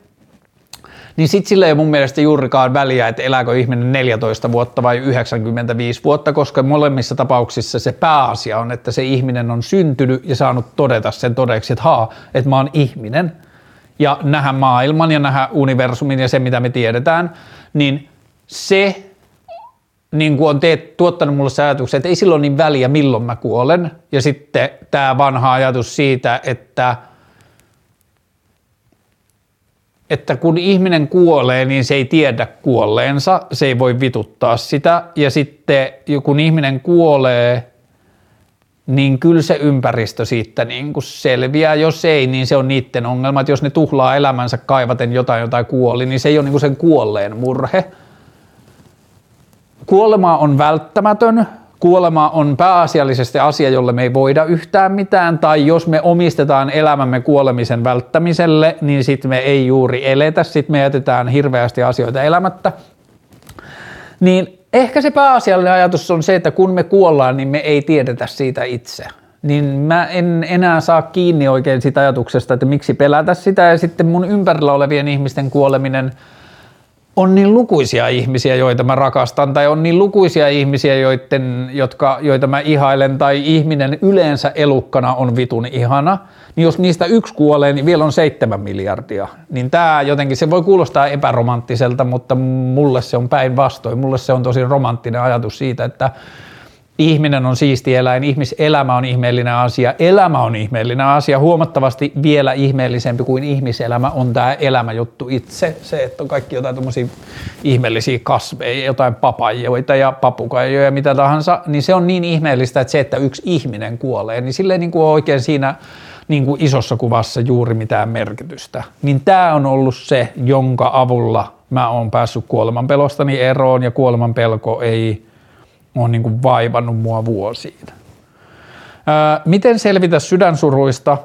niin sit sillä ei mun mielestä juurikaan väliä, että elääkö ihminen 14 vuotta vai 95 vuotta, koska molemmissa tapauksissa se pääasia on, että se ihminen on syntynyt ja saanut todeta sen todeksi, että haa, että mä oon ihminen ja nähdä maailman ja nähdä universumin ja se, mitä me tiedetään, niin se niin kuin on teet, tuottanut mulle se ajatuksen, että ei silloin niin väliä, milloin mä kuolen. Ja sitten tämä vanha ajatus siitä, että – että kun ihminen kuolee, niin se ei tiedä kuolleensa, se ei voi vituttaa sitä. Ja sitten kun ihminen kuolee, niin kyllä se ympäristö siitä niin kuin selviää. Jos ei, niin se on niiden ongelma, että jos ne tuhlaa elämänsä kaivaten jotain, jotain kuoli, niin se ei ole niin kuin sen kuolleen murhe. Kuolema on välttämätön, kuolema on pääasiallisesti asia, jolle me ei voida yhtään mitään, tai jos me omistetaan elämämme kuolemisen välttämiselle, niin sitten me ei juuri eletä, sitten me jätetään hirveästi asioita elämättä. Niin ehkä se pääasiallinen ajatus on se, että kun me kuollaan, niin me ei tiedetä siitä itse. Niin mä en enää saa kiinni oikein siitä ajatuksesta, että miksi pelätä sitä, ja sitten mun ympärillä olevien ihmisten kuoleminen – on niin lukuisia ihmisiä, joita mä rakastan, tai on niin lukuisia ihmisiä, joiden, jotka, joita mä ihailen, tai ihminen yleensä elukkana on vitun ihana, niin jos niistä yksi kuolee, niin vielä on seitsemän miljardia. Niin tämä jotenkin, se voi kuulostaa epäromanttiselta, mutta mulle se on päinvastoin. Mulle se on tosi romanttinen ajatus siitä, että ihminen on siisti eläin, ihmiselämä on ihmeellinen asia, elämä on ihmeellinen asia, huomattavasti vielä ihmeellisempi kuin ihmiselämä on tämä elämäjuttu itse, se, että on kaikki jotain tuommoisia ihmeellisiä kasveja, jotain papajoita ja papukaijoja ja mitä tahansa, niin se on niin ihmeellistä, että se, että yksi ihminen kuolee, niin sille ei niin kuin oikein siinä niin kuin isossa kuvassa juuri mitään merkitystä. Niin tämä on ollut se, jonka avulla mä oon päässyt kuoleman pelostani eroon ja kuoleman pelko ei on niin kuin vaivannut mua vuosiin. Ää, miten selvitä sydänsuruista?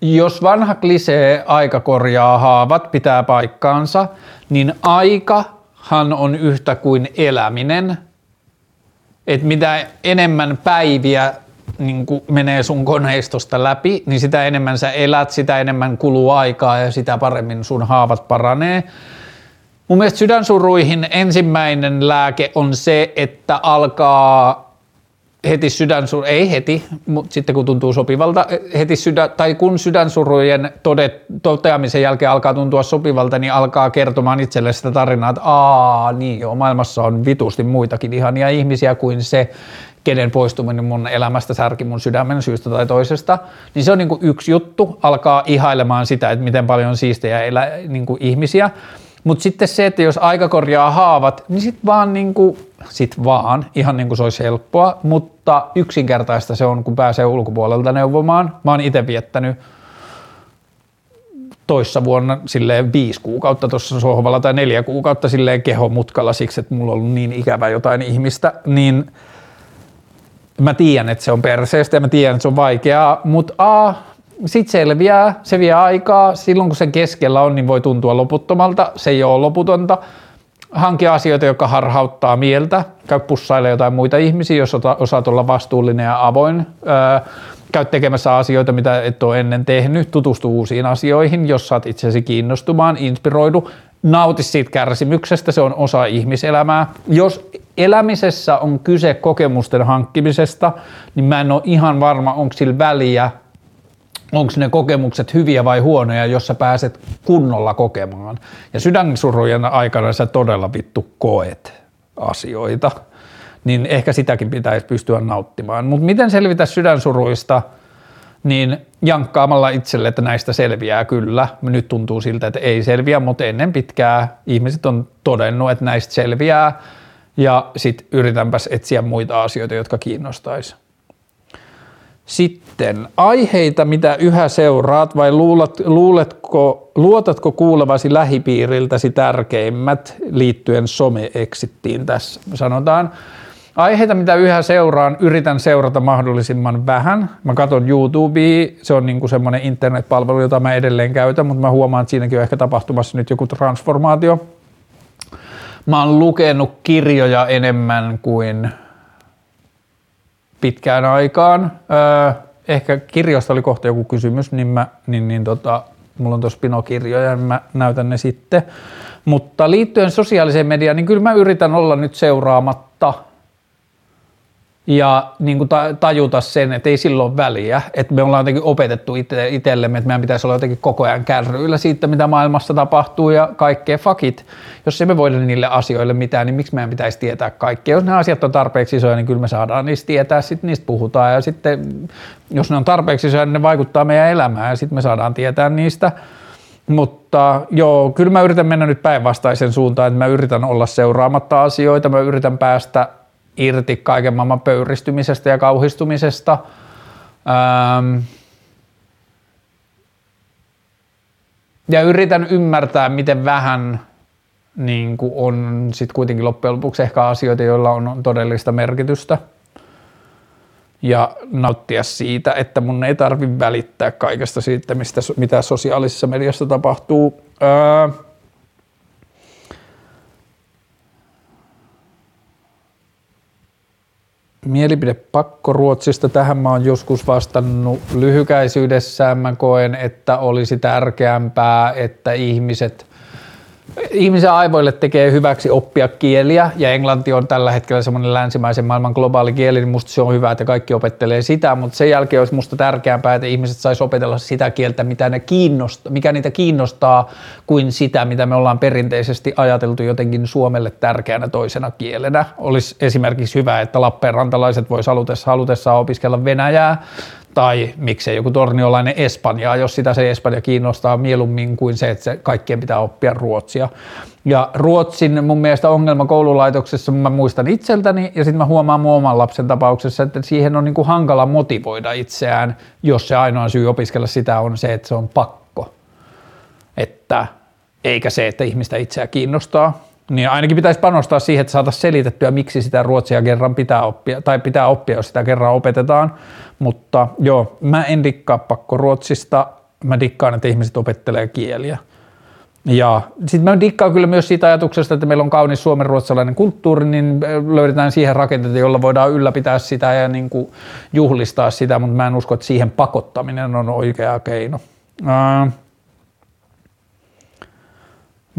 Jos vanha klisee aika korjaa haavat pitää paikkaansa, niin aikahan on yhtä kuin eläminen. Et mitä enemmän päiviä niin menee sun koneistosta läpi, niin sitä enemmän sä elät, sitä enemmän kuluu aikaa ja sitä paremmin sun haavat paranee. Mun mielestä sydänsuruihin ensimmäinen lääke on se, että alkaa heti sydänsuru, ei heti, mutta sitten kun tuntuu sopivalta, heti sydän, tai kun sydänsurujen todet, toteamisen jälkeen alkaa tuntua sopivalta, niin alkaa kertomaan itselle sitä tarinaa, että aa, niin joo, maailmassa on vitusti muitakin ihania ihmisiä kuin se, kenen poistuminen mun elämästä särki mun sydämen syystä tai toisesta, niin se on niin kuin yksi juttu, alkaa ihailemaan sitä, että miten paljon siistejä elä, niin kuin ihmisiä, mutta sitten se, että jos aika korjaa haavat, niin sitten vaan, niin kuin, sit vaan, ihan niin kuin se olisi helppoa, mutta yksinkertaista se on, kun pääsee ulkopuolelta neuvomaan. Mä oon itse viettänyt toissa vuonna silleen viisi kuukautta tuossa sohvalla tai neljä kuukautta silleen kehomutkalla siksi, että mulla on ollut niin ikävä jotain ihmistä, niin mä tiedän, että se on perseestä ja mä tiedän, että se on vaikeaa, mutta A, sitten se vie, se vie aikaa. Silloin kun sen keskellä on, niin voi tuntua loputtomalta. Se ei ole loputonta. Hanki asioita, jotka harhauttaa mieltä. Käy pussaille jotain muita ihmisiä, jos osaat olla vastuullinen ja avoin. Öö, käy tekemässä asioita, mitä et ole ennen tehnyt. Tutustu uusiin asioihin, jos saat itsesi kiinnostumaan, inspiroidu. Nauti siitä kärsimyksestä, se on osa ihmiselämää. Jos elämisessä on kyse kokemusten hankkimisesta, niin mä en ole ihan varma, onko sillä väliä, onko ne kokemukset hyviä vai huonoja, jos sä pääset kunnolla kokemaan. Ja sydänsurujen aikana sä todella vittu koet asioita, niin ehkä sitäkin pitäisi pystyä nauttimaan. Mutta miten selvitä sydänsuruista, niin jankkaamalla itselle, että näistä selviää kyllä. Nyt tuntuu siltä, että ei selviä, mutta ennen pitkää ihmiset on todennut, että näistä selviää ja sitten yritänpäs etsiä muita asioita, jotka kiinnostaisi. Sitten aiheita, mitä yhä seuraat vai luulet, luuletko, luotatko kuulevasi lähipiiriltäsi tärkeimmät liittyen some-exittiin tässä sanotaan. Aiheita, mitä yhä seuraan, yritän seurata mahdollisimman vähän. Mä katson YouTubea, se on niinku semmoinen internetpalvelu, jota mä edelleen käytän, mutta mä huomaan, että siinäkin on ehkä tapahtumassa nyt joku transformaatio. Mä oon lukenut kirjoja enemmän kuin pitkään aikaan. Öö, ehkä kirjasta oli kohta joku kysymys, niin, mä, niin, niin tota, mulla on tuossa Pino-kirjoja, niin mä näytän ne sitten. Mutta liittyen sosiaaliseen mediaan, niin kyllä mä yritän olla nyt seuraamatta – ja niin kuin tajuta sen, että ei silloin väliä, että me ollaan jotenkin opetettu itse, itsellemme, että meidän pitäisi olla jotenkin koko ajan kärryillä siitä, mitä maailmassa tapahtuu ja kaikkea fakit. Jos emme voida niille asioille mitään, niin miksi meidän pitäisi tietää kaikkea? Jos ne asiat on tarpeeksi isoja, niin kyllä me saadaan niistä tietää, sitten niistä puhutaan ja sitten jos ne on tarpeeksi isoja, niin ne vaikuttaa meidän elämään ja sitten me saadaan tietää niistä. Mutta joo, kyllä mä yritän mennä nyt päinvastaisen suuntaan, että mä yritän olla seuraamatta asioita, mä yritän päästä irti kaiken maailman pöyristymisestä ja kauhistumisesta. Ähm, ja yritän ymmärtää, miten vähän niin kuin on sitten kuitenkin loppujen lopuksi ehkä asioita, joilla on todellista merkitystä. Ja nauttia siitä, että mun ei tarvi välittää kaikesta siitä, mistä, mitä sosiaalisessa mediassa tapahtuu. Öö, Mielipidepakko Ruotsista. Tähän mä oon joskus vastannut lyhykäisyydessään. Mä koen, että olisi tärkeämpää, että ihmiset ihmisen aivoille tekee hyväksi oppia kieliä ja englanti on tällä hetkellä semmoinen länsimäisen maailman globaali kieli, niin musta se on hyvä, että kaikki opettelee sitä, mutta sen jälkeen olisi musta tärkeämpää, että ihmiset sais opetella sitä kieltä, mitä ne kiinnostaa, mikä niitä kiinnostaa, kuin sitä, mitä me ollaan perinteisesti ajateltu jotenkin Suomelle tärkeänä toisena kielenä. Olisi esimerkiksi hyvä, että Lappeenrantalaiset voisi halutessa, halutessaan opiskella Venäjää, tai miksei joku torniolainen Espanja, jos sitä se Espanja kiinnostaa mieluummin kuin se, että se kaikkien pitää oppia ruotsia. Ja Ruotsin mun mielestä ongelma koululaitoksessa, mä muistan itseltäni ja sitten mä huomaan mun oman lapsen tapauksessa, että siihen on niinku hankala motivoida itseään, jos se ainoa syy opiskella sitä on se, että se on pakko. Että, eikä se, että ihmistä itseä kiinnostaa. Niin ainakin pitäisi panostaa siihen, että saataisiin selitettyä, miksi sitä ruotsia kerran pitää oppia, tai pitää oppia, jos sitä kerran opetetaan. Mutta joo, mä en dikkaa pakko ruotsista, mä dikkaan, että ihmiset opettelee kieliä. Ja sitten mä dikkaan kyllä myös siitä ajatuksesta, että meillä on kaunis suomen-ruotsalainen kulttuuri, niin löydetään siihen rakenteita, jolla voidaan ylläpitää sitä ja niin kuin juhlistaa sitä, mutta mä en usko, että siihen pakottaminen on oikea keino. Ää,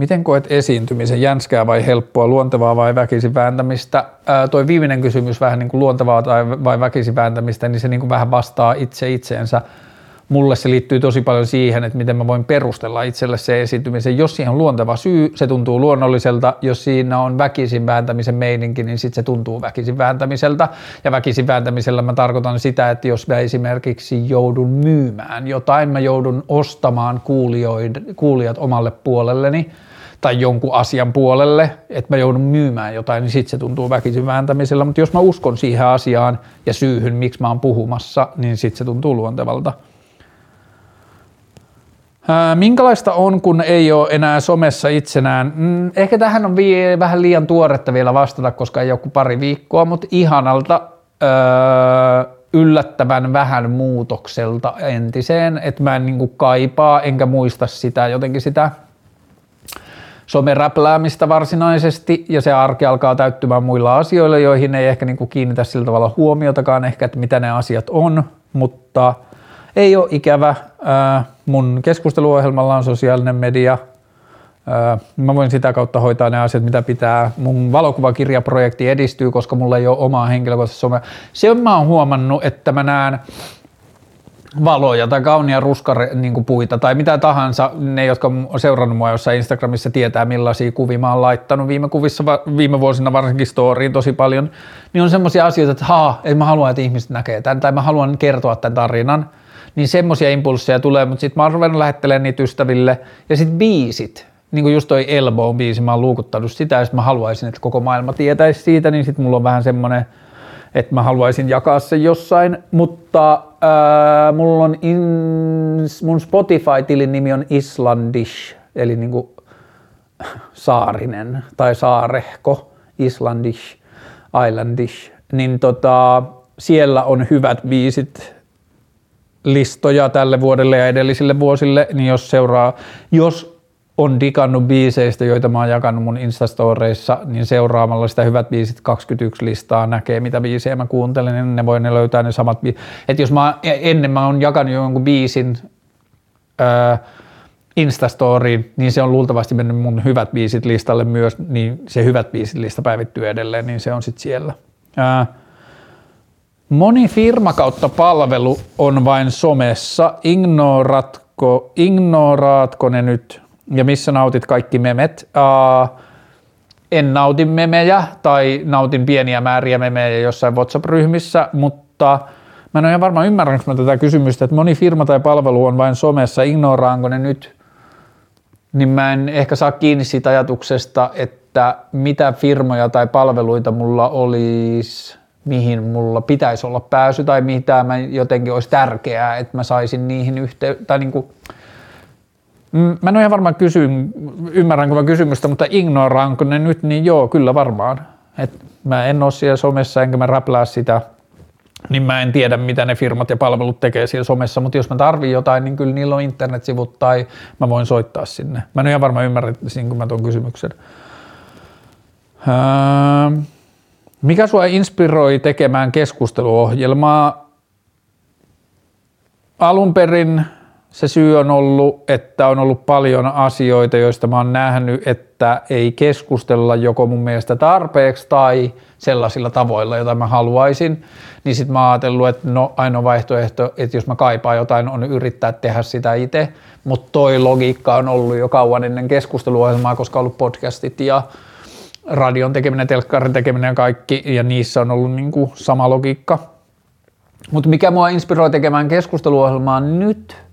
Miten koet esiintymisen, jänskää vai helppoa, luontevaa vai väkisin vääntämistä? Ää, toi viimeinen kysymys, vähän niin kuin luontevaa tai vai väkisin vääntämistä, niin se niin kuin vähän vastaa itse itseensä. Mulle se liittyy tosi paljon siihen, että miten mä voin perustella itselle se esiintymisen. Jos siihen on luonteva syy, se tuntuu luonnolliselta. Jos siinä on väkisin vääntämisen meininki, niin sitten se tuntuu väkisin vääntämiseltä. Ja väkisin vääntämisellä mä tarkoitan sitä, että jos mä esimerkiksi joudun myymään jotain, mä joudun ostamaan kuulijat omalle puolelleni, tai jonkun asian puolelle, että mä joudun myymään jotain, niin sitten se tuntuu väkisin vääntämisellä. Mutta jos mä uskon siihen asiaan ja syyhyn, miksi mä oon puhumassa, niin sitten se tuntuu luontevalta. minkälaista on, kun ei ole enää somessa itsenään? Mm, ehkä tähän on vie, vähän liian tuoretta vielä vastata, koska ei ole kuin pari viikkoa, mutta ihanalta öö, yllättävän vähän muutokselta entiseen, että mä en niin kaipaa enkä muista sitä jotenkin sitä someräpläämistä varsinaisesti ja se arki alkaa täyttymään muilla asioilla, joihin ei ehkä niin kuin kiinnitä sillä tavalla huomiotakaan ehkä, että mitä ne asiat on, mutta ei ole ikävä. Mun keskusteluohjelmalla on sosiaalinen media. Mä voin sitä kautta hoitaa ne asiat, mitä pitää. Mun valokuvakirjaprojekti edistyy, koska mulla ei ole omaa henkilökohtaista somea. Se mä oon huomannut, että mä näen valoja tai kaunia ruskapuita niin puita tai mitä tahansa, ne jotka on seurannut mua jossain Instagramissa tietää millaisia kuvia mä oon laittanut viime kuvissa, viime vuosina varsinkin storyin tosi paljon, niin on semmoisia asioita, että haa, ei mä haluan, että ihmiset näkee tämän tai mä haluan kertoa tämän tarinan, niin semmoisia impulsseja tulee, mutta sitten mä oon ruvennut lähettelemään niitä ystäville. Ja sitten biisit, niin kuin just toi Elbow biisi, mä oon luukuttanut sitä ja mä haluaisin, että koko maailma tietäisi siitä, niin sitten mulla on vähän semmoinen, että mä haluaisin jakaa sen jossain, mutta Äh, mulla on in, mun Spotify-tilin nimi on Islandish, eli niinku saarinen tai saarehko, Islandish, Islandish, niin tota, siellä on hyvät biisit listoja tälle vuodelle ja edellisille vuosille, niin jos seuraa, jos on digannut biiseistä, joita mä oon jakanut mun Instastoreissa, niin seuraamalla sitä Hyvät biisit 21 listaa näkee, mitä biisejä mä kuuntelen, niin ne voi ne löytää ne samat. Et jos mä ennen mä oon jakanut jonkun biisin öö, Instastoriin, niin se on luultavasti mennyt mun Hyvät biisit listalle myös, niin se Hyvät biisit lista päivittyy edelleen, niin se on sitten siellä. Öö, Moni firma kautta palvelu on vain somessa. Ignoratko, ignoraatko ne nyt ja missä nautit kaikki memet. Uh, en nautin memejä tai nautin pieniä määriä memejä jossain WhatsApp-ryhmissä, mutta mä en ole ihan varmaan ymmärränkö mä tätä kysymystä, että moni firma tai palvelu on vain somessa, ignoraanko ne nyt, niin mä en ehkä saa kiinni siitä ajatuksesta, että mitä firmoja tai palveluita mulla olisi, mihin mulla pitäisi olla pääsy tai mitä mä jotenkin olisi tärkeää, että mä saisin niihin yhteyttä, tai niin kuin, mä en ole ihan varmaan kysy, ymmärränkö mä kysymystä, mutta ignoraanko ne nyt, niin joo, kyllä varmaan. Et mä en ole siellä somessa enkä mä räplää sitä, niin mä en tiedä, mitä ne firmat ja palvelut tekee siellä somessa, mutta jos mä tarvin jotain, niin kyllä niillä on internetsivut tai mä voin soittaa sinne. Mä en ole ihan varmaan ymmärräsin, mä tuon kysymyksen. Öö, mikä sua inspiroi tekemään keskusteluohjelmaa? Alun perin se syy on ollut, että on ollut paljon asioita, joista mä oon nähnyt, että ei keskustella joko mun mielestä tarpeeksi tai sellaisilla tavoilla, joita mä haluaisin, niin sitten mä oon ajatellut, että no ainoa vaihtoehto, että jos mä kaipaan jotain, on yrittää tehdä sitä itse, mutta toi logiikka on ollut jo kauan ennen keskusteluohjelmaa, koska on ollut podcastit ja radion tekeminen, telkkarin tekeminen ja kaikki, ja niissä on ollut niin kuin sama logiikka. Mutta mikä mua inspiroi tekemään keskusteluohjelmaa nyt?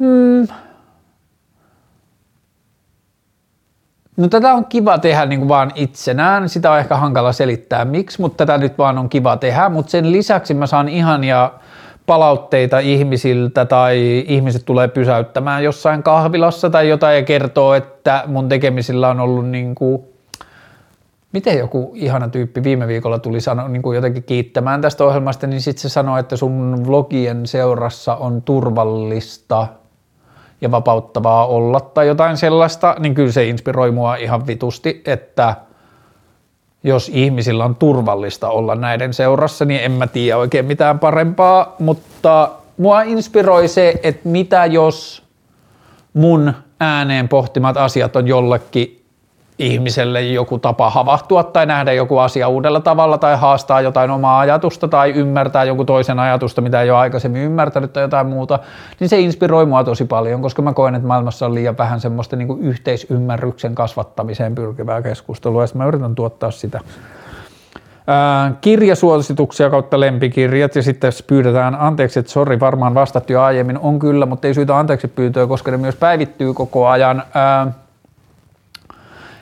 Hmm. No tätä on kiva tehdä niin kuin vaan itsenään, sitä on ehkä hankala selittää miksi, mutta tätä nyt vaan on kiva tehdä, mutta sen lisäksi mä saan ihania palautteita ihmisiltä tai ihmiset tulee pysäyttämään jossain kahvilassa tai jotain ja kertoo, että mun tekemisillä on ollut niin kuin, miten joku ihana tyyppi viime viikolla tuli sano, niin kuin jotenkin kiittämään tästä ohjelmasta, niin sitten se sanoi, että sun vlogien seurassa on turvallista ja vapauttavaa olla tai jotain sellaista, niin kyllä se inspiroi mua ihan vitusti, että – jos ihmisillä on turvallista olla näiden seurassa, niin en mä tiedä oikein mitään parempaa, mutta mua inspiroi se, että mitä jos mun ääneen pohtimat asiat on jollekin ihmiselle joku tapa havahtua tai nähdä joku asia uudella tavalla tai haastaa jotain omaa ajatusta tai ymmärtää joku toisen ajatusta, mitä ei ole aikaisemmin ymmärtänyt tai jotain muuta, niin se inspiroi mua tosi paljon, koska mä koen, että maailmassa on liian vähän semmoista niin kuin yhteisymmärryksen kasvattamiseen pyrkivää keskustelua ja mä yritän tuottaa sitä. Ää, kirjasuosituksia kautta lempikirjat ja sitten pyydetään anteeksi, että sori, varmaan vastattu jo aiemmin, on kyllä, mutta ei syytä anteeksi pyytöä, koska ne myös päivittyy koko ajan. Ää,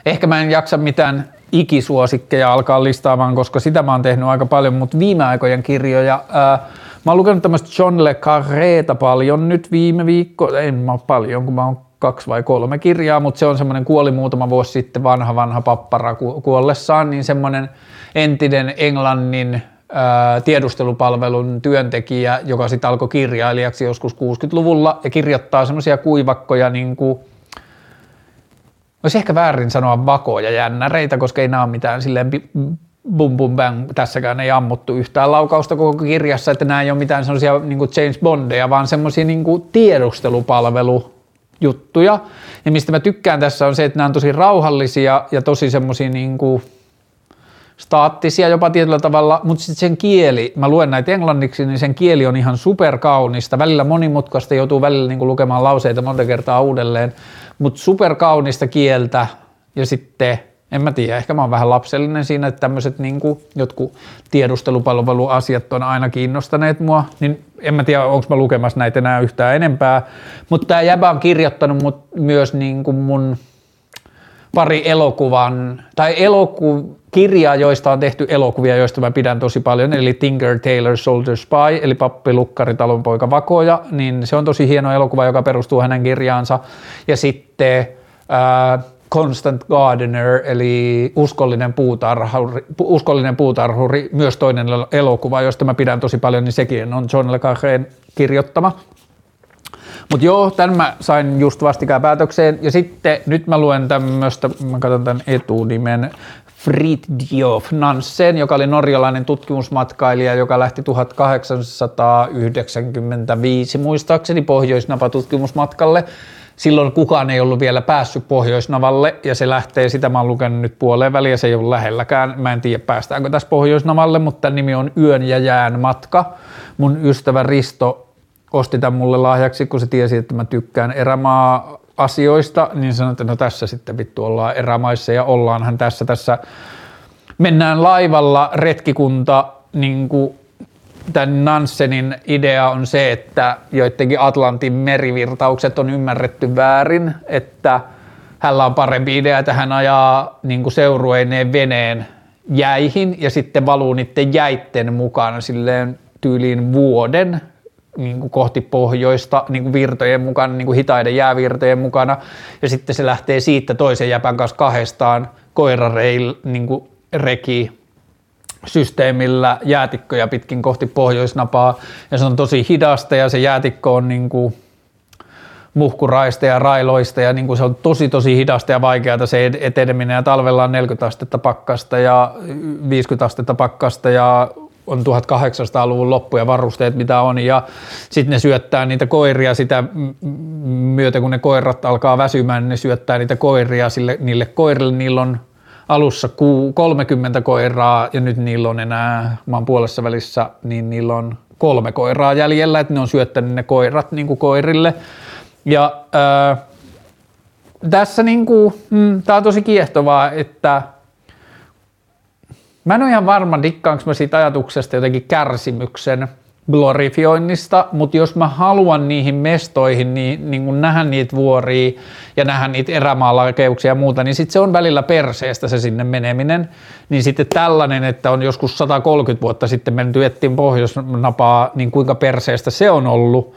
Ehkä mä en jaksa mitään ikisuosikkeja alkaa listaamaan, koska sitä mä oon tehnyt aika paljon, mutta viime aikojen kirjoja, ää, mä oon lukenut tämmöistä John Le Carréta paljon nyt viime viikko, en mä ole paljon, kun mä oon kaksi vai kolme kirjaa, mutta se on semmoinen kuoli muutama vuosi sitten vanha vanha pappara kuollessaan, niin semmoinen entinen Englannin tiedustelupalvelun työntekijä, joka sitten alkoi kirjailijaksi joskus 60-luvulla ja kirjoittaa semmoisia kuivakkoja niin kuin olisi ehkä väärin sanoa vakoja jännäreitä, koska ei nämä ole mitään silleen bum bum bang, tässäkään ei ammuttu yhtään laukausta koko kirjassa, että nämä ei ole mitään sellaisia niin James Bondeja, vaan semmoisia niin tiedustelupalvelu juttuja. Ja mistä mä tykkään tässä on se, että nämä on tosi rauhallisia ja tosi semmoisia niin staattisia jopa tietyllä tavalla, mutta sitten sen kieli, mä luen näitä englanniksi, niin sen kieli on ihan superkaunista, välillä monimutkaista, joutuu välillä niin kuin lukemaan lauseita monta kertaa uudelleen, mutta superkaunista kieltä ja sitten en mä tiedä, ehkä mä oon vähän lapsellinen siinä, että tämmöiset niin jotkut tiedustelupalveluasiat on aina kiinnostaneet mua, niin en mä tiedä, onko mä lukemassa näitä enää yhtään enempää, mutta tämä jäbä on kirjoittanut mut myös niin mun pari elokuvan, tai eloku, kirjaa, joista on tehty elokuvia, joista mä pidän tosi paljon, eli Tinker Tailor Soldier Spy, eli Pappi Lukkari Talonpoika Vakoja, niin se on tosi hieno elokuva, joka perustuu hänen kirjaansa. Ja sitten äh, Constant Gardener, eli uskollinen puutarhuri, uskollinen puutarhuri, myös toinen elokuva, josta mä pidän tosi paljon, niin sekin on John Le Carrén kirjoittama. Mutta joo, tämän mä sain just vastikään päätökseen. Ja sitten nyt mä luen tämmöistä, mä katson tämän etunimen, Fridtjof Nansen, joka oli norjalainen tutkimusmatkailija, joka lähti 1895 muistaakseni Pohjoisnapa-tutkimusmatkalle. Silloin kukaan ei ollut vielä päässyt Pohjoisnavalle ja se lähtee, sitä mä oon lukenut nyt puoleen väliin ja se ei ollut lähelläkään. Mä en tiedä päästäänkö tässä Pohjoisnavalle, mutta nimi on Yön ja jään matka. Mun ystävä Risto osti tämän mulle lahjaksi, kun se tiesi, että mä tykkään erämaa asioista, niin sanoin, että no tässä sitten vittu ollaan erämaissa ja ollaanhan tässä, tässä mennään laivalla retkikunta, niin kuin tämän Nansenin idea on se, että joidenkin Atlantin merivirtaukset on ymmärretty väärin, että hänellä on parempi idea, että hän ajaa niin kuin seurueineen veneen jäihin ja sitten valuu niiden jäitten mukana silleen tyyliin vuoden niin kuin kohti pohjoista niin kuin virtojen mukana, niin kuin hitaiden jäävirtojen mukana, ja sitten se lähtee siitä toisen jäpän kanssa kahdestaan koirareil niin kuin reki systeemillä jäätikköjä pitkin kohti pohjoisnapaa, ja se on tosi hidasta, ja se jäätikkö on niin kuin muhkuraista ja railoista ja niin kuin se on tosi tosi hidasta ja vaikeaa se eteneminen. Ja talvella on 40 astetta pakkasta ja 50 astetta pakkasta ja on 1800-luvun loppu ja varusteet mitä on ja sitten ne syöttää niitä koiria sitä myötä, kun ne koirat alkaa väsymään, niin ne syöttää niitä koiria sille, niille koirille, niillä on alussa 30 koiraa ja nyt niillä on enää, maan puolessa välissä, niin niillä on kolme koiraa jäljellä, että ne on syöttänyt ne koirat niin kuin koirille. Ja ää, tässä niin kuin, mm, tämä on tosi kiehtovaa, että mä en ole ihan varma, dikkaanko mä siitä ajatuksesta jotenkin kärsimyksen glorifioinnista, mutta jos mä haluan niihin mestoihin niin, niin kun nähdä niitä vuoria ja nähdä niitä erämaalakeuksia ja muuta, niin sitten se on välillä perseestä se sinne meneminen. Niin sitten tällainen, että on joskus 130 vuotta sitten menty ettiin pohjoisnapaa, niin kuinka perseestä se on ollut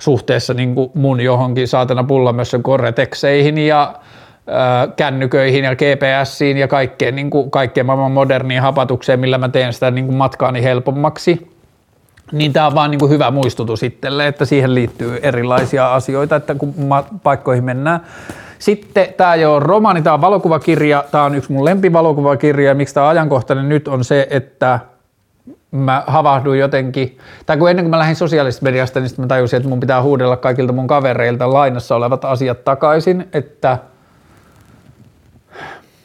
suhteessa niin kuin mun johonkin saatana pullamössön korretekseihin ja kännyköihin ja GPSiin ja kaikkeen, niin kuin, kaikkeen maailman moderniin hapatukseen, millä mä teen sitä niin kuin matkaani helpommaksi. Niin tämä on vaan niin kuin hyvä muistutus itselle, että siihen liittyy erilaisia asioita, että kun paikkoihin mennään. Sitten tämä ei ole romaani, tämä on valokuvakirja, tämä on yksi mun lempivalokuvakirja, miksi tämä ajankohtainen nyt on se, että mä havahduin jotenkin, tai kun ennen kuin mä lähdin sosiaalisesta mediasta, niin mä tajusin, että mun pitää huudella kaikilta mun kavereilta lainassa olevat asiat takaisin, että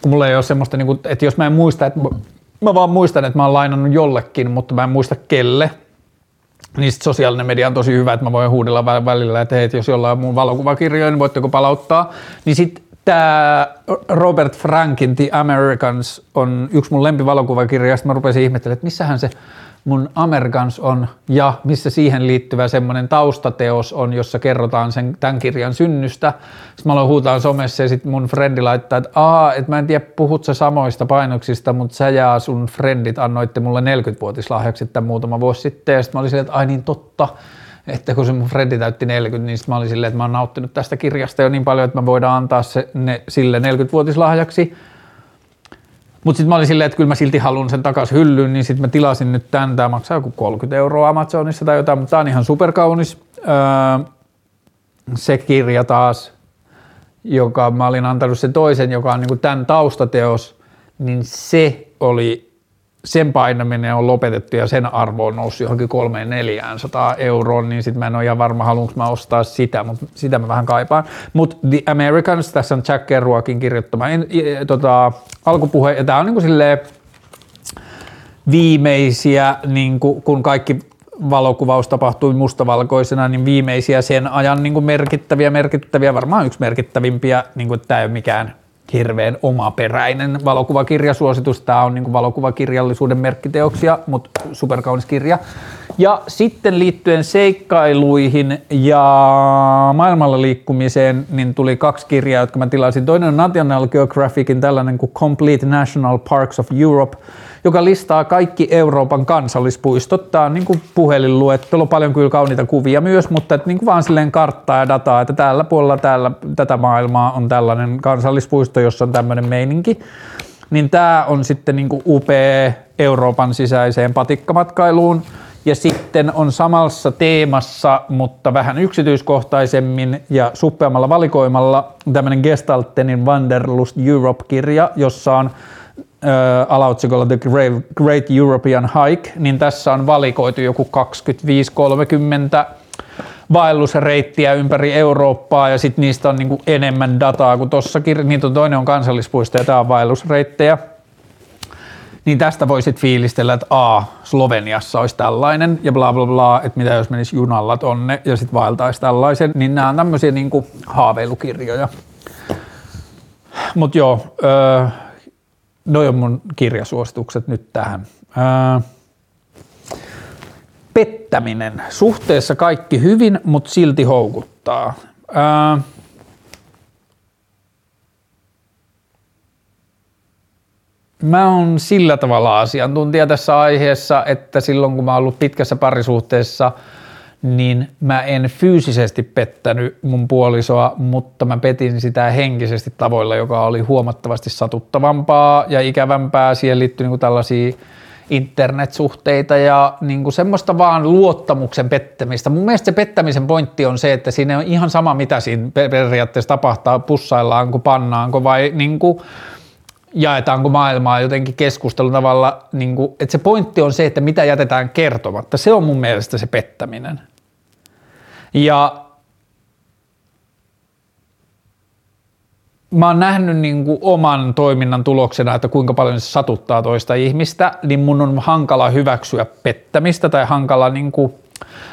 kun mulla ei ole semmoista, niin kuin, että jos mä en muista, että mä vaan muistan, että mä oon lainannut jollekin, mutta mä en muista kelle, niin sosiaalinen media on tosi hyvä, että mä voin huudella välillä, että hei, jos jollain on mun valokuvakirjoja, niin voitteko palauttaa. Niin sitten tämä Robert Frankin The Americans on yksi mun lempivalokuvakirja, ja mä rupesin ihmettelemään, että missähän se mun Americans on ja missä siihen liittyvä semmoinen taustateos on, jossa kerrotaan sen, tämän kirjan synnystä. Sitten mä aloin huutaa somessa ja sitten mun frendi laittaa, että aa, että mä en tiedä puhut sä samoista painoksista, mutta sä ja sun frendit annoitte mulle 40-vuotislahjaksi tämän muutama vuosi sitten ja sitten mä olin silleen, että ai niin totta, että kun se mun frendi täytti 40, niin sitten mä olin silleen, että mä oon nauttinut tästä kirjasta jo niin paljon, että mä voidaan antaa se ne, sille 40-vuotislahjaksi. Mutta sitten mä olin silleen, että kyllä mä silti haluan sen takaisin hyllyyn, niin sitten mä tilasin nyt tämän. Tämä maksaa joku 30 euroa Amazonissa tai jotain, mutta tämä on ihan superkaunis. Öö, se kirja taas, joka mä olin antanut sen toisen, joka on niin tämän taustateos, niin se oli sen painaminen on lopetettu ja sen arvo on noussut johonkin 300-400 euroon, niin sitten mä en ole ihan varma, haluanko mä ostaa sitä, mutta sitä mä vähän kaipaan. Mutta The Americans, tässä on Jack Kerouakin kirjoittama en, tota, alkupuhe, ja tämä on niinku silleen viimeisiä, niin kun kaikki valokuvaus tapahtui mustavalkoisena, niin viimeisiä sen ajan niin merkittäviä, merkittäviä, varmaan yksi merkittävimpiä, niin kuin, tämä ei ole mikään hirveän omaperäinen valokuvakirjasuositus. Tämä on niin valokuvakirjallisuuden merkkiteoksia, mutta superkaunis kirja. Ja sitten liittyen seikkailuihin ja maailmalla liikkumiseen, niin tuli kaksi kirjaa, jotka mä tilasin. Toinen on National Geographicin tällainen kuin Complete National Parks of Europe – joka listaa kaikki Euroopan kansallispuistot. Tämä on niin kuin puhelinluettelo, paljon kyllä kauniita kuvia myös, mutta että niin kuin vaan silleen karttaa ja dataa, että tällä puolella täällä, tätä maailmaa on tällainen kansallispuisto, jossa on tämmöinen meininki. Niin tämä on sitten niin kuin upea Euroopan sisäiseen patikkamatkailuun. Ja sitten on samassa teemassa, mutta vähän yksityiskohtaisemmin ja suppeammalla valikoimalla tämmöinen Gestaltenin Wanderlust Europe-kirja, jossa on alaotsikolla The Great European Hike, niin tässä on valikoitu joku 25-30 vaellusreittiä ympäri Eurooppaa ja sitten niistä on niinku enemmän dataa kuin tuossa Niitä on toinen on kansallispuisto ja tämä on vaellusreittejä. Niin tästä voisit fiilistellä, että A, Sloveniassa olisi tällainen ja bla bla bla, että mitä jos menisi junalla tonne ja sitten vaeltaisi tällaisen. Niin nämä on tämmöisiä niinku haaveilukirjoja. Mutta joo, öö, Noi on mun kirjasuositukset nyt tähän. Ää, pettäminen. Suhteessa kaikki hyvin, mutta silti houkuttaa. Ää, Mä oon sillä tavalla asiantuntija tässä aiheessa, että silloin kun mä oon ollut pitkässä parisuhteessa – niin mä en fyysisesti pettänyt mun puolisoa, mutta mä petin sitä henkisesti tavoilla, joka oli huomattavasti satuttavampaa ja ikävämpää. Siihen liittyy niin tällaisia internetsuhteita ja niin kuin semmoista vaan luottamuksen pettämistä. Mun mielestä se pettämisen pointti on se, että siinä on ihan sama mitä siinä periaatteessa tapahtuu, pussaillaanko, pannaanko vai niin kuin, jaetaanko maailmaa jotenkin keskustelun tavalla, niin kuin, että se pointti on se, että mitä jätetään kertomatta. Se on mun mielestä se pettäminen. Ja mä oon nähnyt niin kuin oman toiminnan tuloksena, että kuinka paljon se satuttaa toista ihmistä, niin mun on hankala hyväksyä pettämistä tai hankala niin kuin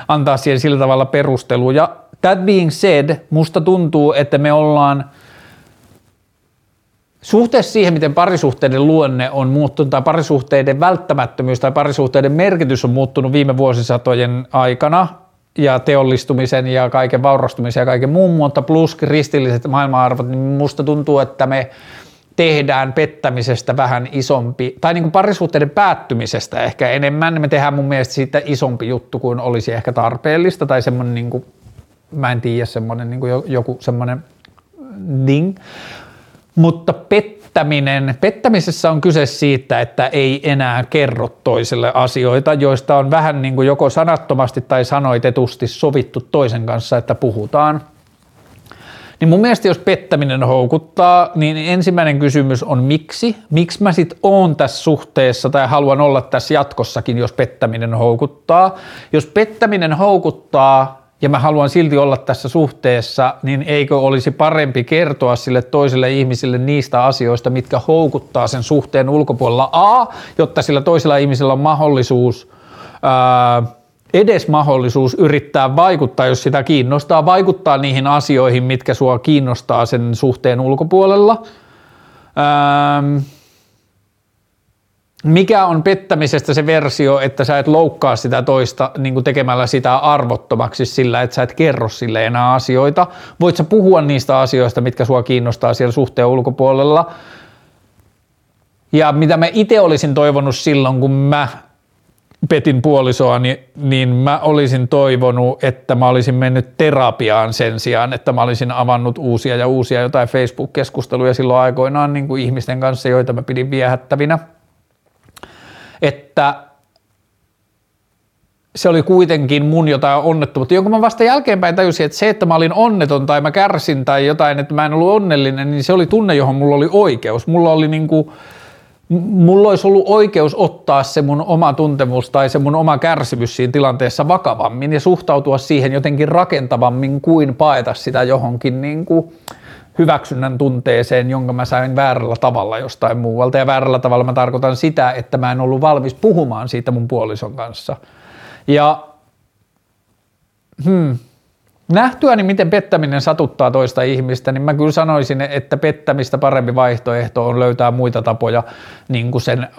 antaa siihen sillä tavalla perusteluja. That being said, musta tuntuu, että me ollaan suhteessa siihen, miten parisuhteiden luonne on muuttunut tai parisuhteiden välttämättömyys tai parisuhteiden merkitys on muuttunut viime vuosisatojen aikana, ja teollistumisen ja kaiken vaurastumisen ja kaiken muun, mutta plus kristilliset maailmanarvot, niin musta tuntuu, että me tehdään pettämisestä vähän isompi, tai niin kuin parisuhteiden päättymisestä ehkä enemmän, me tehdään mun mielestä siitä isompi juttu kuin olisi ehkä tarpeellista, tai semmoinen, niin kuin, mä en tiedä, semmoinen niin kuin joku semmoinen ding, mutta pet, pettäminen, pettämisessä on kyse siitä, että ei enää kerro toiselle asioita, joista on vähän niin kuin joko sanattomasti tai sanoitetusti sovittu toisen kanssa, että puhutaan. Niin mun mielestä jos pettäminen houkuttaa, niin ensimmäinen kysymys on miksi? Miksi mä sit oon tässä suhteessa tai haluan olla tässä jatkossakin, jos pettäminen houkuttaa? Jos pettäminen houkuttaa, ja mä haluan silti olla tässä suhteessa, niin eikö olisi parempi kertoa sille toiselle ihmiselle niistä asioista, mitkä houkuttaa sen suhteen ulkopuolella A, jotta sillä toisella ihmisellä on mahdollisuus, ää, edes mahdollisuus yrittää vaikuttaa, jos sitä kiinnostaa, vaikuttaa niihin asioihin, mitkä sua kiinnostaa sen suhteen ulkopuolella. Ää, mikä on pettämisestä se versio, että sä et loukkaa sitä toista niin kuin tekemällä sitä arvottomaksi sillä, että sä et kerro sille enää asioita. Voit sä puhua niistä asioista, mitkä sua kiinnostaa siellä suhteen ulkopuolella. Ja mitä mä itse olisin toivonut silloin, kun mä petin puolisoa, niin, niin mä olisin toivonut, että mä olisin mennyt terapiaan sen sijaan, että mä olisin avannut uusia ja uusia jotain Facebook-keskusteluja silloin aikoinaan niin kuin ihmisten kanssa, joita mä pidin viehättävinä – että se oli kuitenkin mun jotain onnettomuutta, jonka mä vasta jälkeenpäin tajusin, että se, että mä olin onneton tai mä kärsin tai jotain, että mä en ollut onnellinen, niin se oli tunne, johon mulla oli oikeus. Mulla oli niin kuin, mulla olisi ollut oikeus ottaa se mun oma tuntemus tai se mun oma kärsimys siinä tilanteessa vakavammin ja suhtautua siihen jotenkin rakentavammin kuin paeta sitä johonkin niin kuin, hyväksynnän tunteeseen, jonka mä sain väärällä tavalla jostain muualta. Ja väärällä tavalla mä tarkoitan sitä, että mä en ollut valmis puhumaan siitä mun puolison kanssa. Ja hmm, nähtyäni, miten pettäminen satuttaa toista ihmistä, niin mä kyllä sanoisin, että pettämistä parempi vaihtoehto on löytää muita tapoja niin kuin sen äh,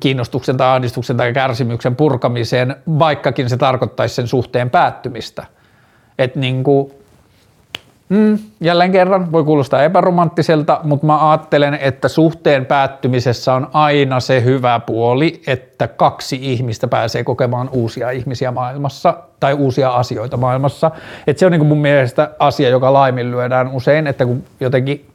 kiinnostuksen tai ahdistuksen tai kärsimyksen purkamiseen, vaikkakin se tarkoittaisi sen suhteen päättymistä. Että niin kuin, Mm, jälleen kerran voi kuulostaa epäromanttiselta, mutta mä ajattelen, että suhteen päättymisessä on aina se hyvä puoli, että kaksi ihmistä pääsee kokemaan uusia ihmisiä maailmassa tai uusia asioita maailmassa. Et se on niin mun mielestä asia, joka laiminlyödään usein, että kun jotenkin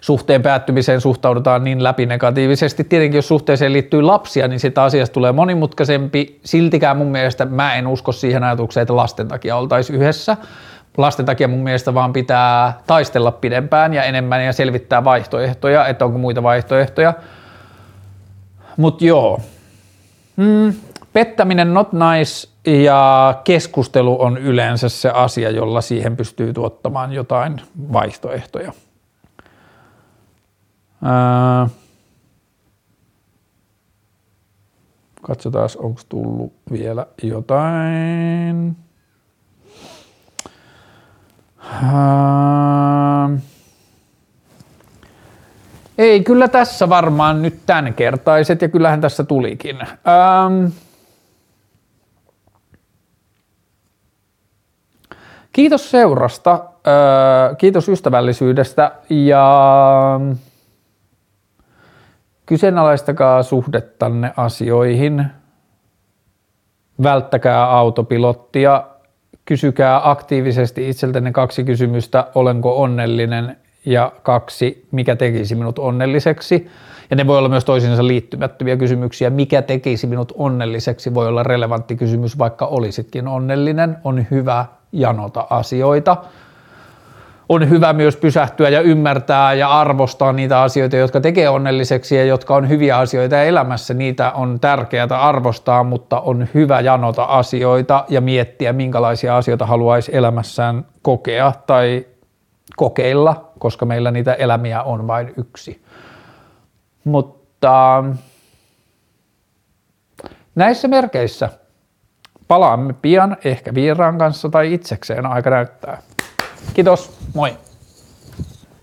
suhteen päättymiseen suhtaudutaan niin läpinegatiivisesti. Tietenkin jos suhteeseen liittyy lapsia, niin sitä asiasta tulee monimutkaisempi. Siltikään mun mielestä mä en usko siihen ajatukseen, että lasten takia oltaisiin yhdessä lasten takia mun mielestä vaan pitää taistella pidempään ja enemmän ja selvittää vaihtoehtoja, että onko muita vaihtoehtoja. Mutta joo, mm, pettäminen not nice ja keskustelu on yleensä se asia, jolla siihen pystyy tuottamaan jotain vaihtoehtoja. Ää, katsotaan, onko tullut vielä jotain. Ähm. Ei, kyllä tässä varmaan nyt tämänkertaiset ja kyllähän tässä tulikin. Ähm. Kiitos seurasta, äh, kiitos ystävällisyydestä ja kyseenalaistakaa suhdettanne asioihin, välttäkää autopilottia kysykää aktiivisesti itseltänne kaksi kysymystä, olenko onnellinen ja kaksi, mikä tekisi minut onnelliseksi. Ja ne voi olla myös toisiinsa liittymättömiä kysymyksiä. Mikä tekisi minut onnelliseksi voi olla relevantti kysymys, vaikka olisitkin onnellinen. On hyvä janota asioita. On hyvä myös pysähtyä ja ymmärtää ja arvostaa niitä asioita, jotka tekee onnelliseksi ja jotka on hyviä asioita elämässä. Niitä on tärkeää arvostaa, mutta on hyvä janota asioita ja miettiä, minkälaisia asioita haluaisi elämässään kokea tai kokeilla, koska meillä niitä elämiä on vain yksi. Mutta näissä merkeissä palaamme pian ehkä vieraan kanssa tai itsekseen aika näyttää. Kiitos, moi!